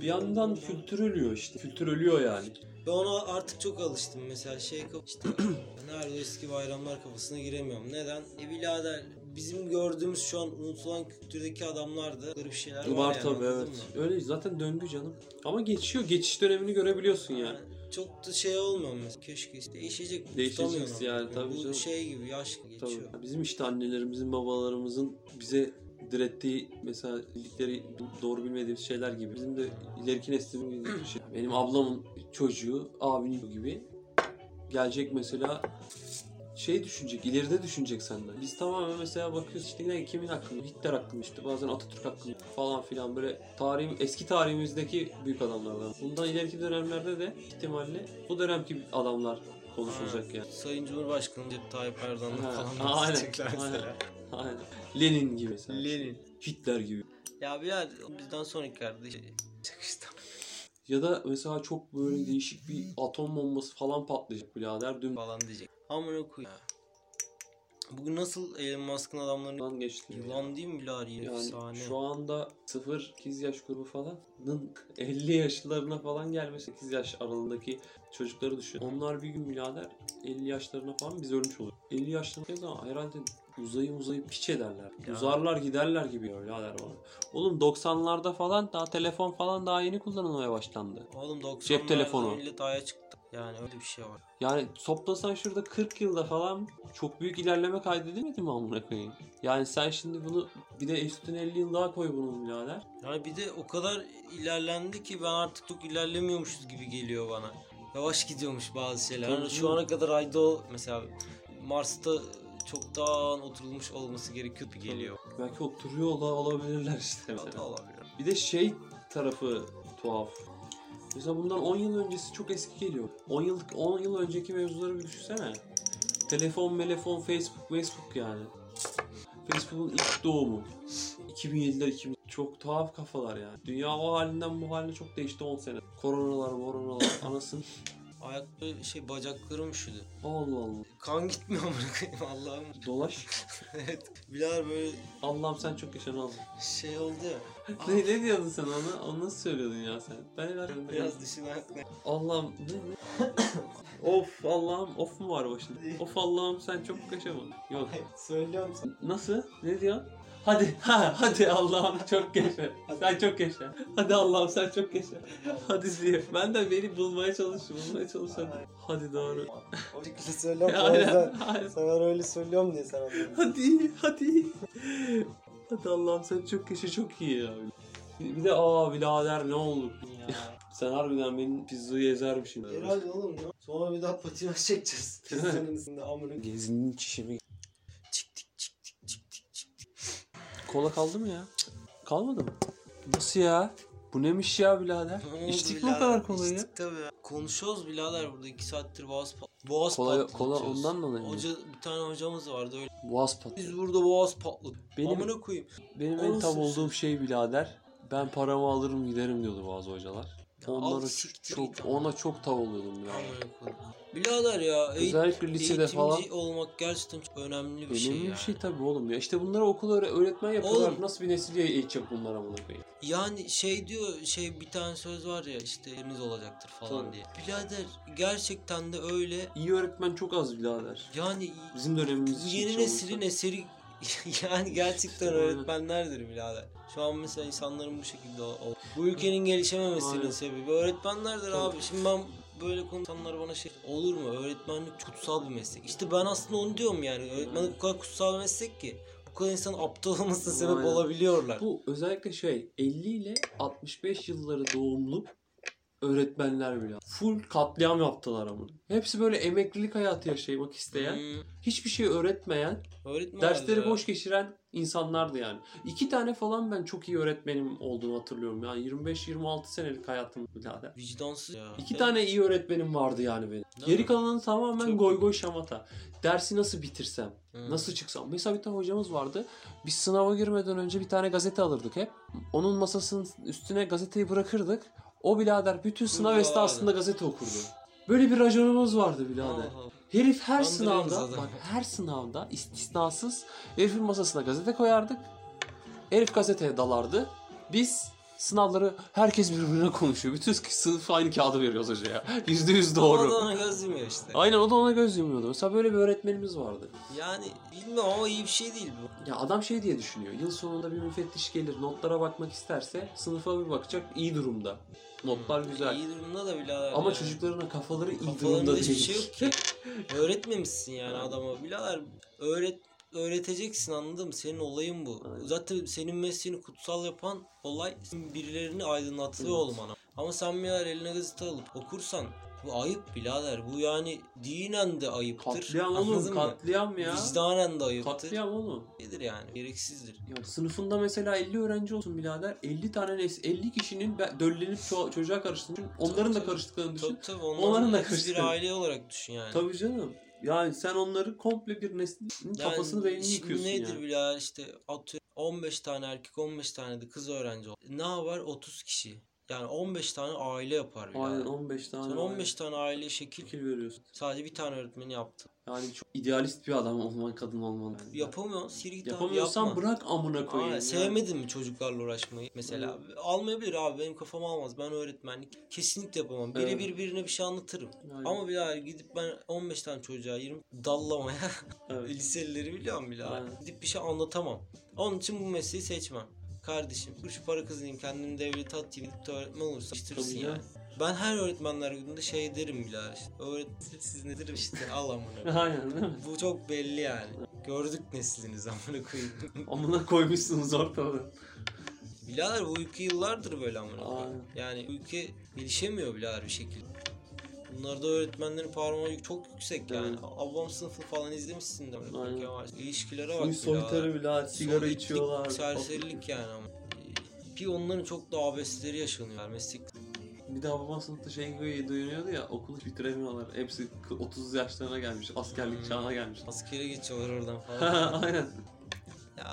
Bir yandan kültür ölüyor işte. Kültür ölüyor yani. Ben ona artık çok alıştım. Mesela şey işte nerede eski bayramlar kafasına giremiyorum. Neden? E birader bizim gördüğümüz şu an unutulan kültürdeki adamlarda böyle bir şeyler var, Var yani, tabii evet. mı? Öyle zaten döngü canım. Ama geçiyor. Geçiş dönemini görebiliyorsun yani. Yani çok da şey olmuyor mesela. Keşke işte değişecek. Tutamıyorum yani, tabii Bu canım. şey gibi yaş geçiyor. Tabii. Bizim işte annelerimizin, babalarımızın bize direttiği mesela bildikleri doğru bilmediğimiz şeyler gibi. Bizim de ileriki neslin gibi şey. Benim ablamın çocuğu, abinin gibi gelecek mesela şey düşünecek, ileride düşünecek senden. Biz tamamen mesela bakıyoruz işte ne kimin hakkında, Hitler hakkında işte bazen Atatürk hakkında falan filan böyle tarihim, eski tarihimizdeki büyük adamlardan. Bundan ileriki dönemlerde de ihtimalle bu dönemki adamlar konuşulacak yani. Sayın Cumhurbaşkanı Recep Tayyip Erdoğan'la falan bahsedecekler mesela. Aynen. Lenin gibi mesela. Lenin. Hitler gibi. Ya birader bizden sonrakilerde şey çıkıştı. Ya da mesela çok böyle değişik bir atom bombası falan patlayacak birader. Dün falan diyecek. Amına koy. Bugün nasıl Elon Musk'ın adamlarını falan geçti. yılan değil mi birader? Yani Efsane. şu anda 0-8 yaş grubu falanın 50 yaşlarına falan gelmesi 8 yaş aralığındaki çocukları düşün. Onlar bir gün birader 50 yaşlarına falan biz ölmüş olur. 50 yaşlarına zaman herhalde uzayı uzayı piç ederler. Ya. Uzarlar giderler gibi ya birader bana. Oğlum 90'larda falan daha telefon falan daha yeni kullanılmaya başlandı. Oğlum 90'larda Cep telefonu. millet aya çıktı. Yani öyle bir şey var. Yani toplasan şurada 40 yılda falan çok büyük ilerleme kaydedilmedi mi amına koyayım? Yani sen şimdi bunu bir de üstüne 50 yıl daha koy bunun birader. Yani bir de o kadar ilerlendi ki ben artık çok ilerlemiyormuşuz gibi geliyor bana. Yavaş gidiyormuş bazı şeyler. Yani şu ana kadar ayda o mesela Mars'ta çoktan oturulmuş olması gerekiyor gibi geliyor. Belki oturuyor ola, olabilirler işte Hata olabilir. Bir de şey tarafı tuhaf. Mesela bundan 10 yıl öncesi çok eski geliyor. 10 yıl 10 yıl önceki mevzuları bir düşünsene. Telefon, telefon, Facebook, Facebook yani. Facebook'un ilk doğumu. 2007'ler 2000 çok tuhaf kafalar yani. Dünya o halinden bu haline çok değişti 10 sene. Koronalar, moronalar, anasın. Ayakları şey bacaklarım üşüdü. Allah Allah. Kan gitmiyor amına koyayım Allah'ım. Dolaş. evet. Bilal böyle Allah'ım sen çok yaşa ne oldu? şey oldu ya. ne, ne diyordun sen ona? Onu nasıl söylüyordun ya sen? Ben herhalde Biraz dışına. Allah'ım ne, ne? of Allah'ım of mu var başında? Of Allah'ım sen çok yaşa mı? Yok. Söylüyorum sana. Nasıl? Ne diyor? Hadi ha hadi Allah'ım çok yaşa. Sen çok yaşa. Hadi Allah'ım sen çok yaşa. Hadi diyor. Ben de beni bulmaya çalış, bulmaya çalış hadi. Hadi doğru. O şekilde söylüyorum. o yüzden sana öyle söylüyorum diye anladın. Hadi hadi. Hadi Allah'ım sen çok yaşa çok iyi ya. Bir de aa birader ne olur. Ya. Sen harbiden benim pizzayı ezermişsin. Herhalde oğlum ya. Sonra bir daha patinaj çekeceğiz. Pizzanın üstünde amına. Gezinin çişimi. Kola kaldı mı ya? Kalmadı mı? Nasıl ya? Bu neymiş ya birader? Ne oldu İçtik mi o birader? kadar kolayı? İçtik tabii ya. Konuşuyoruz birader burada iki saattir boğaz pat boğaz Kola, patlatıyoruz. kola ondan dolayı mı? Hoca bir tane hocamız vardı öyle. Boğaz patı. Biz burada boğaz patladık. Benim- Amına koyayım. Benim en Orası tam olduğum şey birader. Ben paramı alırım giderim diyordu bazı hocalar. Ya al siktir çok git ona çok tav oluyordum ya. Amına koyayım. Birader ya eğit- Özellikle lisede eğitimci falan. olmak gerçekten çok önemli bir Önemli şey bir yani. şey tabii oğlum ya. İşte bunları okul öğre- öğretmen yapıyorlar. Oğlum. Nasıl bir nesil eğitecek bunlar amına koyayım. Yani şey diyor şey bir tane söz var ya işte yeriniz olacaktır falan Tabii. diye. Birader gerçekten de öyle. İyi öğretmen çok az birader. Yani Bizim dönemimiz bu için yeni hiç neslin olmasa. eseri yani gerçekten öğretmenlerdir birader. Şu an mesela insanların bu şekilde ol- bu ülkenin gelişememesinin Aynen. sebebi öğretmenlerdir Tabii. abi. Şimdi ben böyle konuşanlar bana şey olur mu? Öğretmenlik kutsal bir meslek. İşte ben aslında onu diyorum yani. Öğretmenlik bu kadar kutsal bir meslek ki. Bu kadar insan aptal olmasına sebep Aynen. olabiliyorlar. Bu özellikle şey 50 ile 65 yılları doğumlu öğretmenler bile. Full katliam yaptılar ama. Hepsi böyle emeklilik hayatı yaşamak isteyen, Hmm, hiçbir şey öğretmeyen, öğretmen dersleri ya. boş geçiren insanlardı yani. İki tane falan ben çok iyi öğretmenim olduğunu hatırlıyorum. Yani 25-26 senelik hayatım birader. Vicdansız ya. İki Ben- tane iyi öğretmenim vardı yani benim. Değil Geri mi? kalanı tamamen Çok goy goy şamata. Dersi nasıl bitirsem, Hı. nasıl çıksam. Mesela bir tane hocamız vardı. Biz sınava girmeden önce bir tane gazete alırdık hep. Onun masasının üstüne gazeteyi bırakırdık. O birader bütün sınav Uyuyorlardı. esnasında gazete okurdu. Böyle bir raconumuz vardı birader. Allah. Herif her Kandırıyorsunuz sınavda, bak her sınavda istisnasız herifin masasına gazete koyardık. Herif gazeteye dalardı. Biz sınavları herkes birbirine konuşuyor. Bütün sınıf aynı kağıdı veriyoruz hocaya. Yüzde yüz O doğru. da ona göz yumuyor işte. Aynen o da ona göz yumuyordu. Mesela böyle bir öğretmenimiz vardı. Yani bilmiyorum ama iyi bir şey değil bu. Ya adam şey diye düşünüyor. Yıl sonunda bir müfettiş gelir notlara bakmak isterse sınıfa bir bakacak iyi durumda. Notlar güzel. İyi durumda da birader. Ama yani. çocuklarına kafaları iyi Kafalarında durumda hiçbir değil. şey yok ki. Öğretmemişsin yani adama. Birader öğret öğreteceksin anladın mı? Senin olayın bu. Aynen. Zaten senin mesleğini kutsal yapan olay birilerini aydınlatıyor Evet. olmana. Ama sen birader eline gazete alıp okursan bu ayıp birader. Bu yani dinen de ayıptır. Katliam oğlum katliam ya. Vicdanen de ayıptır. Katliam oğlum. Nedir yani? Gereksizdir. Ya sınıfında mesela 50 öğrenci olsun birader. 50 tane nes 50 kişinin döllenip ço- çocuğa karıştığını. Onların da tabii. karıştıklarını düşün. Tabii tabii. Onların Onların da da bir aile olarak düşün yani. Tabii canım. Yani sen onları komple bir neslin kafasını beynini yıkıyorsun nedir yani. birader işte atıyorum 15 tane erkek 15 tane de kız öğrenci oldu. Ne var 30 kişi. Yani 15 tane aile yapar birader. Aynen 15 tane. Sen 15 tane aile şekil fikir veriyorsun. sadece bir tane öğretmeni yaptı. Yani çok idealist bir adam olman, kadın olman. Yani. Yapamıyorsun siri git Yapamıyorsan yapma. bırak amına koyayım. Aynen, sevmedin mi çocuklarla uğraşmayı mesela? Almayabilir abi benim kafam almaz. Ben öğretmenlik kesinlikle yapamam. Evet. Birebir birine bir şey anlatırım. Aynen. Ama birader gidip ben 15 tane çocuğa 20 dallamaya Evet. Liselileri biliyorum bile. Aynen. Gidip bir şey anlatamam. Onun için bu mesleği seçmem. Kardeşim şu para kazanayım kendimi devlete atayım gidip de öğretmen olursa Tabii yetiştirirsin canım. yani. Ben her öğretmenler gününde şey derim birader işte. Öğretmen siz nedir işte al amına. Aynen değil mi? Bu çok belli yani. Gördük nesliniz amına koyayım. Amına koymuşsunuz ortalığı. birader bu ülke yıllardır böyle amına koyayım. Yani ülke gelişemiyor birader bir şekilde. Bunlarda öğretmenlerin parmağı çok yüksek yani. Evet. Ablam sınıfı falan izlemişsin de. Aynen. İlişkilere bak Şimdi soytarı bile sigara içiyorlar. Serserilik yani ama. Ki onların çok daha abesleri yaşanıyor. Meslek Bir daha babam sınıfta şey duyuyordu ya okulu bitiremiyorlar. Hepsi 30 yaşlarına gelmiş. Askerlik Hmm. çağına gelmiş. askere geçiyorlar oradan falan. Aynen. ya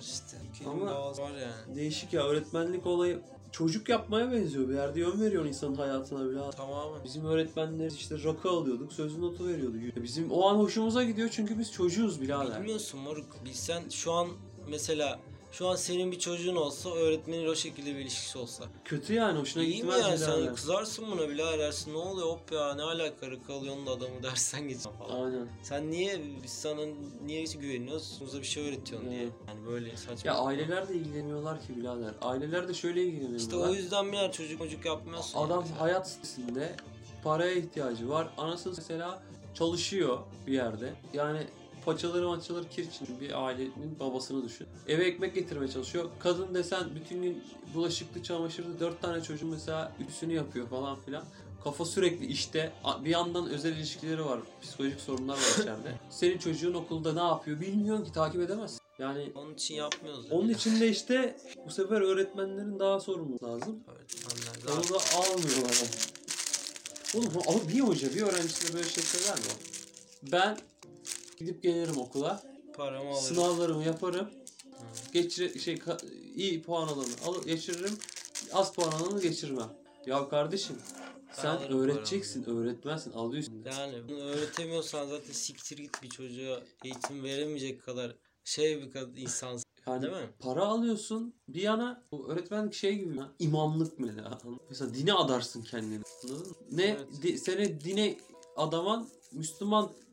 işte. Ama- var yani. Değişik ya öğretmenlik olayı çocuk yapmaya benziyor. Bir yerde yön veriyor insanın hayatına bile. Tamamen. Bizim öğretmenler işte rakı alıyorduk, sözlü notu veriyordu. Bizim o an hoşumuza gidiyor çünkü biz çocuğuz birader. Bilmiyorsun moruk. Bilsen şu an mesela şu an senin bir çocuğun olsa öğretmenin o şekilde bir ilişkisi olsa. Kötü yani hoşuna İyi mi gitmez yani birader. sen kızarsın buna bile dersin ne oluyor hop ya ne alaka rakı alıyorsun da adamı dersen geç falan. Aynen. Sen niye biz sana niye güveniyoruz? Bize bir şey öğretiyorsun diye. Evet. Yani böyle saçma. Ya aileler de ilgileniyorlar ki birader. Aileler de şöyle ilgileniyorlar. İşte o yüzden bir yer çocuk çocuk yapmıyorsun. Adam yani. hayat sitesinde paraya ihtiyacı var. Anası mesela çalışıyor bir yerde. Yani paçaları maçaları kir için bir ailenin babasını düşün. Eve ekmek getirmeye çalışıyor. Kadın desen bütün gün bulaşıklı çamaşırlı dört tane çocuğun mesela ütüsünü yapıyor falan filan. Kafa sürekli işte. Bir yandan özel ilişkileri var. Psikolojik sorunlar var içeride. Senin çocuğun okulda ne yapıyor bilmiyorsun ki takip edemezsin. Yani Onun için yapmıyoruz. onun yani. için de işte bu sefer öğretmenlerin daha sorumlu lazım. Öğretmenler Onu zaten da almıyorlar. Oğlum ama bir hoca bir öğrencisine böyle şey söyler mi? Ben gidip gelirim okula. paramı alırım. Sınavlarımı yaparım. Geçir şey ka- iyi puan alanı al geçiririm. Az puan alanı geçirmem. Ya kardeşim sen alırım öğreteceksin, öğretmensin, alıyorsun. Yani bunu öğretemiyorsan zaten siktir git bir çocuğa eğitim veremeyecek kadar şey bir kadar insansın. Yani Değil mi? para alıyorsun bir yana bu öğretmenlik şey gibi ya, imamlık mesela. Mesela dine adarsın kendini. Anladın mı? Ne Evet. di- seni dine adaman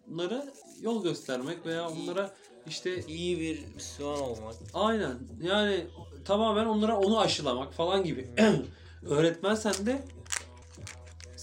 Müslümanlara yol göstermek veya onlara işte İyi bir Müslüman olmak. aynen yani tamamen onlara onu aşılamak falan gibi. Öğretmen sende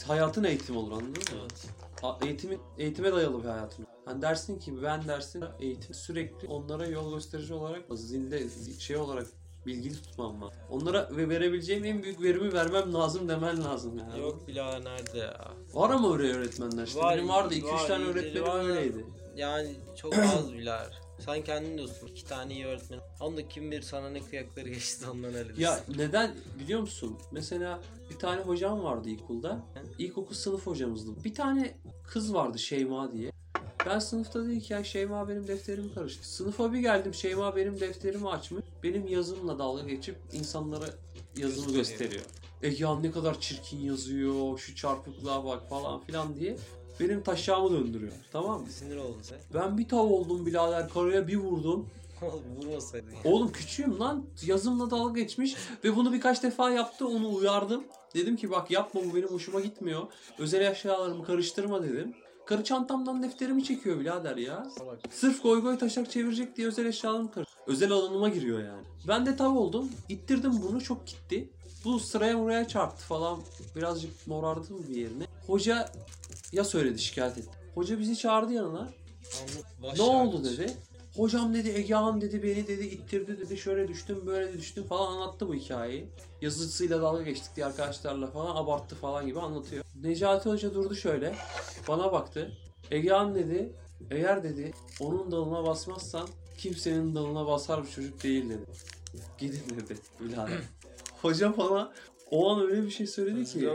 hayatın eğitimi olur anladın mı? Evet. A- Eğitimin, eğitime dayalı bir hayatın. Hani dersin ki ben dersin eğitim sürekli onlara yol gösterici olarak zinde zi- şey olarak bilgili tutmam var. Onlara ve verebileceğim en büyük verimi vermem lazım demen lazım yani. Yok birader nerede ya? Var ama öyle öğretmenler işte. Var, Benim vardı 2-3 var, tane öğretmenim var. öyleydi. Yani çok az birader. Sen kendin diyorsun iki tane iyi öğretmen. Onu da kim bilir sana ne kıyakları geçti ondan öyle Ya neden biliyor musun? Mesela bir tane hocam vardı ilkokulda. İlkokul sınıf hocamızdı. Bir tane kız vardı Şeyma diye. Ben sınıfta dedi ki ya Şeyma benim defterimi karıştı. Sınıfa bir geldim Şeyma benim defterimi açmış. Benim yazımla dalga geçip insanlara yazımı Gösteriyor. E ya ne kadar çirkin yazıyor, şu çarpıklığa bak falan filan diye. Benim taşağımı döndürüyor. Tamam mı? Sinir oldun sen. Ben bir tav oldum birader karıya bir vurdum. Oğlum Vurmasaydın ya. Oğlum küçüğüm lan. Yazımla dalga geçmiş ve bunu birkaç defa yaptı. Onu uyardım. Dedim ki bak yapma bu benim hoşuma gitmiyor. Özel eşyalarımı karıştırma dedim. Karı çantamdan defterimi çekiyor birader ya. Salak. Sırf goy goy taşak çevirecek diye özel eşyalarımı karış. Özel alanıma giriyor yani. Ben de tav oldum. İttirdim bunu çok gitti. Bu sıraya buraya çarptı falan. Birazcık morardım bir yerine. Hoca ya söyledi şikayet etti. Hoca bizi çağırdı yanına. Ne oldu dedi. Hocam dedi Egehan dedi beni dedi ittirdi dedi şöyle düştüm böyle düştüm falan anlattı bu hikayeyi. Yazısıyla dalga geçtik diye arkadaşlarla falan abarttı falan gibi anlatıyor. Necati Hoca durdu şöyle bana baktı. Egehan dedi eğer dedi onun dalına basmazsan kimsenin dalına basar bir çocuk değil dedi. Gidin dedi birader. Hoca bana o an öyle bir şey söyledi ki.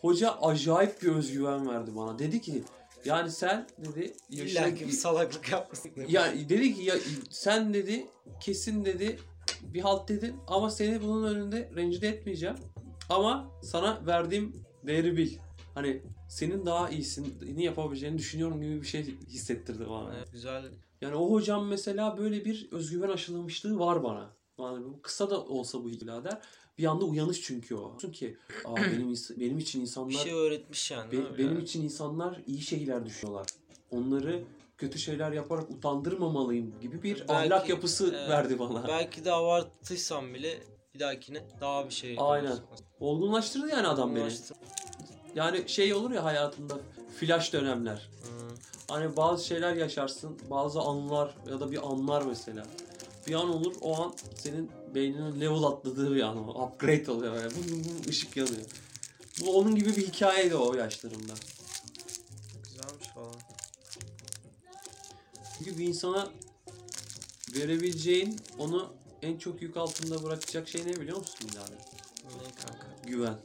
Hoca acayip bir özgüven verdi bana. Dedi ki yani sen dedi yaşına- İlla ki bir salaklık yapmasın. ya dedi ki ya sen dedi kesin dedi bir halt dedin ama seni bunun önünde rencide etmeyeceğim. Ama sana verdiğim değeri bil. Hani senin daha iyisini yapabileceğini düşünüyorum gibi bir şey hissettirdi bana. Evet, güzel. Yani o hocam mesela böyle bir özgüven aşılamışlığı var bana. Yani bu kısa da olsa bu birader. Bir anda uyanış çünkü o. Çünkü aa benim benim için Bir insanlar şey öğretmiş yani. Be- benim Yani. için insanlar iyi şeyler düşünüyorlar. Onları kötü şeyler yaparak utandırmamalıyım gibi bir Belki- ahlak yapısı evet. verdi bana. Belki de abarttıysam bile bir dahakine daha bir şey Aynen. Olgunlaştırdı yani adam beni. Yani şey olur ya hayatında flash dönemler. Hı. Hani bazı şeyler yaşarsın, bazı anlar ya da bir anlar mesela. Bir an olur, o an senin beyninin level atladığı bir an o. Upgrade oluyor böyle. Vum vum vum, ışık yanıyor. Bu onun gibi bir hikayeydi o yaşlarımda. Güzelmiş falan. Çünkü bir insana verebileceğin, onu en çok yük altında bırakacak şey ne biliyor musun yani? Ne kanka? Güven.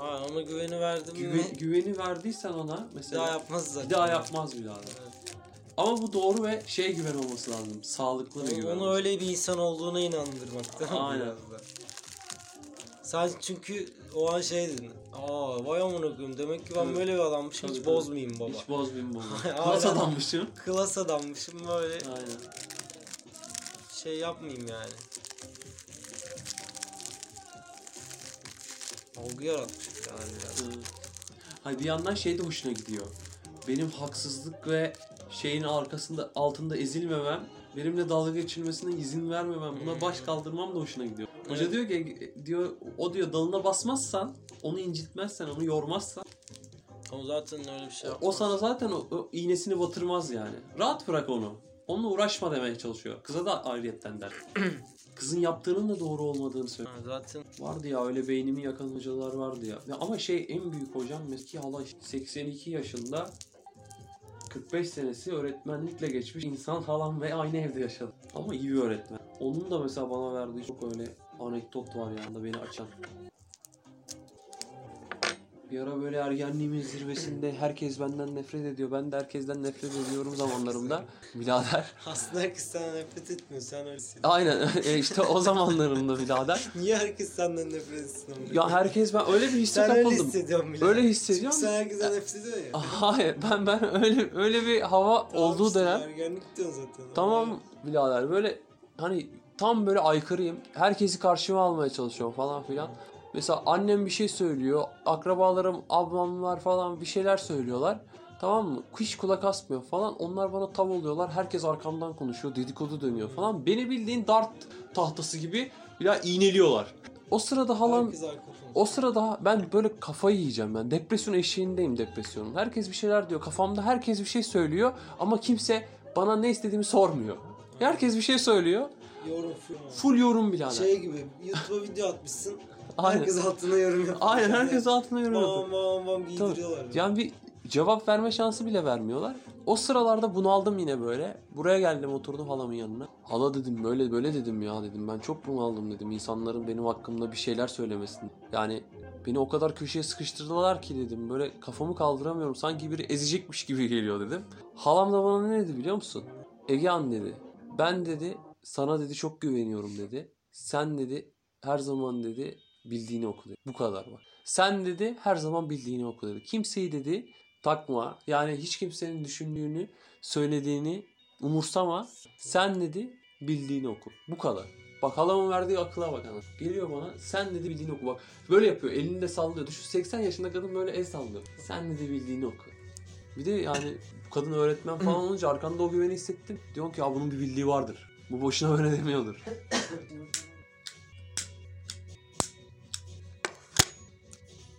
Ha ona güveni verdim Güve- mi? güveni verdiysen ona Bir mesela daha yapmaz zaten. bir daha yapmaz birader. Evet. Ama bu doğru ve şey güven olması lazım. Sağlıklı bir güven. onu öyle bir insan olduğuna inandırmak tamam mı Aynen. biraz da. Sen çünkü o an şey dedin. Aa vay amına koyayım demek ki ben Tabii. böyle bir adammışım Tabii, hiç tabii. bozmayayım baba. Hiç bozmayayım. Aynen. Klas adammışım. Klas adammışım böyle Aynen. şey yapmayayım yani. Algı yaratmış yani biraz. Hı. Hayır bir yandan şey de hoşuna gidiyor. Benim haksızlık ve şeyin arkasında altında ezilmemem, benimle dalga geçilmesine izin vermemem, buna baş kaldırmam da hoşuna gidiyor. Hoca Evet. diyor ki diyor o diyor dalına basmazsan, onu incitmezsen, onu yormazsan O zaten öyle bir şey o, yapmaz. o sana zaten o, o iğnesini batırmaz yani. Rahat bırak onu. Onunla uğraşma demeye çalışıyor. Kıza da ayrıyetten der. Kızın yaptığının da doğru olmadığını söylüyor. Ha, zaten Vardı ya öyle beynimi yakan hocalar vardı ya. ya ama şey en büyük hocam meski hala 82 yaşında 45 senesi öğretmenlikle geçmiş insan falan ve aynı evde yaşadı. Ama iyi bir öğretmen. Onun da mesela bana verdiği çok öyle anekdot var yanında beni açan. Bir ara böyle ergenliğimin zirvesinde herkes benden nefret ediyor. Ben de herkesten nefret ediyorum zamanlarımda. Birader. aslında herkes senden nefret etmiyor sen öyle hissediyorsun. Aynen E işte o zamanlarımda birader. Niye herkes senden nefret etsin Ya herkes ben öyle bir hisse Sen öyle kapıldım. hissediyorsun bile. Öyle Çünkü hissediyorum. sen herkese nefret ediyorsun ya. Hayır ben ben öyle öyle bir hava Tamam olduğu işte, dönem Ergenlik diyorsun zaten. tamam birader böyle hani tam böyle aykırıyım. Herkesi karşıma almaya çalışıyorum falan filan. Mesela annem bir şey söylüyor. Akrabalarım, ablamlar falan bir şeyler söylüyorlar. Tamam mı? Hiç kulak asmıyor falan. Onlar bana tav oluyorlar. Herkes arkamdan konuşuyor. Dedikodu dönüyor falan. Beni bildiğin dart tahtası gibi ya iğneliyorlar. O sırada halam o sırada ben böyle kafayı yiyeceğim ben. Depresyon eşiğindeyim depresyonun. Herkes bir şeyler diyor. Kafamda herkes bir şey söylüyor ama kimse bana ne istediğimi sormuyor. Herkes bir şey söylüyor. Yorum full. Full yorum birader. Şey gibi YouTube'a video atmışsın. Aynen. Herkes altına yorum yapıyor. Aynen herkes altına yorum yapıyor. Bam bam bam giydiriyorlar. Yani bir cevap verme şansı bile vermiyorlar. O sıralarda bunaldım yine böyle. Buraya geldim oturdum halamın yanına. Hala dedim böyle böyle dedim ya dedim. Ben çok bunaldım dedim. İnsanların benim hakkımda bir şeyler söylemesini. Yani beni o kadar köşeye sıkıştırdılar ki dedim. Böyle kafamı kaldıramıyorum. Sanki biri ezecekmiş gibi geliyor dedim. Halam da bana ne dedi biliyor musun? Egehan dedi. Ben dedi sana dedi çok güveniyorum dedi. Sen dedi her zaman dedi bildiğini oku dedi. Bu kadar bak. Sen dedi her zaman bildiğini oku dedi. Kimseyi dedi takma. Yani hiç kimsenin düşündüğünü, söylediğini umursama. Sen dedi bildiğini oku. Bu kadar. Bak halamın verdiği akıla bak ana. Geliyor bana sen dedi bildiğini oku. Bak böyle yapıyor elini de sallıyor. Düşün 80 yaşında kadın böyle el sallıyor. Sen dedi bildiğini oku. Bir de yani bu kadın öğretmen falan olunca arkanda o güveni hissettim. Diyorum ki ya bunun bir bildiği vardır. Bu boşuna böyle demiyordur.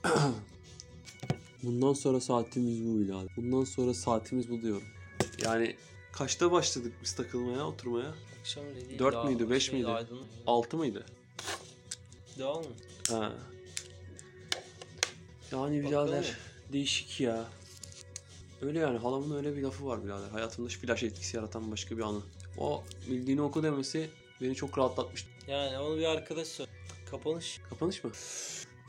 Bundan sonra saatimiz bu birader. Bundan sonra saatimiz bu diyorum. Yani kaçta başladık biz takılmaya, oturmaya? Akşam değil. Dört daha müydü, beş şey, miydi? aydınlık. 6 mıydı? Devam mı? Ha. Yani birader değişik ya. Öyle yani halamın öyle bir lafı var birader. Hayatımda flash etkisi yaratan başka bir anı. O bildiğini oku demesi beni çok rahatlatmıştı. Yani onu bir arkadaş sor. Kapanış. Kapanış mı?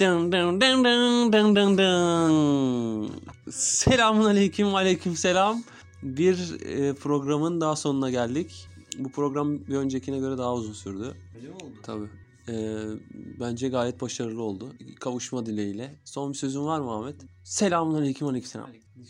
Dın dın dın dın dın dın dın. Selamun aleyküm aleyküm selam. Bir e, programın daha sonuna geldik. Bu program bir öncekine göre daha uzun sürdü. Öyle mi oldu? Tabii. E, bence gayet başarılı oldu. Kavuşma dileğiyle. Son bir sözün var mı Ahmet? Selamun aleyküm aleyküm selam.